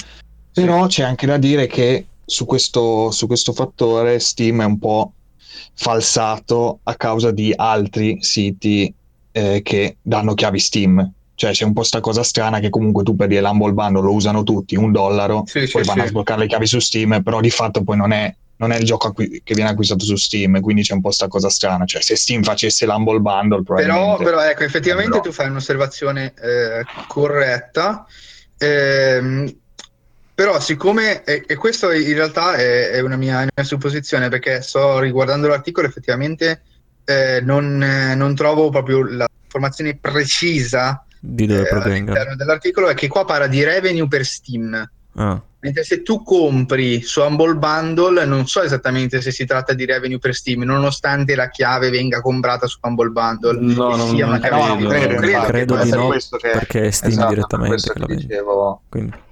C: Però c'è anche da dire che su questo, su questo fattore Steam è un po' falsato a causa di altri siti eh, che danno chiavi Steam. Cioè c'è un po' sta cosa strana che comunque tu per dire l'Humble Bundle lo usano tutti, un dollaro,
B: Sì, sì,
C: poi vanno
B: sì.
C: a sbloccare le chiavi su Steam, però di fatto poi non è, non è il gioco acqui- che viene acquistato su Steam, quindi c'è un po' sta cosa strana. Cioè se Steam facesse l'Humble Bundle
B: Però,
C: probabilmente...
B: però ecco, effettivamente
C: Però-
B: tu fai un'osservazione eh, corretta. Ehm, però, siccome, e, e questo in realtà è, è una mia, una mia supposizione, perché sto riguardando l'articolo, effettivamente eh, non, eh, non trovo proprio la informazione precisa
D: Di dove
B: eh,
D: provenga.
B: all'interno dell'articolo, è che qua parla di revenue per Steam.
D: Ah,
B: Mentre se tu compri su Humble Bundle, non so esattamente se si tratta di revenue per Steam, nonostante la chiave venga comprata su Humble Bundle.
E: No, non-
B: sia una chiave
E: credo,
B: Steam.
E: non
B: Non
E: credo,
D: credo
B: possa
D: di no.
C: questo che-
D: perché è Steam
C: esatto,
D: direttamente
C: per questo
D: che
C: dicevo,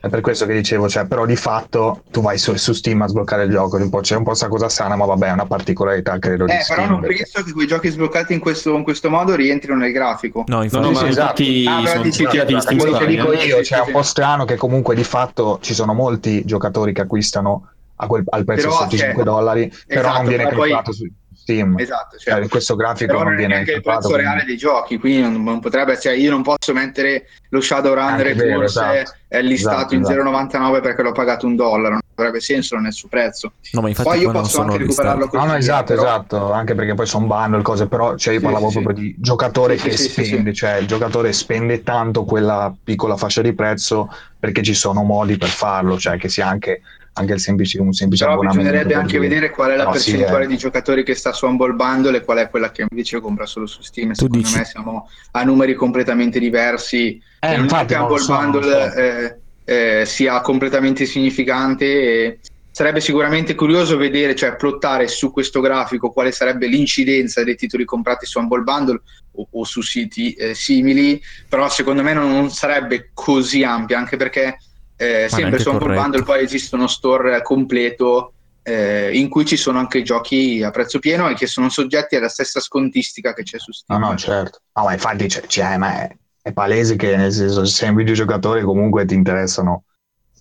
C: È per questo che dicevo, cioè, però di fatto tu vai su, su Steam a sbloccare il gioco, un po', c'è un po' questa cosa strana, ma vabbè, è una particolarità credo di
B: Eh,
C: Steam.
B: però non
C: perché-
B: penso che quei giochi sbloccati in questo, in questo modo rientrino nel grafico.
D: No,
E: No,
D: infatti
E: no,
C: Sì,
E: ma
C: sì,
E: infatti
B: esatto. Ah, però
E: sono
B: dici-
E: tirati di Steam
C: quello che dico
E: eh.
C: io, cioè è un po' strano che comunque di fatto ci sono molti giocatori che acquistano a quel- al prezzo
B: Però,
C: sotto i
B: cioè,
C: 5 dollari, però
B: esatto,
C: non viene
B: però poi-
C: calcolato su Steam.
B: Esatto,
C: Cioè,
B: cioè,
C: questo grafico non
B: non
C: viene
B: neanche il
C: calcolato.
B: prezzo
C: quindi-
B: reale dei giochi, quindi non, non potrebbe essere. Io non posso mettere lo Shadowrun
C: Anche
B: Returns
C: esatto.
B: è listato
C: Esatto,
B: in
C: esatto.
B: 0,99 perché l'ho pagato un dollaro, avrebbe senso, non è il suo prezzo.
D: No, ma infatti
B: Poi io posso
D: sono
B: anche recuperarlo così.
C: No, no, esatto,
B: però-
C: esatto, anche perché poi sono bundle, cose, però cioè io
B: Sì,
C: parlavo
B: sì,
C: proprio di giocatore
B: Sì,
C: che
B: sì, sì,
C: spende,
B: sì.
C: cioè il giocatore spende tanto quella piccola fascia di prezzo perché ci sono modi per farlo, cioè che sia anche, anche il semplice, un semplice
B: Però
C: abbonamento.
B: bisognerebbe anche
C: dire.
B: vedere qual è la
C: sì,
B: percentuale
C: eh.
B: di giocatori che sta su Humble Bundle e qual è quella che invece compra solo su Steam. Secondo
D: dici-
B: me siamo a numeri completamente diversi.
C: Eh,
B: non è
C: infatti
B: Humble
C: so,
B: Bundle
C: so.
B: eh, eh, sia completamente significante. E sarebbe sicuramente curioso vedere, cioè plottare su questo grafico quale sarebbe l'incidenza dei titoli comprati su Humble Bundle o, o su siti eh, simili, però secondo me non, non sarebbe così ampia, anche perché eh, sempre su Humble
D: corretto.
B: Bundle poi esiste uno store completo eh, in cui ci sono anche giochi a prezzo pieno e che sono soggetti alla stessa scontistica che c'è su
C: No,
B: Steam.
C: no, certo. No, ma infatti c'è, c'è- ma è, è palese che nel senso, se sei un videogiocatore comunque ti interessano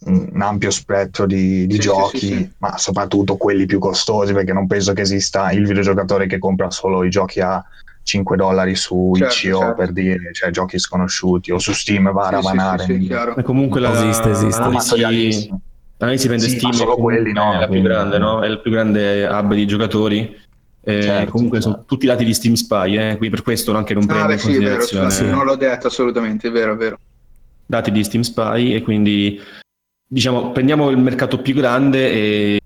C: un, ampio spettro di, di
B: Sì,
C: giochi,
B: sì, sì.
C: ma soprattutto quelli più costosi, perché non penso che esista il videogiocatore che compra solo i giochi a 5 dollari su
B: Certo,
C: ICO
B: certo.
C: per dire, cioè giochi sconosciuti o su Steam va a
B: Sì, sì.
E: E comunque la,
D: Esiste, esiste.
C: Amatorialissimi.
E: l'analisi prende
C: Sì, ma
E: Steam
C: solo quelli, no,
E: è la più grande, no? È il più grande hub di giocatori. Eh,
C: Certo,
E: comunque
C: certo.
E: sono tutti dati di Steam Spy, eh, quindi per questo anche non
B: Ah,
E: prende
B: beh,
E: in
B: sì, è vero,
E: considerazione
B: scusate, non l'ho detto assolutamente, è vero, è vero.
E: dati di Steam Spy e quindi diciamo prendiamo il mercato più grande e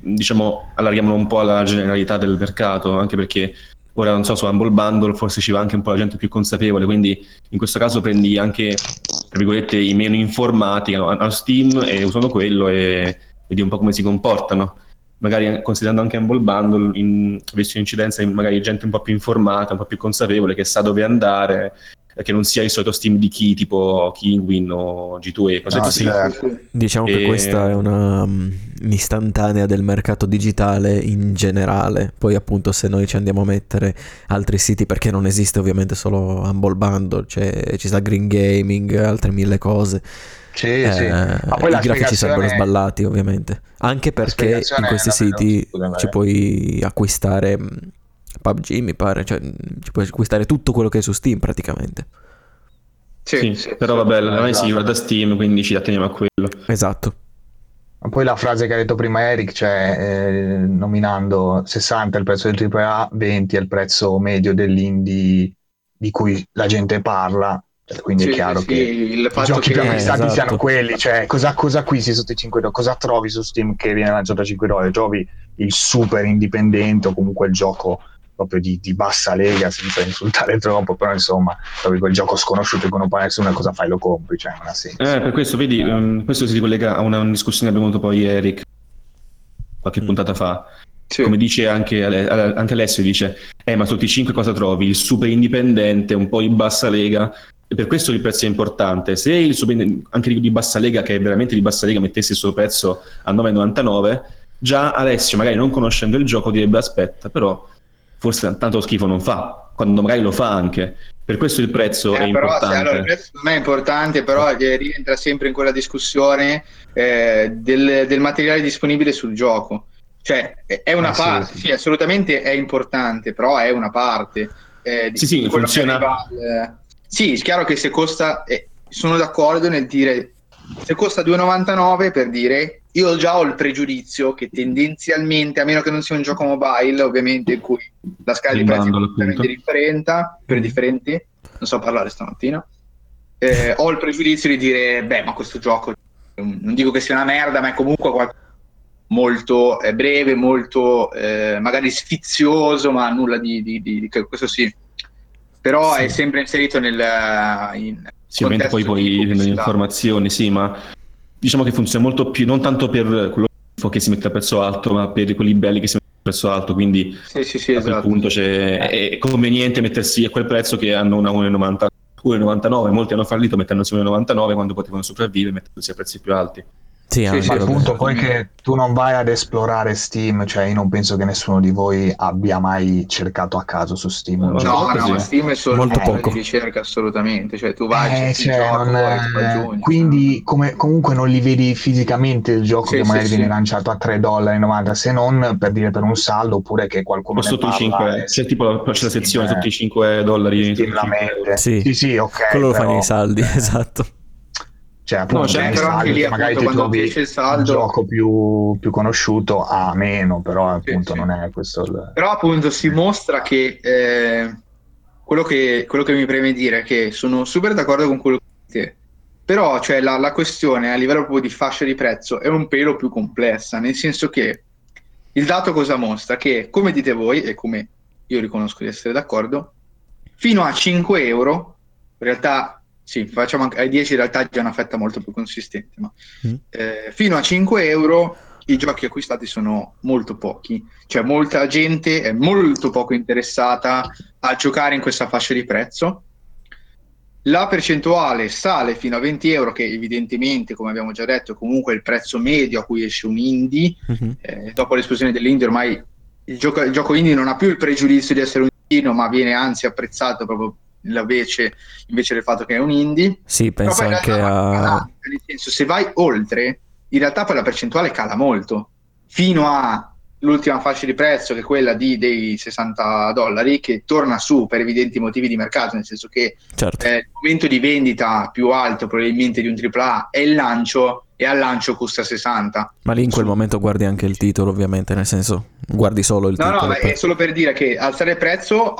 E: diciamo allarghiamolo un po' alla generalità del mercato, anche perché ora non so su Humble Bundle forse ci va anche un po' la gente più consapevole, quindi in questo caso prendi anche tra virgolette i meno informati hanno hanno Steam e usano quello e vedi un po' come si comportano. Magari considerando anche Humble Bundle, in visto incidenza, magari gente un po' più informata, un po' più consapevole, che sa dove andare, eh, che non sia il solito Steam di chi tipo Kinguin o G2E, cose
C: No,
E: così.
C: certo.
D: Diciamo che
E: E-
D: questa è una istantanea del mercato digitale in generale. Poi, appunto, se noi ci andiamo a mettere altri siti, perché non esiste ovviamente solo Humble Bundle, c'è- ci sta Green Gaming, altre mille cose.
C: Sì,
D: Eh,
C: sì. Ma poi
D: I
C: la
D: grafici sarebbero sballati, ovviamente. Anche perché in questi siti ci
C: eh.
D: puoi acquistare mm, PUBG, mi pare, cioè mm, ci puoi acquistare tutto quello che è su Steam praticamente.
B: Sì,
E: Sì,
B: sì,
E: però vabbè, l'analisi
C: esatto.
E: riguarda Steam, quindi ci atteniamo a quello.
D: Esatto.
C: Ma poi la frase che ha detto prima Eric, cioè eh, nominando 60 è il prezzo del AAA, 20 è il prezzo medio dell'indie di cui la gente parla, quindi
B: Sì,
C: è chiaro
B: sì,
C: che
B: il
C: i
B: fatto
C: giochi più
B: che-
C: acquistati
D: esatto.
C: siano quelli, cioè cosa, cosa acquisti sotto i 5 dollari, cosa trovi su Steam che viene lanciato a 5 dollari, trovi il super indipendente o comunque il gioco proprio di, di bassa lega senza insultare troppo, però insomma, proprio quel gioco sconosciuto che non può essere una cosa fai lo compri, cioè non ha senso.
E: Eh, per questo, vedi, ehm, questo si ricollega a una, una discussione che abbiamo avuto poi Eric qualche
D: Mm.
E: puntata fa.
B: Sì.
E: Come dice anche, Ale- anche Alessio, dice, eh, ma tutti i 5 cosa trovi? Il super indipendente, un po' di bassa lega. E per questo il prezzo è importante. Se il super, anche di bassa lega, che è veramente di bassa lega, mettesse il suo prezzo a 9,99, già Alessio, magari non conoscendo il gioco, direbbe aspetta, però forse tanto schifo non fa, quando magari lo fa anche. Per questo il prezzo è
B: Eh, però,
E: importante.
B: se- allora, il prezzo non è importante, però eh, rientra sempre in quella discussione eh, del, del materiale disponibile sul gioco. Cioè, è- è una
C: Eh, sì,
B: parte,
C: sì.
B: sì, assolutamente è importante, però è una parte. eh, di
E: Sì, sì, funziona.
B: arriva sì, è chiaro che se costa, eh, sono d'accordo nel dire, se costa 2,99 per dire, io già ho il pregiudizio che tendenzialmente, a meno che non sia un gioco mobile, ovviamente, in cui la scala di prezzi è completamente differente, per differenti, non so parlare stamattina, eh, ho il pregiudizio di dire, beh, ma questo gioco, mm, non dico che sia una merda, ma è comunque qualcosa molto eh, breve, molto eh, magari sfizioso, ma nulla di, di- di- di- questo sì. Però
E: Sì.
B: è sempre inserito nel in
E: Sì, ovviamente poi poi nelle informazioni, sì, ma diciamo che funziona molto più, non tanto per quello che si mette a prezzo alto, ma per quelli belli che si mettono a prezzo alto, quindi
B: Sì, sì, sì,
E: a quel
B: esatto.
E: punto c'è- è conveniente mettersi a quel prezzo che hanno una 1,90 1,99, molti hanno fallito mettendosi 1,99 quando potevano sopravvivere mettendosi a prezzi più alti.
D: Sì,
B: sì,
C: Ma il
D: vabbè.
C: punto poi che tu non vai ad esplorare Steam, cioè io non penso che nessuno di voi abbia mai cercato a caso su Steam un
E: No,
C: gioco.
B: No,
E: Molto
B: no,
E: sì.
B: ma Steam è solo
D: Molto poco.
B: di ricerca assolutamente, cioè tu vai,
C: Eh, cioè,
B: gioco,
C: non-
B: e aggiungi.
C: quindi come- comunque non li vedi fisicamente il gioco
B: Sì,
C: che
B: sì,
C: magari
B: sì.
C: viene lanciato a 3,90 dollari se non per dire per un saldo oppure che qualcuno
E: O sotto i
C: parla
E: 5,
C: e
E: c'è tipo la, c'è la sezione
C: eh,
E: sotto i 5 dollari.
C: Steam
E: sotto i
C: la
E: 5 euro.
C: mette.
D: Sì.
C: Sì, sì, ok.
D: Quello lo fa
C: però-
D: nei saldi,
C: eh, [LAUGHS]
D: esatto.
C: Cioè, appunto,
E: c'è
C: nei
B: però anche
C: saldi
B: lì,
C: magari
B: appunto, quando esce il saldo-
C: un gioco più, più conosciuto a meno, però appunto
B: sì.
C: non è questo il...
B: Però appunto si mostra che eh, quello, che quello che mi preme dire è che sono super d'accordo con quello che te. Però cioè, la, la questione a livello proprio di fascia di prezzo è un pelo più complessa, nel senso che il dato cosa mostra? Che come dite voi, e come io riconosco di essere d'accordo, fino a 5 euro, in realtà sì, facciamo anche ai 10 in realtà è già una fetta molto più consistente, ma
D: Mm.
B: eh, fino a 5 euro i giochi acquistati sono molto pochi, cioè molta gente è molto poco interessata a giocare in questa fascia di prezzo. La percentuale sale fino a 20 euro, che evidentemente, come abbiamo già detto, è comunque il prezzo medio a cui esce un indie.
D: Mhm.
B: Eh, dopo l'esplosione dell'indie, ormai il gioco, il gioco indie non ha più il pregiudizio di essere un indie, ma viene anzi apprezzato proprio invece, invece del fatto che è un indie.
D: Sì, penso anche
B: realtà
D: a...
B: nel senso, se vai oltre, in realtà poi la percentuale cala molto, fino all'ultima fascia di prezzo, che è quella di, dei 60 dollari, che torna su per evidenti motivi di mercato, nel senso che
D: Certo.
B: eh, il momento di vendita più alto probabilmente di un AAA è il lancio e al lancio costa 60.
D: Ma lì in quel momento guardi anche il titolo, ovviamente, nel senso, guardi solo il
B: No,
D: titolo.
B: no,
D: poi-
B: è solo per dire che alzare il prezzo,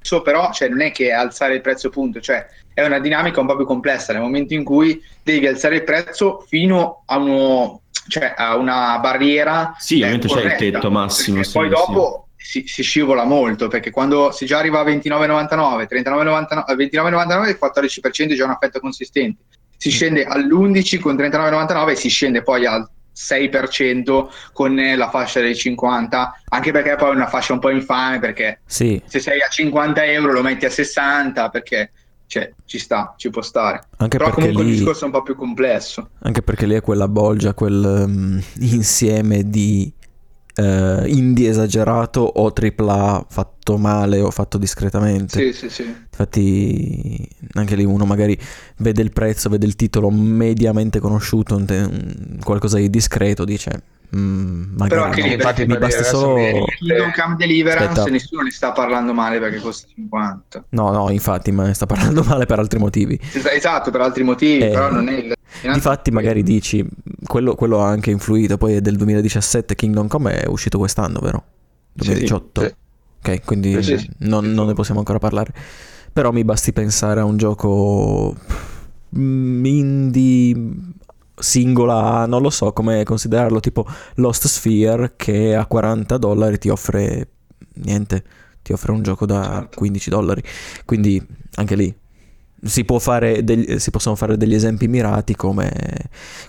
B: so, però cioè, non è che alzare il prezzo punto, cioè è una dinamica un po' più complessa nel momento in cui devi alzare il prezzo fino a, uno, cioè, a una barriera.
E: Sì, ovviamente c'è il
B: corretta,
E: tetto massimo, sì,
B: poi
E: sì.
B: dopo si, si scivola molto perché quando si già arriva a 29,99, 39,99, a 29,99 il 14% è già una fetta consistente. Si scende all'11 con 39,99 e si scende poi al 6% con eh, la fascia dei 50, anche perché poi è una fascia un po' infame perché
D: Sì,
B: se sei a 50 euro lo metti a 60 perché cioè, ci sta, ci può stare.
D: anche
B: Però comunque il
D: lì...
B: discorso è un po' più complesso.
D: Anche perché lì è quella bolgia, quel mm, insieme di eh, indie esagerato o AAA fatto male o fatto discretamente.
B: Sì, sì, sì.
D: Infatti, anche lì uno magari vede il prezzo, vede il titolo mediamente conosciuto, qualcosa di discreto, dice. "Mm, magari
B: Però anche
D: no".
B: lì,
C: infatti,
D: mi basta solo.
B: Kingdom Come Deliverance
D: Aspetta.
B: nessuno ne sta parlando male perché costa 50.
D: No, no, infatti, ma ne sta parlando [LAUGHS] male per altri motivi.
B: Esatto, per altri motivi,
D: Eh,
B: però non è il...
D: Difatti, magari dici, quello, quello ha anche influito. Poi è del 2017, Kingdom Come è uscito quest'anno, vero?
B: Sì,
D: 2018.
B: sì.
D: Ok, quindi
B: Sì, sì.
D: non, non ne possiamo ancora parlare. Però mi basti pensare a un gioco mm, indie singola, non lo so come considerarlo, tipo Lost Sphere che a 40 dollari ti offre niente, ti offre un gioco da
B: Certo.
D: 15 dollari. Quindi anche lì si, può fare degli- si possono fare degli esempi mirati come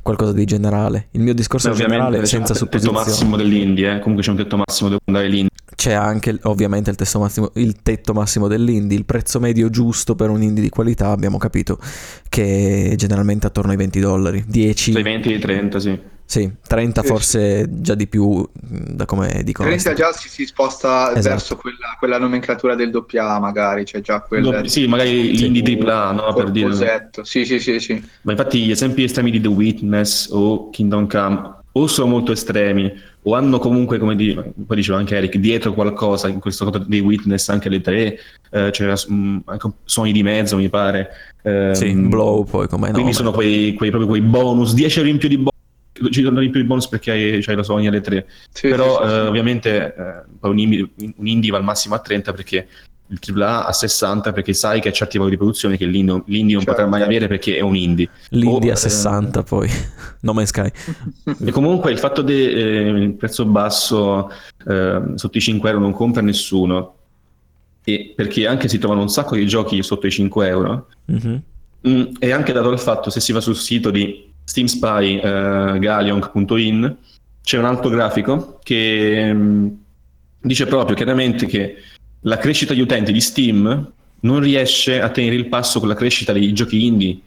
D: qualcosa di generale. Il mio discorso
E: Beh,
D: è generale,
E: c'è
D: senza
E: un tetto
D: supposizioni.
E: massimo dell'indie, eh. comunque c'è un tetto massimo dove andare l'indie.
D: C'è anche ovviamente il, testo massimo- il tetto massimo dell'indie, il prezzo medio giusto per un indie di qualità, abbiamo capito che è generalmente attorno ai 20 dollari, 10,
E: Dai 20 ai 30, sì.
D: sì, 30
B: Sì,
D: forse già di più da come dicono.
B: 30 già si, si sposta
D: Esatto.
B: verso quella, quella nomenclatura del doppia magari, c'è già quel
E: No, sì, magari
D: Sì.
E: l'indie AAA, no, per dire.
B: Sì, sì, sì, sì.
E: Ma infatti gli esempi estremi di The Witness o Kingdom Come o sono molto estremi o hanno comunque, come di- poi diceva anche Eric, dietro qualcosa, in questo caso dei Witness anche le tre, eh, c'era mm, anche suoni di mezzo mi pare. ehm,
D: Sì, blow poi come no.
E: Quindi sono quei, quei- proprio quei bonus, 10 euro in più di bonus, ci sono in più di bonus perché hai, c'hai la Sony alle 3.
B: Sì,
E: Però
B: sì, sì,
E: eh,
B: sì.
E: ovviamente eh, poi un, indie, un indie va al massimo a 30 perché il AAA a 60 perché sai che ha certi valori di produzione che l'indie, l'indie non
B: Certo.
E: potrà mai avere perché è un indie.
D: L'India
E: o, eh,
D: 60 poi, [LAUGHS] No Man's Sky. [LAUGHS]
E: E comunque il fatto del prezzo basso eh, sotto i 5 euro non compra nessuno e perché anche si trovano un sacco di giochi sotto i 5 euro
D: Mhm.
E: Mm, è anche dato dal fatto se si va sul sito di Steam Spy eh, Galion.in c'è un altro grafico che mm, dice proprio chiaramente che la crescita di utenti di Steam non riesce a tenere il passo con la crescita dei giochi indie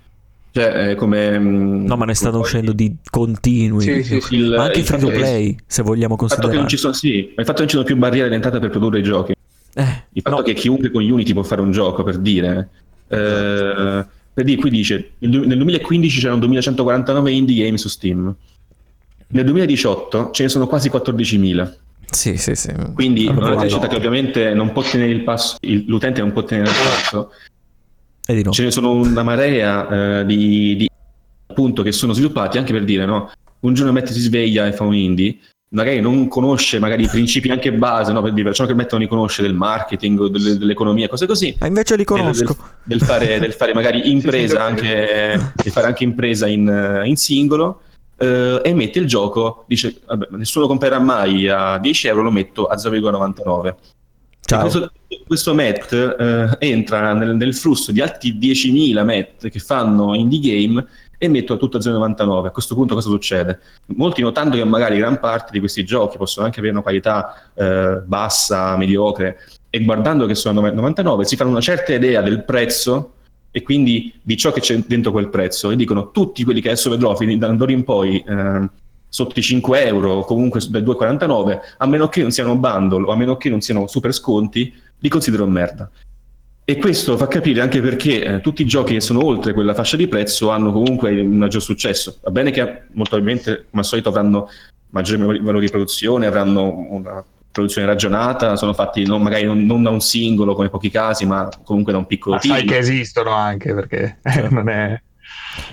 E: cioè eh, come mm,
D: No, ma ne stanno
E: come-
D: uscendo di continui.
B: Sì, sì, sì.
E: il-
D: Ma anche
E: il
D: free to
E: fatto che-
D: play, se vogliamo
E: il fatto che
D: considerare.
E: non ci sono, sì, ma il fatto che non ci sono più barriere d'entrata per produrre i giochi
D: Eh,
E: il fatto
D: no,
E: che chiunque con Unity può fare un gioco, per dire. Eh, per dire, qui dice, il nel 2015 c'erano 2149 indie game su Steam. Nel 2018 ce ne sono quasi 14.000.
D: Sì, sì, sì.
E: Quindi
D: Allora,
E: una crescita che ovviamente non può tenere il passo, il- l'utente non può tenere il passo.
D: E di no.
E: Ce ne sono una marea eh, di, di- appunto che sono sviluppati anche per dire, no? Un giorno Matt si sveglia e fa un indie, magari non conosce magari i principi anche base, no? Per dire, ciò che Matt non li conosce del marketing, o delle- dell'economia, cose così.
D: Ma invece li
E: del,
D: conosco.
E: del fare, del fare magari [LAUGHS] impresa anche di fare anche impresa in, eh, in singolo eh, e mette il gioco dice vabbè, nessuno comprerà mai a 10 euro lo metto a 0,99
D: Ciao.
E: E questo, questo MET eh, entra nel, nel flusso di altri 10.000 MET che fanno indie game e metto tutto a 0,99 a questo punto cosa succede? molti notando che magari gran parte di questi giochi possono anche avere una qualità eh, bassa, mediocre e guardando che sono a 99 si fanno una certa idea del prezzo e quindi di ciò che c'è dentro quel prezzo e dicono tutti quelli che adesso vedrò da d'ora in poi eh, sotto i 5 euro o comunque del 2,49 a meno che non siano bundle o a meno che non siano super sconti li considero merda. E questo fa capire anche perché eh, tutti i giochi che sono oltre quella fascia di prezzo hanno comunque un maggior successo. Va bene che molto probabilmente come al solito avranno maggiori valori di produzione avranno una produzione ragionata sono fatti non, magari non, non da un singolo come pochi casi ma comunque da un piccolo
C: Ma sai
E: team
C: che esistono anche perché [LAUGHS]
D: Certo.
C: non, è,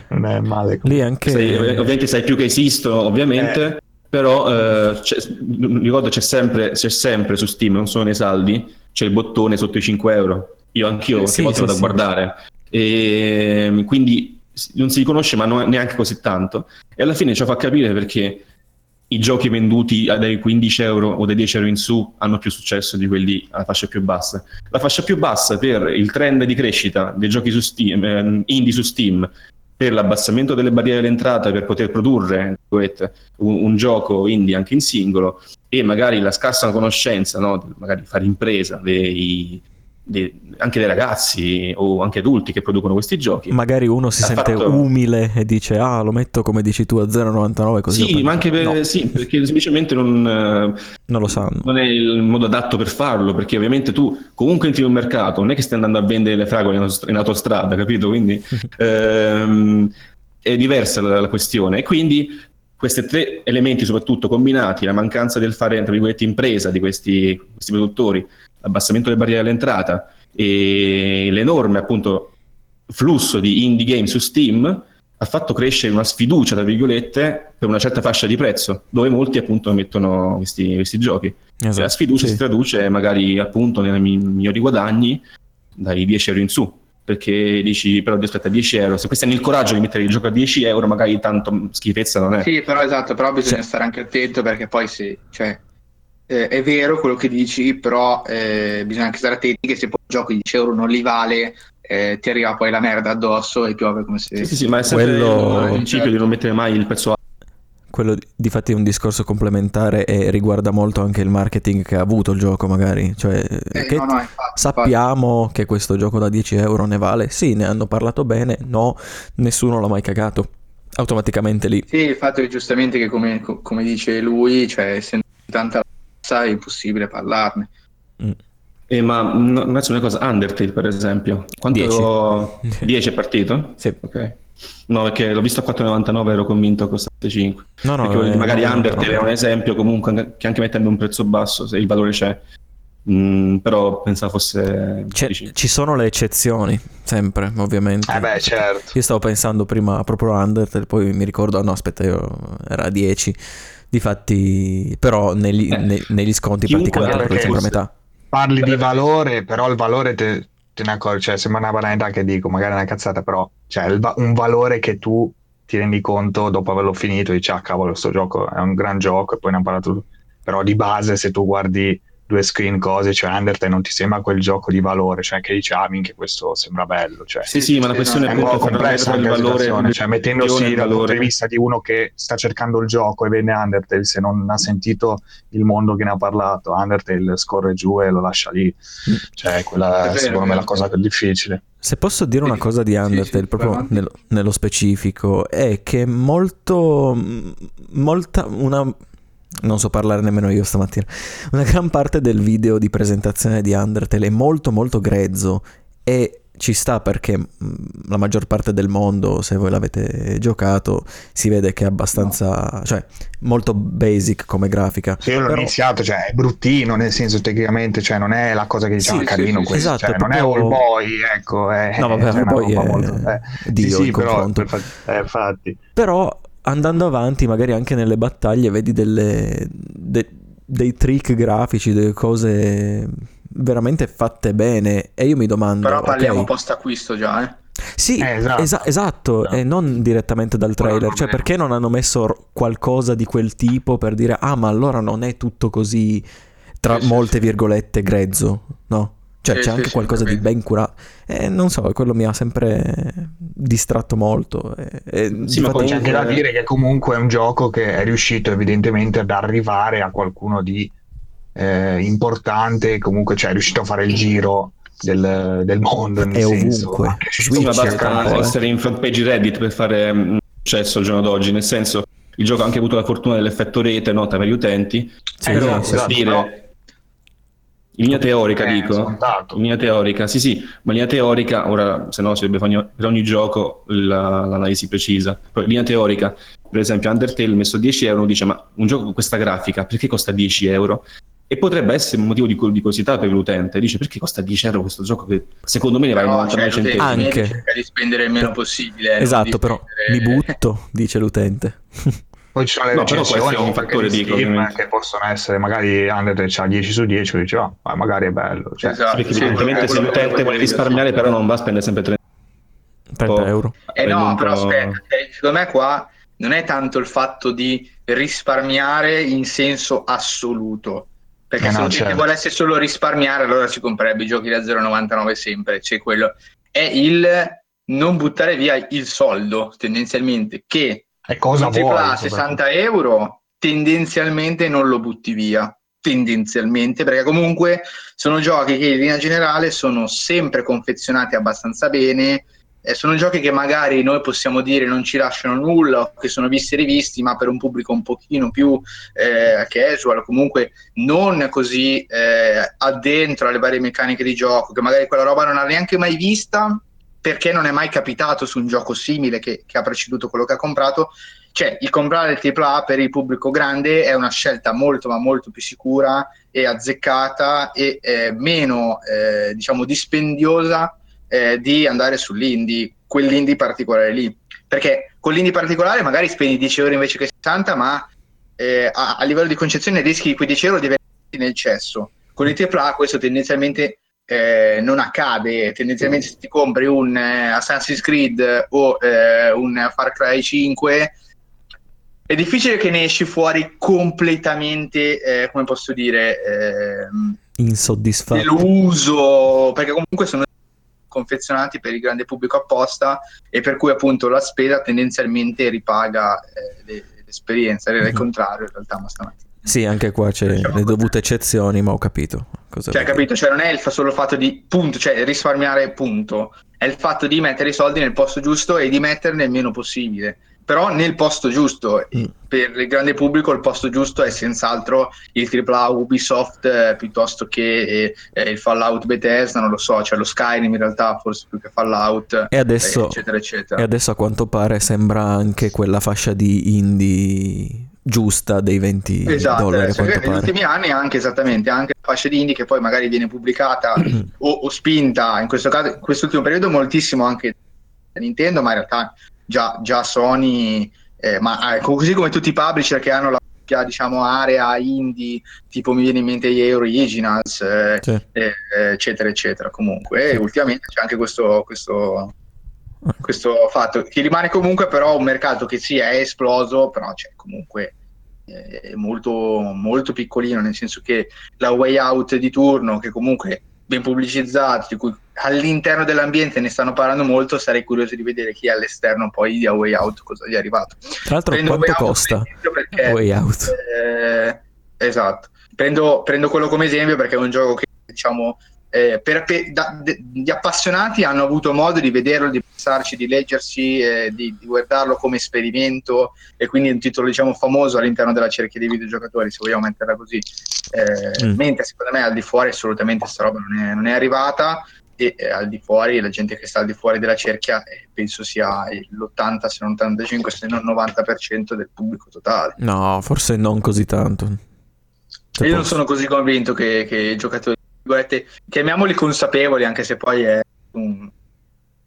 C: non è male.
D: Lì anche...
E: Sai- ovviamente sai più che esistono, ovviamente, però eh, c'è- mi ricordo c'è sempre, c'è sempre su Steam, non solo nei saldi, c'è il bottone sotto i 5 euro. Io anch'io
D: Sì,
E: qualche volta
D: sì,
E: vado
D: sì.
E: a guardare. E quindi non si riconosce, ma non- neanche così tanto. E alla fine ci fa capire perché i giochi venduti dai 15 euro o dai 10 euro in su hanno più successo di quelli alla fascia più bassa. La fascia più bassa per il trend di crescita dei giochi su Steam, ehm, indie su Steam, per l'abbassamento delle barriere all'entrata per poter produrre un, un gioco indie anche in singolo e magari la scarsa conoscenza, no, magari fare impresa dei, dei- anche dei ragazzi o anche adulti che producono questi giochi.
D: Magari uno si
E: Ha
D: sente
E: fatto-
D: umile e dice ah lo metto come dici tu a 0,99 così...
E: Sì, ma anche per-
D: prendo". No,
E: sì, perché semplicemente non, eh,
D: non lo sanno.
E: non è il modo adatto per farlo, perché ovviamente tu comunque entri in un mercato, non è che stai andando a vendere le fragole in autostrada, capito? Quindi [LAUGHS] ehm, è diversa la, la questione. E quindi questi tre elementi, soprattutto combinati, la mancanza del fare, tra virgolette, impresa di questi, questi produttori, l'abbassamento delle barriere all'entrata e l'enorme, appunto, flusso di indie game su Steam, ha fatto crescere una sfiducia, tra virgolette, per una certa fascia di prezzo, dove molti appunto mettono questi, questi giochi. E
D: Esatto,
E: la sfiducia
D: sì.
E: si traduce magari appunto nei mi- migliori guadagni dai 10 euro in su. Perché dici, però aspetta, 10 euro. Se questi hanno il coraggio di mettere il gioco a 10 euro, magari tanto schifezza non è.
B: Sì, però esatto, però bisogna
D: Sì.
B: stare anche attento perché poi sì, cioè, eh, è vero quello che dici, però eh, bisogna anche stare attenti che se poi un gioco di 10 euro non li vale, eh, ti arriva poi la merda addosso e piove come se...
E: Sì, sì, sì, ma è sempre
D: Quello-
E: il principio di non mettere mai il prezzo alto.
D: Quello di- difatti è un discorso complementare e riguarda molto anche il marketing che ha avuto il gioco magari. Cioè,
B: Eh,
D: che
B: no, no, infatti,
D: sappiamo che questo gioco da 10 euro ne vale? Sì, ne hanno parlato bene, no, nessuno l'ha mai cagato. Automaticamente lì.
B: Sì, il fatto è giustamente che come, co- come dice lui, cioè essendo tanta razza è impossibile parlarne.
E: Eh, ma no, non è una cosa, Undertale per esempio. Quanto 10 [LAUGHS] è partito?
D: Sì.
E: Ok. No, perché l'ho visto a 4,99 ero convinto costasse 5.
D: No, no,
E: perché
D: eh,
E: magari
D: no,
E: Undertale
D: no.
E: è un esempio comunque che anche mettendo un prezzo basso, se il valore c'è. Mm, però pensavo fosse
D: C'è-
E: 10.
D: ci sono le eccezioni, sempre, ovviamente.
C: Eh beh, certo.
D: Io stavo pensando prima proprio a Undertale, poi mi ricordo, ah, no, aspetta, io era a 10. Difatti, però negli,
E: Eh,
D: ne- negli sconti praticamente lo sempre metà.
C: Parli di valore, però il valore te, te ne accorgi, cioè sembra una banalità che dico, magari è una cazzata, però cioè il un valore che tu ti rendi conto dopo averlo finito, dici ah cavolo, questo gioco è un gran gioco e poi ne ha parlato. Però di base se tu guardi due screen cose, cioè Undertale non ti sembra quel gioco di valore, cioè che dici ah minchia questo sembra bello, cioè.
E: Sì, sì, ma la questione
C: è
E: è
C: un po' complessa anche
E: il
C: la
E: valore,
C: situazione, cioè mettendosi dal punto
E: valore.
C: di vista di uno che sta cercando il gioco e vede Undertale, se non ha sentito il mondo che ne ha parlato, Undertale scorre giù e lo lascia lì, cioè quella
B: È vero,
C: secondo me
B: è
C: la cosa più difficile.
D: Se posso dire una cosa di Undertale,
B: sì,
D: proprio nello, nello specifico, è che molto, molta, una, non so parlare nemmeno io stamattina, una gran parte del video di presentazione di Undertale è molto molto grezzo e ci sta perché mh, la maggior parte del mondo, se voi l'avete giocato, si vede che è abbastanza, cioè molto basic come grafica.
C: Sì, io l'ho
D: Però-
C: iniziato, cioè è bruttino nel senso tecnicamente, cioè non è la cosa che diciamo
B: Sì,
C: carino
B: sì, sì,
C: questo,
D: esatto,
C: cioè,
D: è
C: non è
D: proprio-
C: all boy, ecco, è,
D: No, vabbè,
C: cioè,
D: All Boy è-
C: molto- eh,
D: Dio
C: sì, sì, però,
D: confronto.
C: fa- eh, infatti.
D: Però andando avanti, magari anche nelle battaglie, vedi delle, de- dei trick grafici, delle cose veramente fatte bene. E io mi domando:
B: Però parliamo
D: ok,
B: post acquisto già, eh.
D: sì,
C: Eh, esatto.
D: esa- esatto,
C: Esatto.
D: e non direttamente dal trailer. Cioè, perché non hanno messo r- qualcosa di quel tipo per dire: ah, ma allora non è tutto così, tra
B: sì,
D: molte
B: sì.
D: virgolette, grezzo, no? Cioè,
B: Sì,
D: c'è
B: sì,
D: anche
B: sì,
D: qualcosa di ben curato. E non so, quello mi ha sempre distratto molto. E, e
E: Sì, ma
D: difatti-
C: C'è anche da dire che comunque è un gioco che è riuscito evidentemente ad arrivare a qualcuno di eh, importante, comunque cioè, è riuscito a fare il giro del, del mondo. Nel
D: È
C: senso,
D: ovunque. Switch
E: basta
C: eh.
E: essere in front page Reddit per fare mm, successo al giorno d'oggi, nel senso il gioco ha anche avuto la fortuna dell'effetto rete nota per gli utenti,
D: Sì,
E: però
C: esatto,
E: per
C: esatto,
E: dire
C: però-
E: in linea teorica
C: Eh,
E: dico,
C: scontato.
E: in linea teorica, sì sì, ma in linea teorica, ora se no si dovrebbe fare ogni- per ogni gioco la- l'analisi precisa, però in linea teorica, per esempio Undertale messo 10 euro, dice ma un gioco con questa grafica perché costa 10 euro? E potrebbe essere un motivo di di curiosità per l'utente, dice perché costa 10 euro questo gioco che secondo me ne vale
B: Però,
E: 99
B: cioè,
E: centesimi.
D: Anche.
B: cerca di spendere il meno possibile. eh,
D: Esatto, però mi
B: spendere-
D: butto, dice l'utente. [LAUGHS]
C: Poi ci sono le
E: No,
C: recensioni
E: un fattore
C: di Steam che possono essere magari Undertale c'ha 10 su 10 e dice oh, ma magari è bello cioè,
B: Esatto,
E: Perché
B: sì,
E: evidentemente se l'utente vuole risparmiare però non va a spendere sempre 30
D: 30 euro.
B: Eh no, però
E: po'-
B: aspetta, eh, secondo me qua non è tanto il fatto di risparmiare in senso assoluto. Perché
C: Eh
B: se
C: no,
B: l'utente
C: certo.
B: volesse solo risparmiare, allora si comprerebbe i giochi da 0,99 sempre. C'è quello. È il non buttare via il soldo, tendenzialmente, che
C: e cosa
B: un AAA
C: vuoi
B: a 60 euro tendenzialmente non lo butti via. Tendenzialmente perché comunque sono giochi che in linea generale sono sempre confezionati abbastanza bene eh, sono giochi che magari noi possiamo dire non ci lasciano nulla o che sono visti e rivisti ma per un pubblico un pochino più eh, casual comunque non così eh, addentro alle varie meccaniche di gioco che magari quella roba non ha neanche mai vista perché non è mai capitato su un gioco simile che, che ha preceduto quello che ha comprato. Cioè il comprare il AAA per il pubblico grande è una scelta molto ma molto più sicura e azzeccata e eh, meno eh, diciamo dispendiosa eh, di andare sull'indie quell'indie particolare lì. Perché con l'indie particolare magari spendi 10 euro invece che 60 ma eh, a, a livello di concezione rischi quei 10 euro di averli nel cesso. Con il AAA questo tendenzialmente eh, non accade tendenzialmente se ti compri un eh, Assassin's Creed o eh, un Far Cry 5 è difficile che ne esci fuori completamente, eh, come posso dire, ehm,
D: Insoddisfatto.
B: deluso, perché comunque sono confezionati per il grande pubblico apposta e per cui appunto la spesa tendenzialmente ripaga eh, le- l'esperienza, era il
D: Mhm.
B: contrario in realtà, ma stamattina.
D: Sì, anche qua c'è
B: Diciamo
D: le dovute eccezioni, ma ho capito. Cosa
B: Cioè, capito? Cioè, non è il solo il fatto di punto, cioè risparmiare punto, è il fatto di mettere i soldi nel posto giusto e di metterne il meno possibile. Però nel posto giusto,
D: Mm.
B: per il grande pubblico il posto giusto è senz'altro il AAA Ubisoft eh, piuttosto che eh, eh, il Fallout Bethesda, non lo so, cioè lo Skyrim in realtà forse più che Fallout,
D: E adesso,
B: eh, eccetera, eccetera.
D: e adesso a quanto pare sembra anche quella fascia di indie giusta dei 20
B: Esatto,
D: dollari. Quanto
B: negli ultimi anni anche esattamente, anche la fascia di indie che poi magari viene pubblicata [CLEARS THROAT] o, o spinta, in questo caso, in quest'ultimo periodo moltissimo anche da Nintendo, ma in realtà già, già Sony, eh, ma eh, così come tutti i publisher che hanno la diciamo, area indie, tipo mi viene in mente gli Originals, eh,
D: Sì.
B: eh, eccetera, eccetera. Comunque, e ultimamente c'è anche questo, questo, questo fatto che rimane comunque però un mercato che sì è esploso, però c'è comunque è molto, molto piccolino, nel senso che la way out di turno, che comunque ben pubblicizzato, di cui all'interno dell'ambiente ne stanno parlando molto, sarei curioso di vedere chi all'esterno poi di A Way Out cosa gli è arrivato.
D: Tra l'altro,
B: Prendo
D: quanto
B: Way
D: costa?
B: perché-
D: Way Out.
B: eh, esatto. Prendo, prendo quello come esempio perché è un gioco che, diciamo, eh, per, per- da- de- gli appassionati hanno avuto modo di vederlo, di pensarci, di leggersi, eh, di, di guardarlo come esperimento e quindi è un titolo, diciamo, famoso all'interno della cerchia dei videogiocatori, se vogliamo metterla così. Eh,
D: Mm.
B: Mentre secondo me al di fuori assolutamente sta roba non è, non è arrivata e eh, al di fuori, la gente che sta al di fuori della cerchia, eh, penso sia l'80, se non 85, se non 90% del pubblico totale.
D: No, forse non così tanto. Se
B: Io non
D: posso-
B: sono così convinto che, che i giocatori, virgolette, chiamiamoli consapevoli, anche se poi è un-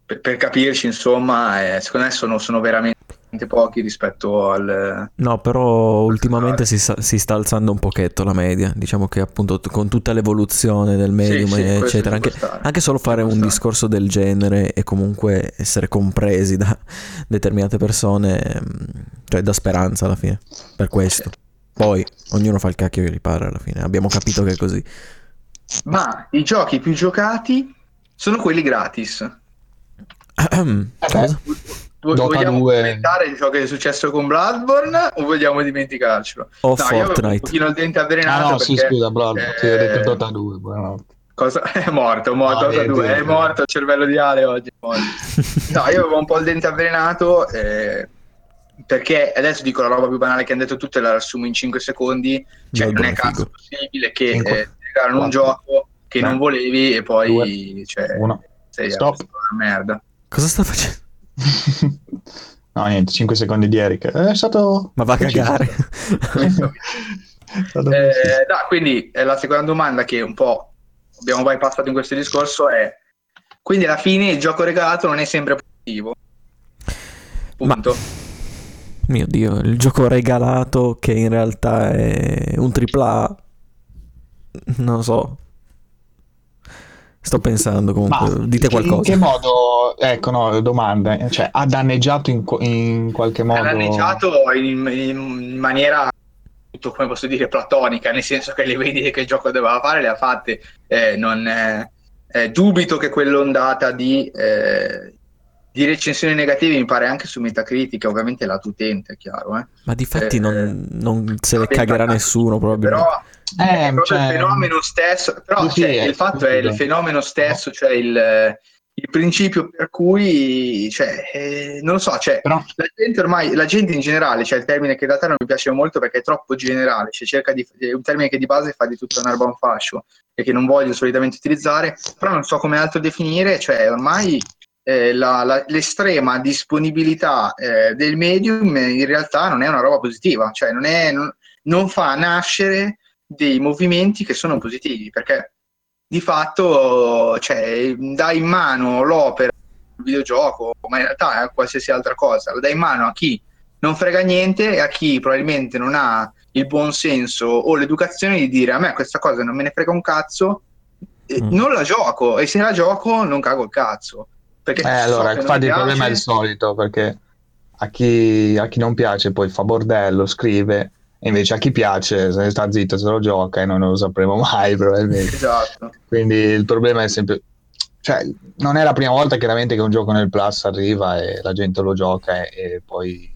B: per, per capirci, insomma, eh, secondo me sono, sono veramente pochi rispetto al...
D: No, però ultimamente si, sta- si sta alzando un pochetto la media. Diciamo che appunto con tutta l'evoluzione del medium,
B: Sì, sì,
D: eccetera, anche, anche solo fare un discorso del genere e comunque essere compresi da determinate persone, mm, cioè da speranza alla fine, per questo. Poi ognuno fa il cacchio che gli pare alla fine, abbiamo capito che è così.
B: Ma i giochi più giocati sono quelli gratis.
D: Cosa?
B: Vo-
C: Dota
B: vogliamo
C: 2.
B: commentare ciò che è successo con Bloodborne o vogliamo dimenticarcelo?
D: O
B: No, io avevo un
D: Fortnite.
B: pochino il dente
C: Ah
B: avvelenato
C: no, sì,
B: perché,
C: scusa, Blood,
B: eh,
C: ti ho detto Dota 2, buonanotte.
B: Cosa? [LAUGHS] È morto, è morto,
C: Ah,
B: Dota
C: vedi,
B: 2, è morto il cervello di Ale oggi. è. [LAUGHS] No, io avevo un po' il dente avvelenato eh, perché adesso dico la roba più banale che hanno detto tutte, la riassumo in 5 secondi. Cioè, non
D: Bloodborne
B: è
D: è
B: cazzo
D: figo.
B: possibile che eh, regalano un gioco che
C: Tre.
B: non volevi e poi cioè,
C: Uno.
B: sei
C: Stop.
B: una merda.
D: Cosa sta facendo? [LAUGHS]
C: no, niente, 5 secondi di Eric. È stato...
D: Ma va a cagare. [LAUGHS]
B: Eh, no, quindi eh, la seconda domanda che un po' abbiamo bypassato in questo discorso è quindi alla fine il gioco regalato non è sempre positivo.
D: Ma-
B: Punto.
D: Mio Dio, il gioco regalato che in realtà è un AAA. Non so. Sto pensando comunque.
C: Ma
D: Dite
C: In che
D: qualcosa.
C: modo, ecco, no, domanda, cioè ha danneggiato in, in qualche
B: Ha
C: modo...
B: danneggiato in, in maniera tutto, come posso dire platonica, nel senso che le vendite che il gioco doveva fare le ha fatte. Eh, non, eh, eh, dubito che quell'ondata di, eh, di recensioni negative mi pare anche su Metacritic, ovviamente lato utente, è chiaro. Eh.
D: Ma di fatti
B: eh,
D: non, non se ne cagherà nessuno probabilmente.
B: Però
C: Eh,
B: è proprio
C: cioè-
B: il fenomeno stesso, però
C: Sì, sì,
B: cioè,
C: è
B: il fatto è il fenomeno stesso, cioè il, il principio per cui, cioè, eh, non lo so, cioè,
C: Però,
B: la gente ormai, la gente in generale, cioè il termine che in realtà non mi piace molto perché è troppo generale, cioè cerca di, è un termine che di base fa di tutta un'erba un fascio e che non voglio solitamente utilizzare, però non so come altro definire, cioè ormai eh, la- la- l'estrema disponibilità eh, del medium in realtà non è una roba positiva, cioè non, è, non, non fa nascere dei movimenti che sono positivi, perché di fatto cioè, dai in mano l'opera il videogioco, ma in realtà è qualsiasi altra cosa, la dai in mano a chi non frega niente e a chi probabilmente non ha il buon senso o l'educazione di dire a me questa cosa non me ne frega un cazzo, eh,
D: Mm.
B: non la gioco e se la gioco non cago il cazzo. Perché
C: eh,
B: so
C: allora, infatti
B: mi
C: il problema è il solito, perché a chi, a chi non piace poi fa bordello, scrive, e invece a chi piace se sta zitto se lo gioca e noi non lo sapremo mai probabilmente.
B: Esatto.
C: Quindi il problema è sempre... Cioè, non è la prima volta chiaramente che un gioco nel Plus arriva e la gente lo gioca e, e poi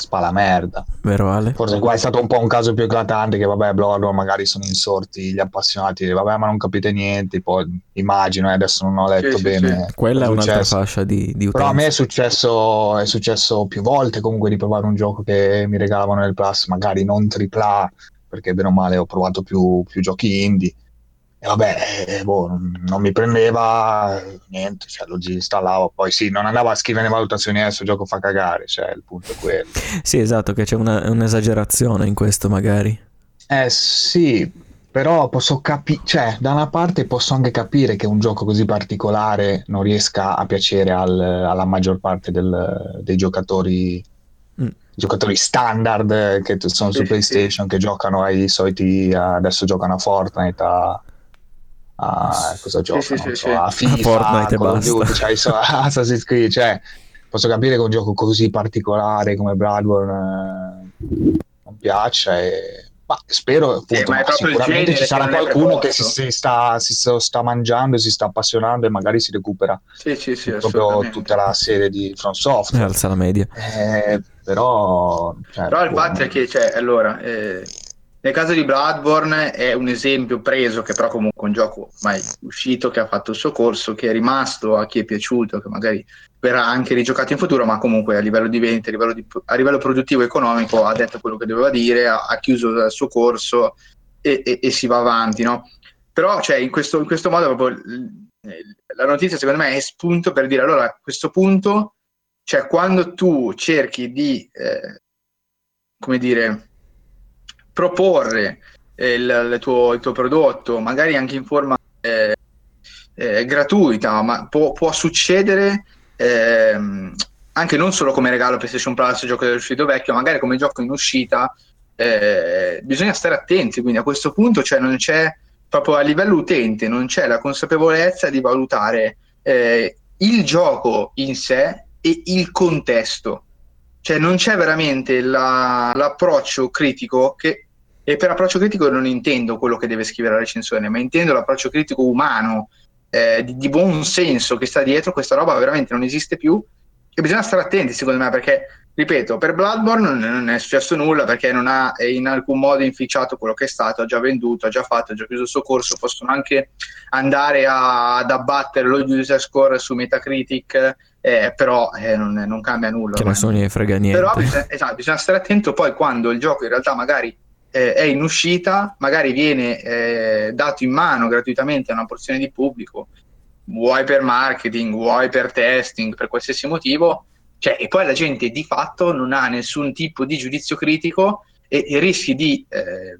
C: spala merda.
D: Vero Ale?
C: Forse qua è stato un po' un caso più eclatante che vabbè, Bloodborne magari sono insorti gli appassionati, vabbè ma non capite niente, poi immagino, eh, adesso non ho letto
B: Sì, sì,
C: bene.
D: Quella è un'altra fascia di, di
C: Però a me è
D: utenza.
C: successo, è successo più volte comunque di provare un gioco che mi regalavano nel Plus, magari non AAA, perché bene o male ho provato più, più giochi indie. E vabbè, eh, boh, non, mi prendeva eh, niente, cioè lo installavo. Poi sì, non andavo a scrivere valutazioni, adesso il gioco fa cagare, cioè il punto è quello.
D: Sì, esatto, che c'è una- un'esagerazione in questo magari.
C: Eh sì, però posso capire, cioè da una parte posso anche capire che un gioco così particolare non riesca a piacere al- alla maggior parte del- dei giocatori,
D: Mm.
C: giocatori standard eh, che sono su PlayStation, che giocano ai soliti, adesso giocano a Fortnite, a, a- cosa giocano?
B: sì, sì,
C: so,
B: sì.
C: a FIFA,
D: Fortnite e
C: Call of. Duty, cioè, so- [LAUGHS] Assassin's Creed, cioè posso capire che un gioco così particolare come Bloodborne eh, non piaccia e ma spero appunto,
B: ma è
C: ma sicuramente ci sarà
B: che
C: qualcuno che si, si sta, si sta- sta mangiando, si sta appassionando e magari si recupera
B: Sì, sì, sì,
C: proprio tutta la serie di From Software.
D: alza la media.
C: Eh, però, cioè,
B: Però il fatto è che, cioè, allora, eh, nel caso di Bloodborne è un esempio preso, che però comunque un gioco ormai uscito, che ha fatto il suo corso, che è rimasto a chi è piaciuto, che magari verrà anche rigiocato in futuro, ma comunque a livello di vendita, a a livello produttivo e economico ha detto quello che doveva dire, ha, ha chiuso il suo corso e, e- e si va avanti, no? Però, cioè, in questo, in questo modo proprio la notizia secondo me è spunto per dire, allora, a questo punto, cioè, quando tu cerchi di, eh, come dire, proporre eh, il, il tuo, il tuo prodotto, magari anche in forma eh, eh, gratuita, ma può, può succedere ehm, anche non solo come regalo PlayStation Plus, gioco che è uscito vecchio, magari come gioco in uscita, eh, bisogna stare attenti, quindi a questo punto cioè, non c'è proprio a livello utente, non c'è la consapevolezza di valutare eh, il gioco in sé e il contesto. Cioè non c'è veramente la- l'approccio critico che e per approccio critico non intendo quello che deve scrivere la recensione, ma intendo l'approccio critico umano, eh, di, di buon senso che sta dietro, questa roba veramente non esiste più e bisogna stare attenti secondo me perché, ripeto, per Bloodborne non, è successo nulla perché non ha eh, in alcun modo inficiato quello che è stato, ha già venduto, ha già fatto, ha già chiuso il suo corso, possono anche andare a- ad abbattere lo user score su Metacritic, eh, però eh, non, non cambia nulla.
D: Che nessuno gliene frega niente.
B: Però bisogna, esatto, bisogna stare attento poi quando il gioco in realtà magari eh, è in uscita, magari viene eh, dato in mano gratuitamente a una porzione di pubblico, vuoi per marketing, vuoi per testing, per qualsiasi motivo, cioè, e poi la gente di fatto non ha nessun tipo di giudizio critico e, e rischi di eh,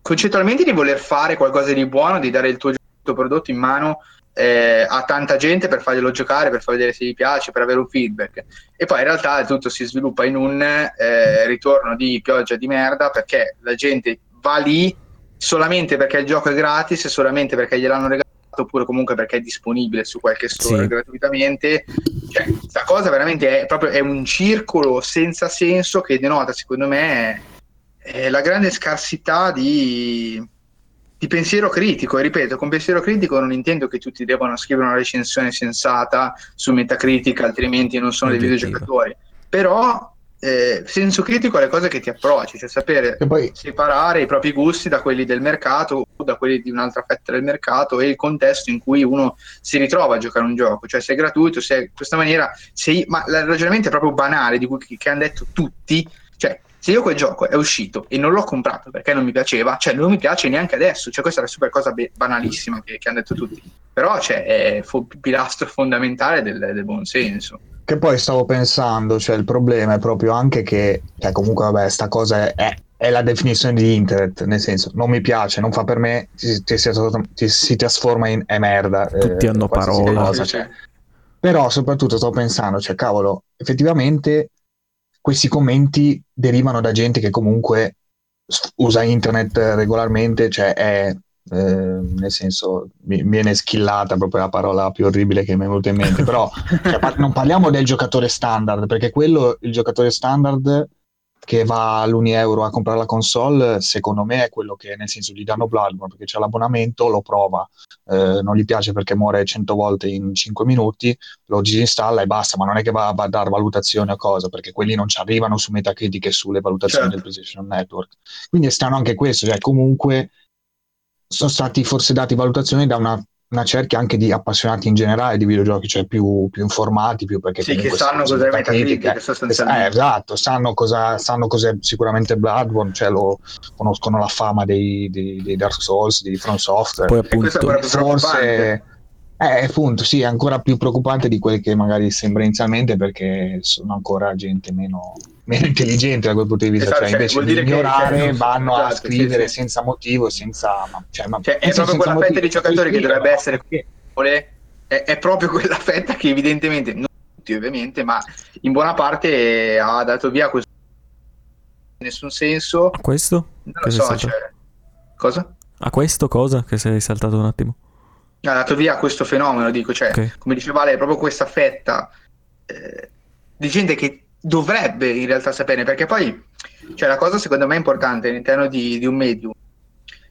B: concettualmente di voler fare qualcosa di buono, di dare il tuo prodotto in mano eh, a tanta gente per farglielo giocare, per far vedere se gli piace, per avere un feedback. E poi in realtà tutto si sviluppa in un eh, ritorno di pioggia di merda perché la gente va lì solamente perché il gioco è gratis solamente perché gliel'hanno regalato oppure comunque perché è disponibile su qualche store
D: Sì.
B: gratuitamente. Cioè, questa cosa veramente è proprio è un circolo senza senso che denota, secondo me, è la grande scarsità di, di pensiero critico. E ripeto, con pensiero critico non intendo che tutti debbano scrivere una recensione sensata su Metacritic, altrimenti non sono dei
D: Oggettiva.
B: videogiocatori. Però eh, senso critico alle cose che ti approcci, cioè sapere
C: poi
B: separare i propri gusti da quelli del mercato o da quelli di un'altra fetta del mercato e il contesto in cui uno si ritrova a giocare un gioco, cioè se è gratuito, se è in questa maniera, se ma il ragionamento è proprio banale di cui che hanno detto tutti, se io quel gioco è uscito e non l'ho comprato perché non mi piaceva, cioè non mi piace neanche adesso, cioè questa è la super cosa be- banalissima che, che hanno detto tutti, però cioè, è fo- pilastro fondamentale del, del buon senso.
C: Che poi stavo pensando, cioè il problema è proprio anche che, cioè comunque vabbè, sta cosa è, è- la definizione di internet, nel senso, non mi piace, non fa per me, si, trasforma in è merda. eh,
D: Tutti hanno
C: qualsiasi
D: parola.
C: cosa, cioè. Però soprattutto sto pensando, cioè cavolo, effettivamente questi commenti derivano da gente che comunque usa internet regolarmente, cioè è eh, nel senso mi mi viene schillata proprio la parola più orribile che mi è venuta in mente, però [LAUGHS] cioè, par- non parliamo del giocatore standard, perché quello, il giocatore standard che va all'Unieuro a comprare la console, secondo me è quello che nel senso gli danno Bloodborne perché c'è l'abbonamento, lo prova, eh, non gli piace perché muore 100 volte in 5 minuti, lo disinstalla e basta, ma non è che va, va a dare valutazione o cosa, perché quelli non ci arrivano su Metacritic e sulle valutazioni
B: Certo.
C: del PlayStation Network. Quindi è strano anche questo, cioè comunque sono stati forse dati valutazioni da una, una cerchia anche di appassionati in generale di videogiochi, cioè più, più informati, più perché
B: Sì, che sanno cos'è
C: Metacritic, eh,
B: sostanzialmente.
C: eh, esatto, sanno, cosa, sanno cos'è sicuramente Bloodborne, cioè lo, conoscono la fama dei, dei- dei Dark Souls, di From Software.
D: Poi
B: E questo è
D: appunto.
C: Forse, eh, appunto, sì, è ancora più preoccupante di quel che magari sembra inizialmente perché sono ancora gente meno, meno intelligente da quel punto di vista,
B: Esatto,
C: cioè
B: cioè,
C: invece
B: vuol
C: di
B: dire che-
C: ignorare
B: cioè,
C: vanno a
B: esatto, sì,
C: scrivere
B: sì.
C: senza motivo, senza... ma- Cioè, ma-
B: Cioè, è proprio quella
C: senza
B: fetta di
C: motivo.
B: giocatori che dovrebbe
C: scrivere,
B: essere è, è proprio quella fetta che evidentemente, non tutti ovviamente, ma in buona parte ha dato via questo nessun senso.
D: a questo?
B: Non lo
D: sei
B: so, cioè, cosa?
D: A questo cosa? Che sei saltato un attimo?
B: Ha dato via questo fenomeno, dico, cioè,
D: Ok.
B: come diceva lei, proprio questa fetta eh, di gente che dovrebbe in realtà sapere, perché poi, cioè, la cosa secondo me importante all'interno di, di un medium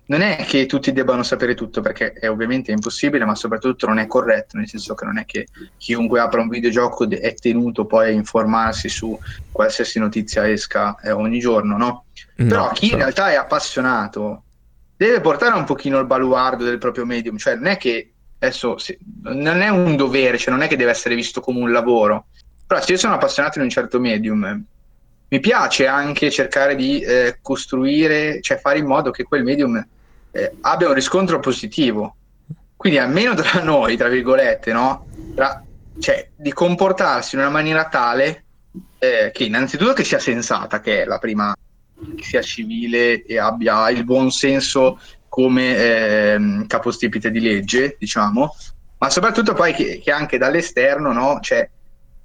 B: non è che tutti debbano sapere tutto, perché è ovviamente impossibile, ma soprattutto non è corretto, nel senso che non è che chiunque apra un videogioco de- è tenuto poi a informarsi su qualsiasi notizia esca eh, ogni giorno, no? Però
D: No,
B: chi in
D: però-
B: realtà è appassionato deve portare un pochino il baluardo del proprio medium, cioè non è che adesso se- non è un dovere, cioè non è che deve essere visto come un lavoro, però se io sono appassionato in un certo medium, mi piace anche cercare di eh, costruire, cioè fare in modo che quel medium eh, abbia un riscontro positivo. Quindi almeno tra [LAUGHS] noi, tra virgolette, no? Tra- cioè, di comportarsi in una maniera tale eh, che innanzitutto che sia sensata, che è la prima, sia civile e abbia il buon senso come ehm, capostipite di legge, diciamo, ma soprattutto poi che, che anche dall'esterno no? cioè,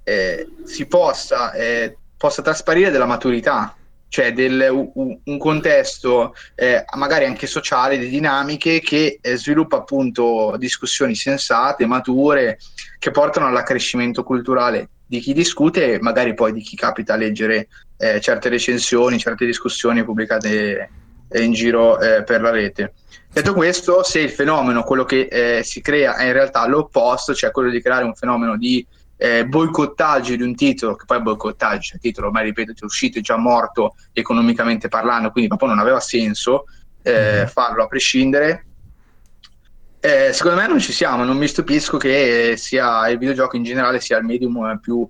B: eh, si possa, eh, possa trasparire della maturità, cioè del, u- un contesto eh, magari anche sociale, di dinamiche che eh, sviluppa appunto discussioni sensate, mature, che portano all'accrescimento culturale di chi discute e magari poi di chi capita a leggere eh, certe recensioni, certe discussioni pubblicate eh, in giro eh, per la rete. Detto questo, se il fenomeno, quello che eh, si crea è in realtà l'opposto, cioè quello di creare un fenomeno di eh, boicottaggio di un titolo, che poi boicottaggio, il titolo ormai ripeto, è uscito, è già morto economicamente parlando, quindi proprio non aveva senso
D: Mhm.
B: farlo a prescindere. Eh, secondo me non ci siamo, non mi stupisco che sia il videogioco in generale sia il medium più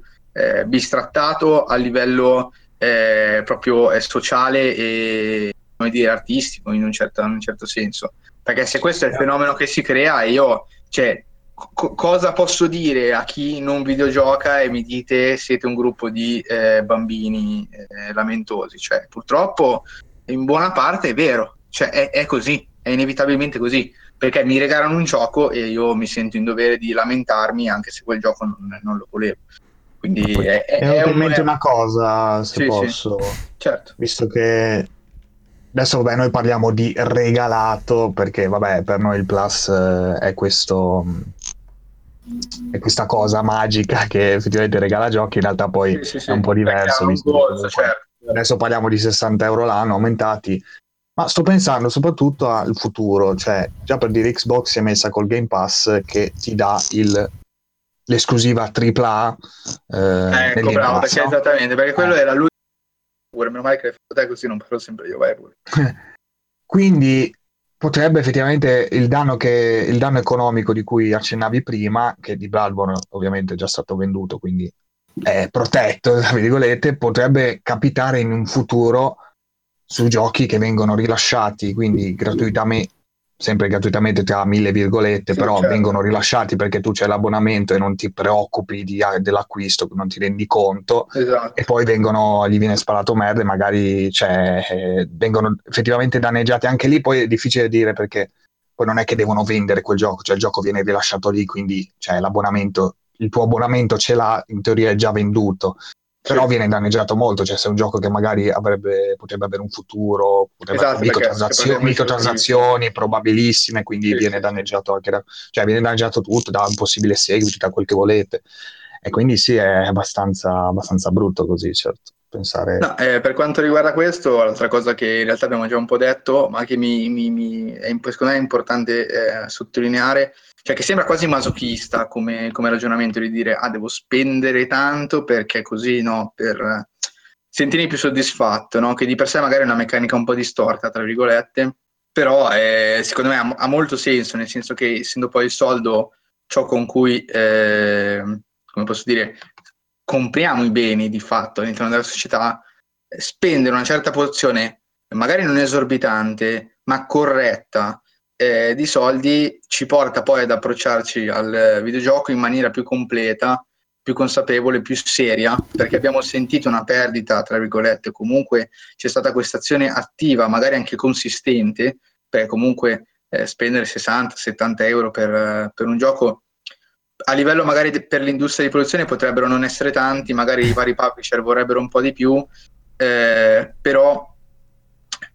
B: bistrattato a livello eh, proprio eh, sociale e come dire, artistico in un, certo, in un certo senso. Perché se questo è il fenomeno che si crea, io, cioè, co- cosa posso dire a chi non videogioca e mi dite siete un gruppo di eh, bambini eh, lamentosi? Cioè, purtroppo in buona parte è vero, cioè, è, è così, è inevitabilmente così perché mi regalano un gioco e io mi sento in dovere di lamentarmi anche se quel gioco non, non lo volevo. Quindi
D: poi-
B: è, è-
C: è
B: un-
C: una cosa, se
B: Sì, sì.
C: posso,
B: Certo.
C: visto che adesso vabbè, noi parliamo di regalato perché vabbè, per noi il Plus eh, è questo è questa cosa magica che effettivamente regala giochi, in realtà poi
B: Sì, sì, sì.
C: è un po' diverso.
B: Un
C: comunque
B: certo.
C: Adesso parliamo di 60 euro l'anno aumentati, ma sto pensando soprattutto al futuro, cioè già per dire Xbox si è messa col Game Pass che ti dà il- l'esclusiva AAA eh,
B: Ecco, bravo, perché esattamente, perché quello
C: Eh.
B: era lui. Pure, meno male che l'hai fatto te così non parlo sempre io, vai pure. [LAUGHS]
C: Quindi potrebbe effettivamente il danno, che, il danno economico di cui accennavi prima, che di Bloodborne ovviamente è già stato venduto, quindi è protetto, tra virgolette, potrebbe capitare in un futuro su giochi che vengono rilasciati, quindi gratuitamente, sempre gratuitamente tra mille virgolette,
B: Sì,
C: però
B: certo.
C: vengono rilasciati perché tu c'hai l'abbonamento e non ti preoccupi di- dell'acquisto, non ti rendi conto
B: Esatto.
C: e poi vengono, gli viene sparato merda e magari cioè, eh, vengono effettivamente danneggiati anche lì, poi è difficile dire perché poi non è che devono vendere quel gioco, cioè il gioco viene rilasciato lì, quindi cioè, l'abbonamento, il tuo abbonamento ce l'ha, in teoria è già venduto. Però
B: Sì.
C: viene danneggiato molto, cioè se è un gioco che magari avrebbe, potrebbe avere un futuro, potrebbe
B: Esatto,
C: avere microtransazioni, microtransazioni probabilissime, quindi
B: Sì,
C: viene
B: sì,
C: danneggiato anche da, cioè viene danneggiato tutto, da un possibile seguito, da quel che volete. E quindi sì, è abbastanza, abbastanza brutto così, certo, pensare...
B: No, eh, per quanto riguarda questo, l'altra cosa che in realtà abbiamo già un po' detto, ma che mi, mi- mi- è, secondo me è importante eh, sottolineare, cioè che sembra quasi masochista come, come ragionamento di dire ah devo spendere tanto perché così no, per eh, sentirmi più soddisfatto, no? che di per sé magari è una meccanica un po' distorta, tra virgolette, però eh, secondo me ha, ha molto senso, nel senso che essendo poi il soldo ciò con cui, eh, come posso dire, compriamo i beni di fatto all'interno della società, spendere una certa porzione, magari non esorbitante, ma corretta, eh, di soldi ci porta poi ad approcciarci al videogioco in maniera più completa, più consapevole, più seria, perché abbiamo sentito una perdita, tra virgolette, comunque c'è stata questa azione attiva, magari anche consistente, perché comunque eh, spendere 60-70 euro per, per un gioco. A livello magari de- per l'industria di produzione potrebbero non essere tanti, magari i vari publisher vorrebbero un po' di più, eh, però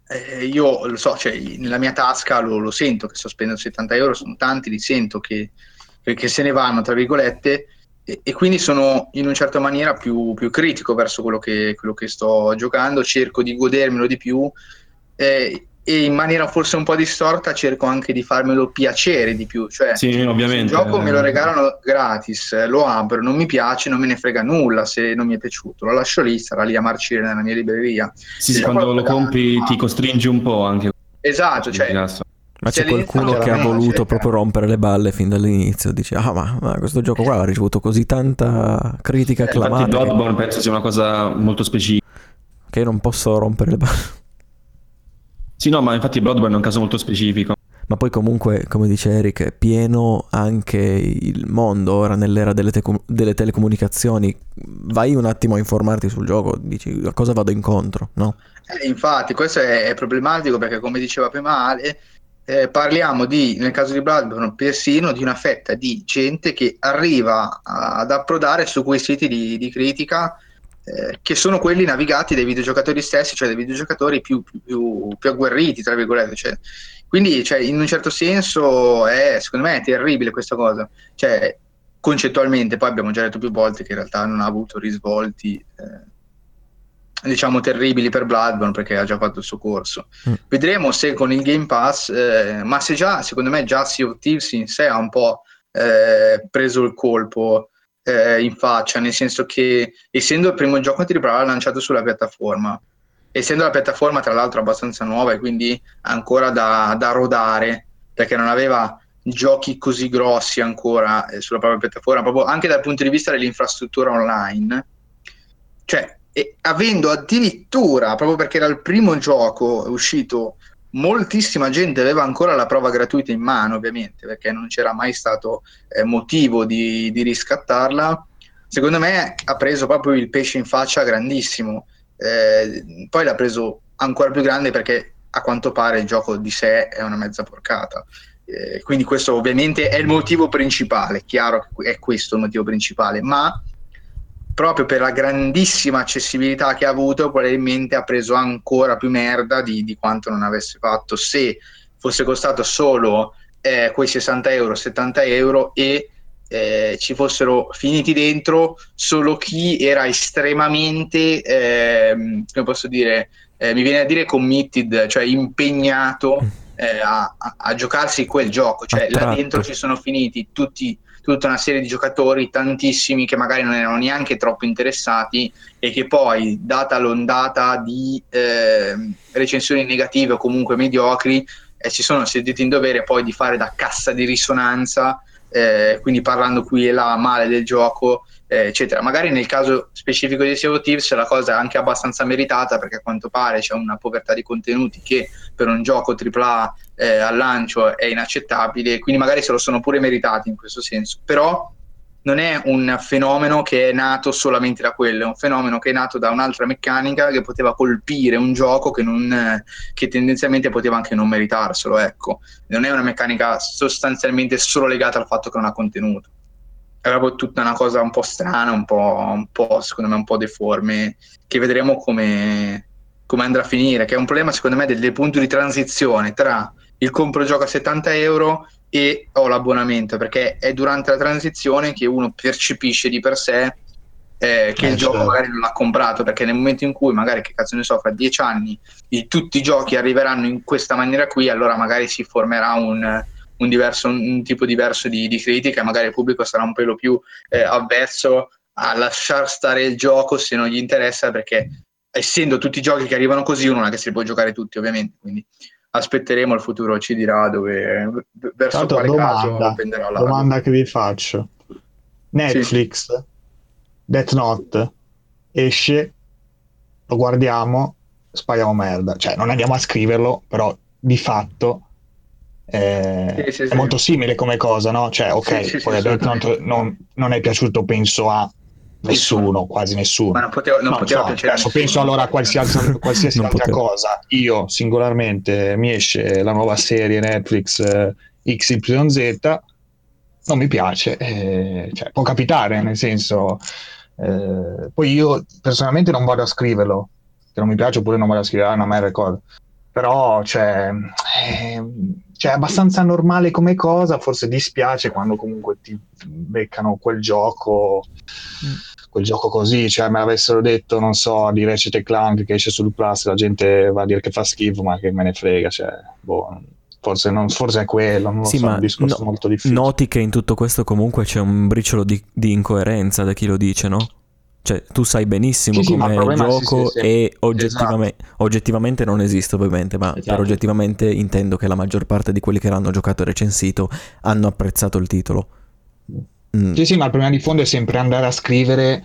B: eh, io lo so, cioè, nella mia tasca lo, lo sento che sto spendendo 70 euro, sono tanti, li sento che, che- se ne vanno, tra virgolette, e, e quindi sono in un certa maniera più, più critico verso quello che, quello che sto giocando, cerco di godermelo di più eh, e in maniera forse un po' distorta cerco anche di farmelo piacere di più, cioè
E: Sì, ovviamente.
B: gioco me lo regalano gratis, eh, lo apro, non mi piace, non me ne frega nulla se non mi è piaciuto, lo lascio lì, sarà lì a marcire nella mia libreria.
E: Sì, sì, quando lo compri ti costringi un po' anche.
B: Esatto, cioè,
D: Ma c'è qualcuno che ha voluto
B: cerca-
D: proprio rompere le balle fin dall'inizio. Dice, ah ma, ma questo gioco qua ha ricevuto così tanta critica
B: Eh, infatti
E: Infatti
D: acclamata che,
E: Bloodborne penso sia una cosa molto specifica.
D: che io non posso rompere le balle.
E: Sì, no, ma infatti Bloodborne è un caso molto specifico.
D: Ma poi comunque, come dice Eric, è pieno anche il mondo ora nell'era delle, teco- delle telecomunicazioni. Vai un attimo a informarti sul gioco, dici a cosa vado incontro, no?
B: Eh, infatti, questo è, è problematico perché, come diceva prima Ale, eh, parliamo di, nel caso di Bloodborne, persino di una fetta di gente che arriva ad approdare su quei siti di, di critica eh, che sono quelli navigati dai videogiocatori stessi, cioè dai videogiocatori più, più- più- più agguerriti, tra virgolette. Cioè, quindi, cioè, in un certo senso, è, secondo me è terribile questa cosa. Cioè, concettualmente, poi abbiamo già detto più volte che in realtà non ha avuto risvolti. eh, diciamo terribili per Bloodborne perché ha già fatto il suo corso.
D: Mm.
B: Vedremo se con il Game Pass, eh, ma se già, secondo me, già Sea of Thieves in sé ha un po' eh, preso il colpo eh, in faccia, nel senso che essendo il primo gioco AAA lanciato sulla piattaforma, essendo la piattaforma tra l'altro abbastanza nuova e quindi ancora da, da rodare, perché non aveva giochi così grossi ancora eh, sulla propria piattaforma, proprio anche dal punto di vista dell'infrastruttura online, cioè e avendo addirittura, proprio perché era il primo gioco uscito, moltissima gente aveva ancora la prova gratuita in mano, ovviamente, perché non c'era mai stato eh, motivo di, di riscattarla. Secondo me ha preso proprio il pesce in faccia grandissimo. Eh, poi l'ha preso ancora più grande perché a quanto pare il gioco di sé è una mezza porcata. Eh, quindi questo ovviamente è il motivo principale, chiaro che è questo il motivo principale, ma proprio per la grandissima accessibilità che ha avuto, probabilmente ha preso ancora più merda di, di quanto non avesse fatto se fosse costato solo eh, quei 60 euro, 70 euro e eh, ci fossero finiti dentro solo chi era estremamente, ehm, come posso dire, eh, mi viene a dire committed, cioè impegnato eh, a, a- a giocarsi quel gioco. Cioè là dentro ci sono finiti tutti tutta una serie di giocatori, tantissimi che magari non erano neanche troppo interessati e che poi, data l'ondata di ehm, recensioni negative o comunque mediocri, eh, si sono sentiti in dovere poi di fare da cassa di risonanza, eh, quindi parlando qui e là male del gioco, eh, eccetera. Magari nel caso specifico di Sea of Thieves la cosa è anche abbastanza meritata perché a quanto pare c'è una povertà di contenuti che per un gioco AAA eh, al lancio è inaccettabile, quindi magari se lo sono pure meritati in questo senso, però non è un fenomeno che è nato solamente da quello, è un fenomeno che è nato da un'altra meccanica che poteva colpire un gioco che, non, che tendenzialmente poteva anche non meritarselo, ecco. Non è una meccanica sostanzialmente solo legata al fatto che non ha contenuto. È proprio tutta una cosa un po' strana, un po', un po' secondo me un po' deforme, che vedremo come, come andrà a finire, che è un problema secondo me del, del punto di transizione tra il compro gioco a 70 euro e ho l'abbonamento, perché è durante la transizione che uno percepisce di per sé eh, che
C: Eh,
B: il gioco
C: certo.
B: magari non l'ha comprato, perché nel momento in cui magari, che cazzo ne so, fra dieci anni i- tutti i giochi arriveranno in questa maniera qui, allora magari si formerà un, un diverso, un tipo diverso di, di critica e magari il pubblico sarà un pelo più eh, avverso a lasciar stare il gioco se non gli interessa, perché essendo tutti i giochi che arrivano così, uno non è che si può giocare tutti, ovviamente. Quindi aspetteremo, il futuro ci dirà dove, verso
C: Tanto
B: quale caso
C: domanda,
B: penderà la
C: domanda che vi faccio. Netflix, Death Note, esce, lo guardiamo, spariamo merda. Cioè, non andiamo a scriverlo, però di fatto eh,
B: Sì, sì,
C: è
B: sì.
C: molto simile come cosa, no? Cioè, ok,
B: Sì, sì, sì,
C: poi
B: assolutamente.
C: non, non è piaciuto, penso, a nessuno, quasi nessuno.
B: Ma non poteva, non
C: No,
B: poteva
C: so,
B: piacere
C: adesso penso allora a qualsiasi, [LAUGHS] qualsiasi altra
D: poteva.
C: cosa. Io singolarmente mi esce la nuova serie Netflix eh, XYZ, non mi piace, eh, cioè, può capitare, nel senso, eh, poi io personalmente non vado a scriverlo, che non mi piace oppure non vado a scrivere, ah, non me ne ricordo. Però, cioè, ehm, cioè, è abbastanza normale come cosa, forse dispiace quando comunque ti beccano quel gioco quel gioco così, cioè me l'avessero detto, non so, di Ratchet e Clank che esce sul Plus, la gente va a dire che fa schifo, ma che me ne frega, cioè, boh, forse, non, forse è quello, non lo
D: Sì,
C: so, è
D: ma
C: un discorso
D: no-
C: molto difficile.
D: noti che in tutto questo comunque c'è un briciolo di, di incoerenza da chi lo dice, no? Cioè, tu sai benissimo
C: Sì,
D: come
C: il sì,
D: gioco
C: sì,
D: e oggettivame- oggettivamente non esiste ovviamente, ma
C: Esatto.
D: per oggettivamente intendo che la maggior parte di quelli che l'hanno giocato e recensito hanno apprezzato il titolo. Mm.
C: Sì, sì, ma il problema di fondo è sempre andare a scrivere,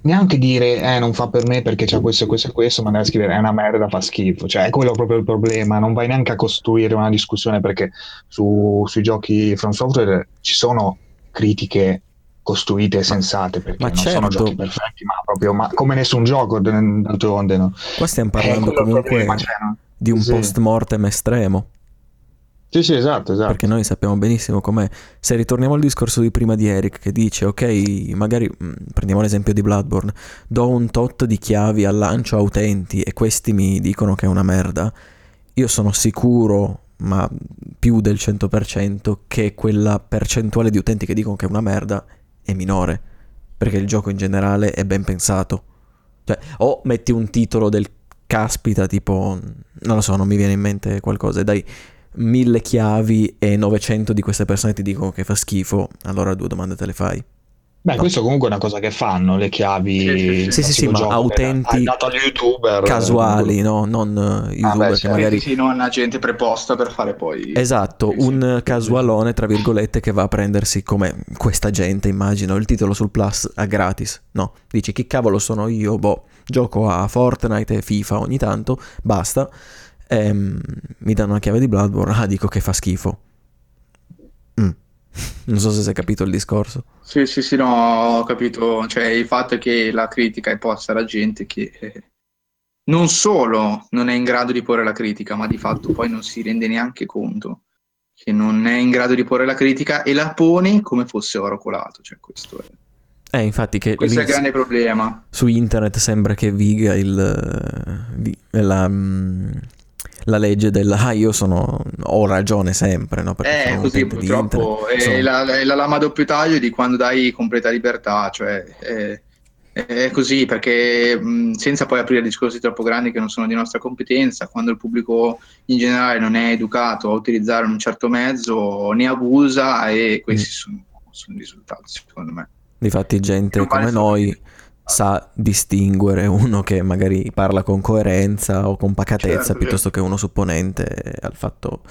C: neanche dire, eh, non fa per me perché c'ha questo e questo e questo, ma andare a scrivere, è una merda, fa schifo. Cioè, è quello proprio il problema. Non vai neanche a costruire una discussione perché su- sui giochi From Software ci sono critiche costruite e sensate perché
D: ma
C: non sono
D: certo.
C: giochi perfetti, ma proprio ma come nessun gioco d'altronde. No?
D: Qua stiamo parlando comunque
C: problema, cioè, no?
D: di un
C: Sì.
D: post mortem estremo.
C: Sì, sì, esatto, esatto.
D: Perché noi sappiamo benissimo com'è. Se ritorniamo al discorso di prima di Eric che dice, ok, magari mh, prendiamo l'esempio di Bloodborne, do un tot di chiavi al lancio a utenti e questi mi dicono che è una merda, io sono sicuro, ma più del 100%, che quella percentuale di utenti che dicono che è una merda è minore, perché il gioco in generale è ben pensato. Cioè, o metti un titolo del caspita, tipo, non lo so, non mi viene in mente qualcosa, e dai mille chiavi e 900 di queste persone ti dicono che fa schifo, allora due domande te le fai.
C: Beh,
D: No.
C: questo comunque è una cosa che fanno, le chiavi
B: Sì, sì, sì.
D: Sì, sì, sì, ma utenti
C: youtuber
D: Casuali, no? Non eh, youtuber che
C: certo.
D: magari...
B: Sì, sì, non la gente preposta per fare poi...
D: Esatto,
B: Sì, sì.
D: un casualone, tra virgolette, che va a prendersi come questa gente, immagino, il titolo sul Plus a gratis. No, dici chi cavolo sono io? Boh, gioco a Fortnite e FIFA ogni tanto, basta. Ehm, mi danno una chiave di Bloodborne, ah, dico che fa schifo. Mm. Non so se è capito il discorso.
B: Sì, sì, sì, no, ho capito. Cioè, il fatto è che la critica è posta alla gente che eh, non solo non è in grado di porre la critica, ma di fatto poi non si rende neanche conto che non è in grado di porre la critica e la pone come fosse oro colato. Cioè, questo è,
D: Eh, infatti che
B: questo è il grande problema.
D: su internet sembra che viga il, eh, la, mm, la legge del ah io sono ho ragione sempre no? perché
B: Eh, così purtroppo è
D: Sono-
B: la, è la lama a doppio taglio di quando dai completa libertà, cioè è, è così perché mh, senza poi aprire discorsi troppo grandi che non sono di nostra competenza, quando il pubblico in generale non è educato a utilizzare un certo mezzo ne abusa e questi sono, sono i risultati secondo me.
D: Difatti gente come noi. Sa distinguere uno che magari parla con coerenza o con pacatezza
B: Certo,
D: piuttosto che uno supponente al fatto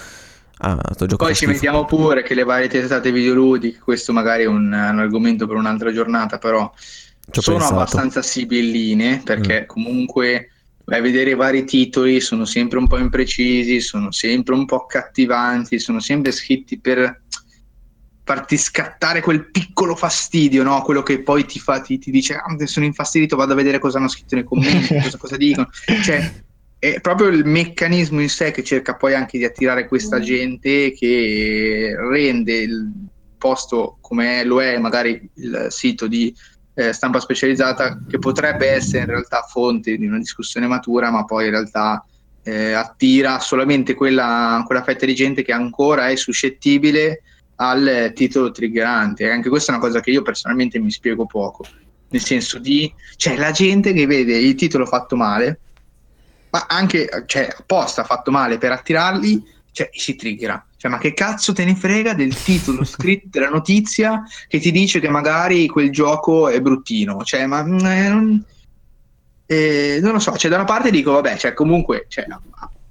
D: ah sto gioco
B: Poi ci mettiamo pure che le varie testate videoludiche, questo magari è un, un argomento per un'altra giornata, però
D: Ci ho
B: sono
D: pensato.
B: abbastanza sibilline
D: Mm.
B: perché comunque vai a vedere i vari titoli, sono sempre un po' imprecisi, sono sempre un po' accattivanti, sono sempre scritti per farti scattare quel piccolo fastidio, no? Quello che poi ti fa, ti, ti dice, ah, sono infastidito, vado a vedere cosa hanno scritto nei commenti, cosa, cosa dicono. [LAUGHS] Cioè, è proprio il meccanismo in sé che cerca poi anche di attirare questa gente che rende il- posto come lo è magari il sito di eh, stampa specializzata, che potrebbe essere in realtà fonte di una discussione matura, ma poi in realtà eh, attira solamente quella, quella fetta di gente che ancora è suscettibile al titolo triggerante. Anche questa è una cosa che io personalmente mi spiego poco. Nel senso di, cioè, la gente che vede il titolo fatto male, ma anche cioè, apposta fatto male per attirarli, cioè, si triggera. Cioè, ma che cazzo te ne frega del titolo [LAUGHS] scritto della notizia che ti dice che magari quel gioco è bruttino? Cioè, ma mm, eh, non, eh, non lo so. Cioè, da una parte dico, vabbè, cioè, comunque, cioè,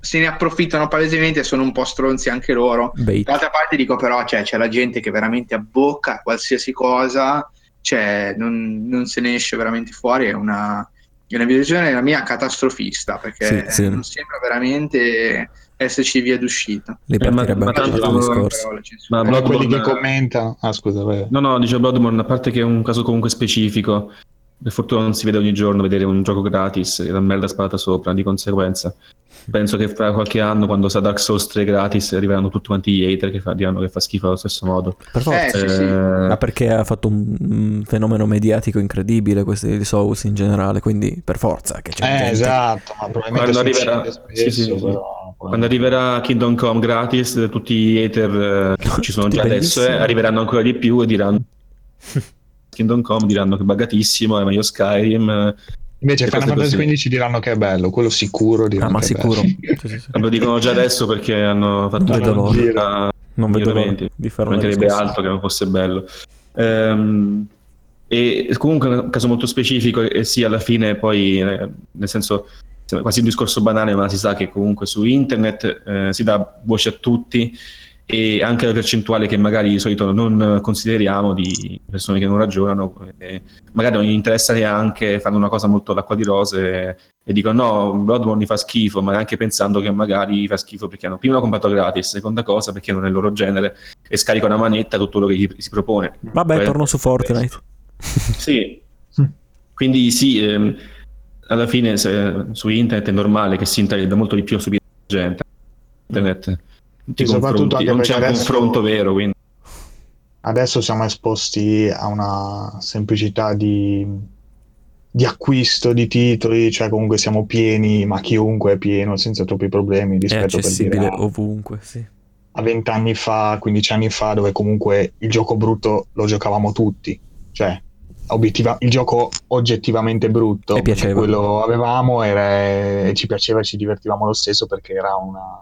B: se ne approfittano palesemente e sono un po' stronzi anche loro.
D: Bait.
B: Dall'altra parte dico, però, cioè, c'è la gente che veramente abbocca qualsiasi cosa, cioè, non, non se ne esce veramente fuori. È una, è una visione la mia catastrofista perché
D: Sì, sì.
B: non sembra veramente esserci via d'uscita.
D: Lì
E: Eh, ma-
D: partirebbe
E: ma tanto-
D: il discorso.
B: Però la censura-
E: Ma
C: Però quelli che
E: Bloodborne-
C: commentano... Ah, scusa, vai.
E: No, no, dice Bloodborne, a parte che è un caso comunque specifico, per fortuna non si vede ogni giorno vedere un gioco gratis e la merda sparata sopra, di conseguenza. Penso che fra qualche anno, quando sarà Dark Souls 3 gratis, arriveranno tutti quanti gli hater che fa- diranno che fa schifo allo stesso modo.
D: Per forza.
B: Eh, sì, sì.
D: Ma perché ha fatto un, un fenomeno mediatico incredibile questi di Souls in generale, quindi per forza che c'è
C: Eh,
D: gente-
C: esatto, ma probabilmente
E: Quando arriverà-
C: spesso,
E: sì, sì, sì.
C: però-
E: Quando arriverà Kingdom Come gratis, tutti i hater eh, che ci sono [LAUGHS] già adesso eh, arriveranno ancora di più e diranno [LAUGHS] Kingdom Come diranno che è buggatissimo, è meglio Skyrim. eh,
C: Invece Final Fantasy. XV diranno che è bello, quello sicuro
D: Ah,
C: diranno
D: ma
C: che è
D: sicuro.
C: bello. [LAUGHS]
D: Sì, sì, sì.
E: Lo dicono già adesso perché hanno fatto
D: Non
E: una pubblicità
D: Non vedo l'ora di fare una
E: mancherebbe altro che non fosse bello. Ehm, e comunque è un caso molto specifico e sì, alla fine poi, eh, nel senso, quasi un discorso banale, ma si sa che comunque su internet eh, si dà voce a tutti e anche la percentuale che magari di solito non consideriamo di persone che non ragionano, eh, magari non gli interessa neanche, fanno una cosa molto all'acqua di rose e dicono no, Bloodborne mi fa schifo, ma anche pensando che magari fa schifo perché hanno prima comprato gratis, seconda cosa perché non è il loro genere e scarica una manetta tutto quello che gli si propone.
D: Vabbè,
E: Eh,
D: torno su Fortnite. [LAUGHS]
E: Sì, quindi sì, ehm, alla fine se- su internet è normale che si intenda molto di più la gente. Internet ti
C: Sì, soprattutto anche
E: non c'è un confronto vero, quindi
C: Adesso siamo esposti a una semplicità di, di acquisto di titoli, cioè comunque siamo pieni, ma chiunque è pieno senza troppi problemi
D: È
C: rispetto per
D: accessibile
C: dire a-
D: ovunque, sì.
C: a 20 anni fa, 15 anni fa, dove comunque il gioco brutto lo giocavamo tutti, cioè obiettiva- il gioco oggettivamente brutto,
D: E piaceva.
C: quello avevamo era- e ci piaceva e ci divertivamo lo stesso perché era una,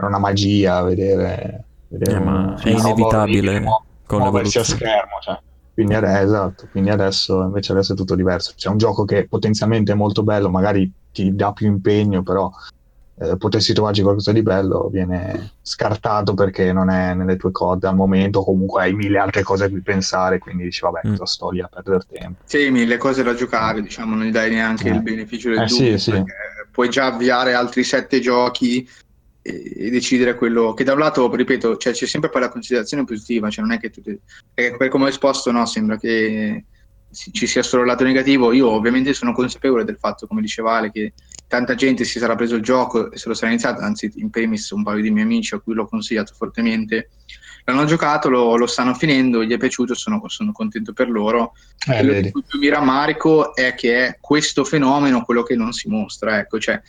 C: era una magia vedere, vedere
D: Eh, ma
C: un-
D: è inevitabile con
C: muoversi a schermo, cioè. Quindi, ade- esatto, quindi adesso invece adesso è tutto diverso. C'è un gioco che potenzialmente è molto bello, magari ti dà più impegno, però eh, potessi trovarci qualcosa di bello, viene scartato perché non è nelle tue corde al momento, comunque hai mille altre cose a cui pensare, quindi dici vabbè,
D: Mm.
C: cosa sto lì a perdere tempo.
B: Sì, mille cose da giocare, diciamo, non gli dai neanche
C: Eh.
B: il beneficio del
C: Eh, sì,
B: dubbio,
C: sì.
B: perché puoi già avviare altri sette giochi e, e decidere quello che da un lato, ripeto, cioè, c'è sempre poi la considerazione positiva, cioè non è che tutti, perché per come ho esposto, no, sembra che ci sia solo il lato negativo. Io ovviamente sono consapevole del fatto, come diceva Ale, che tanta gente si sarà preso il gioco e se lo sarà iniziato, anzi in primis un paio di miei amici a cui l'ho consigliato fortemente, l'hanno giocato, lo, lo stanno finendo, gli è piaciuto, sono, sono contento per loro.
C: Eh,
B: quello
C: vedi.
B: di cui più mi rammarico è che è questo fenomeno quello che non si mostra, ecco, cioè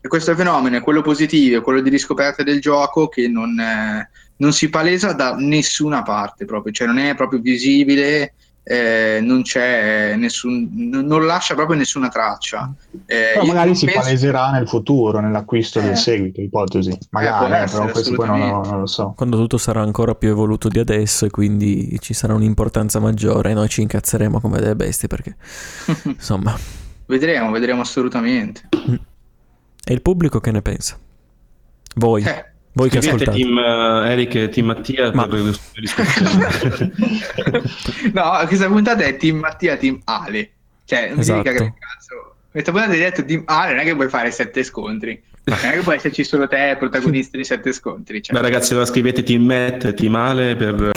B: e questo fenomeno è quello positivo, è quello di riscoperta del gioco che non, eh, non si palesa da nessuna parte proprio, cioè non è proprio visibile, eh, non c'è nessun, non, non lascia proprio nessuna traccia. Eh,
C: Però magari si
B: penso-
C: paleserà nel futuro, nell'acquisto
B: Eh.
C: del seguito, ipotesi. Magari,
B: può
C: eh,
B: essere,
C: però questo poi non, non lo so.
D: Quando tutto sarà ancora più evoluto di adesso e quindi ci sarà un'importanza maggiore e noi ci incazzeremo come delle bestie perché [LAUGHS] insomma...
B: vedremo, vedremo assolutamente.
D: E il pubblico che ne pensa? Voi,
B: Eh,
D: voi che
E: Scrivete
D: ascoltate.
E: team eh, Eric e team Mattia
D: Ma-
E: per le discussioni. [LAUGHS]
B: no, questa puntata è Team Mattia, Team Ale. Cioè, non
D: Esatto.
B: mi dica che cazzo. Questa puntata hai detto Team Ale, non è che puoi fare sette scontri. Non è che può esserci solo te protagonista di sette scontri. Cioè.
E: Beh, ragazzi, allora scrivete team Matt team Ale per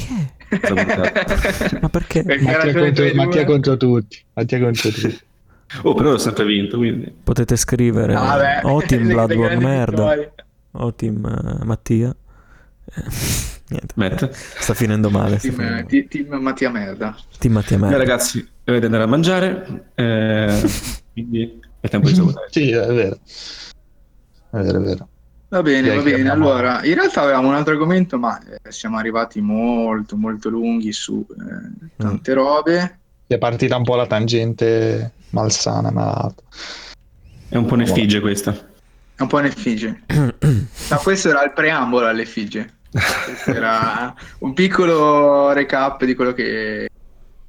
D: Che? Ma perché?
B: Perché
C: Mattia contro, Mattia
B: eh.
C: contro tutti. Mattia contro tutti.
E: Oh, però ho sempre vinto, quindi
D: Potete scrivere
B: Ah,
D: o Team [LAUGHS] Bloodborne merda
B: vittorie.
D: o Team eh, Mattia. Eh, [LAUGHS] Niente,
E: Matt.
D: sta finendo male. Sta
B: Team,
D: finendo.
B: ti- team Mattia Merda.
D: Team Mattia
E: Beh,
D: Merda.
E: ragazzi, dovete andare a mangiare. eh, [LAUGHS] quindi è tempo di salutare.
C: Sì, è vero. È vero, è vero.
B: Va bene, va bene.
C: abbiamo-
B: Allora, in realtà avevamo un altro argomento, ma eh, siamo arrivati molto, molto lunghi su eh, tante robe.
C: È partita un po' la tangente malsana, ma
E: È un po' un'effigie questa.
B: È un po' un'effigie. [COUGHS] Ma questo era il preambolo all'effigie. Questo era un piccolo recap di quello che,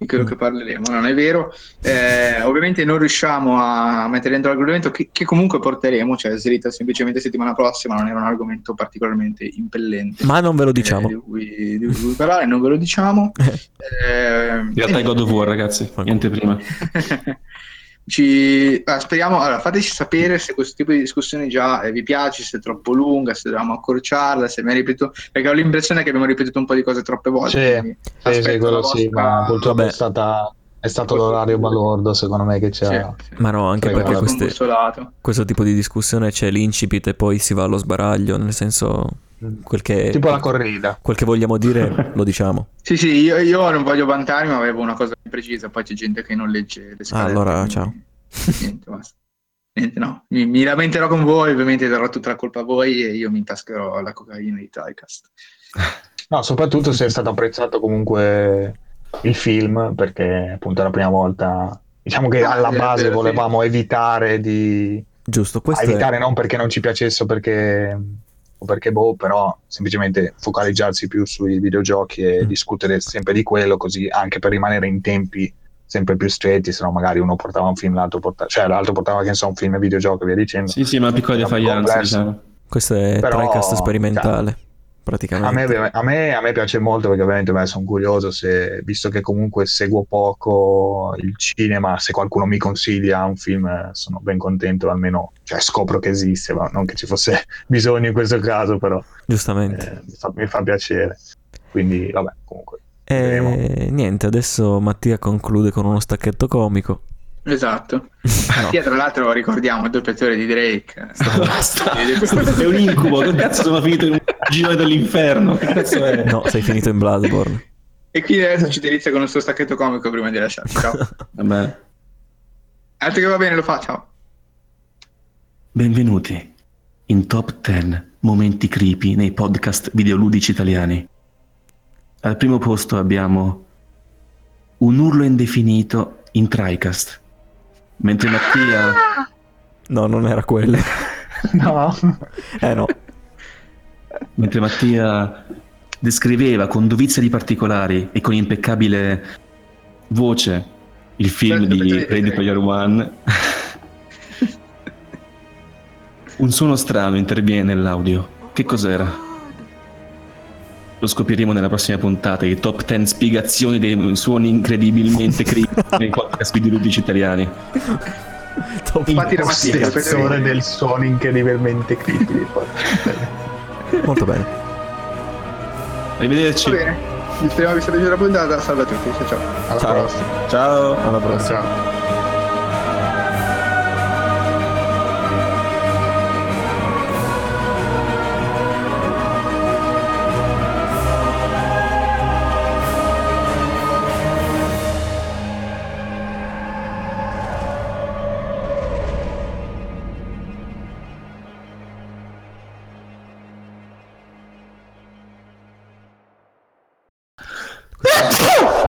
B: di quello che parleremo, non è vero? Eh, ovviamente non riusciamo a mettere dentro l'argomento che, che comunque porteremo, cioè Srita semplicemente settimana prossima non era un argomento particolarmente impellente.
D: Ma non ve lo
B: eh,
D: diciamo.
B: di, cui, di cui parlare, non ve lo diciamo. [LAUGHS] Eh,
E: In realtà è God of War, ragazzi. Niente prima. [LAUGHS]
B: Ci... ah, speriamo, allora, fateci sapere se questo tipo di discussione già eh, vi piace, se è troppo lunga, se dobbiamo accorciarla, se mi ripeto, perché ho l'impressione che abbiamo ripetuto un po' di cose troppe volte.
C: Sì, sì, sì, quello
B: la
C: sì,
B: vostra-
C: ma purtroppo è, stata, è stato l'orario balordo, secondo me, che
B: Sì,
C: c'era.
B: sì.
D: Ma no, anche
C: Prego,
D: perché queste- questo tipo di discussione c'è l'incipit e poi si va allo sbaraglio, nel senso quel che,
C: Tipo la corrida.
D: quel che vogliamo dire [LAUGHS] lo diciamo.
B: Sì, sì, io, io non voglio vantarmi, ma avevo una cosa precisa, poi c'è gente che non legge le scalette.
D: allora,
B: quindi-
D: ciao.
B: Niente, basta. Niente, no. Mi, mi lamenterò con voi, ovviamente darò tutta la colpa a voi e io mi intascherò la cocaina di Tycast.
C: No, soprattutto se è stato apprezzato comunque il film, perché appunto è la prima volta. Diciamo che
B: Ah,
C: alla base volevamo evitare di.
D: Giusto, questo
C: evitare
D: è...
C: non perché non ci piacesse o perché. o perché boh, però semplicemente focalizzarsi più sui videogiochi e
D: Mm.
C: discutere sempre di quello, così anche per rimanere in tempi sempre più stretti, se no magari uno portava un film, l'altro portava, cioè l'altro portava che ne so, un film e videogioco e via dicendo.
E: Sì, sì, ma defianza,
C: complesso.
E: diciamo.
D: Questo è
C: Però,
D: TriCast sperimentale,
C: A
D: praticamente.
C: me, a, me, a me piace molto perché ovviamente beh, sono curioso se, visto che comunque seguo poco il cinema, se qualcuno mi consiglia un film eh, sono ben contento, almeno cioè, scopro che esiste, ma non che ci fosse [LAUGHS] bisogno in questo caso, però
D: Giustamente.
C: eh, mi, fa, mi fa piacere. Quindi vabbè, comunque.
D: E niente, adesso Mattia conclude con uno stacchetto comico.
B: Esatto.
D: No.
B: Mattia, tra l'altro, ricordiamo il doppiatore di Drake. [LAUGHS]
E: Basta. È un incubo. Che cazzo sono finito in un giro dell'inferno? Che cazzo è?
D: No, sei finito in Bloodborne.
B: E quindi adesso ci delizia con il suo stacchetto comico prima di lasciarci. Ciao. [LAUGHS]
E: Vabbè.
B: Altro che va bene, lo fa. Ciao.
E: Benvenuti in Top 10 momenti creepy nei podcast videoludici italiani. Al primo posto abbiamo un urlo indefinito in TriCast, mentre Mattia...
D: No, non era quello. [LAUGHS]
C: No,
D: Eh no.
E: mentre Mattia descriveva con dovizia di particolari e con impeccabile voce il film
B: Certo,
E: di Ready Player One, [LAUGHS] un suono strano interviene nell'audio. Che cos'era? Lo scopriremo nella prossima puntata di Top 10 spiegazioni dei suoni incredibilmente creepy [LAUGHS] nei podcast videoludici italiani.
D: Top
B: Infatti la
C: impostazione del suono incredibilmente creepy. [LAUGHS]
D: Molto bene.
E: Arrivederci.
B: Va bene. Speriamo vi sia piaciuta la puntata. Salve a tutti. Ciao ciao.
C: Alla
D: Ciao.
C: prossima.
E: Ciao.
D: Alla prossima.
C: Ciao.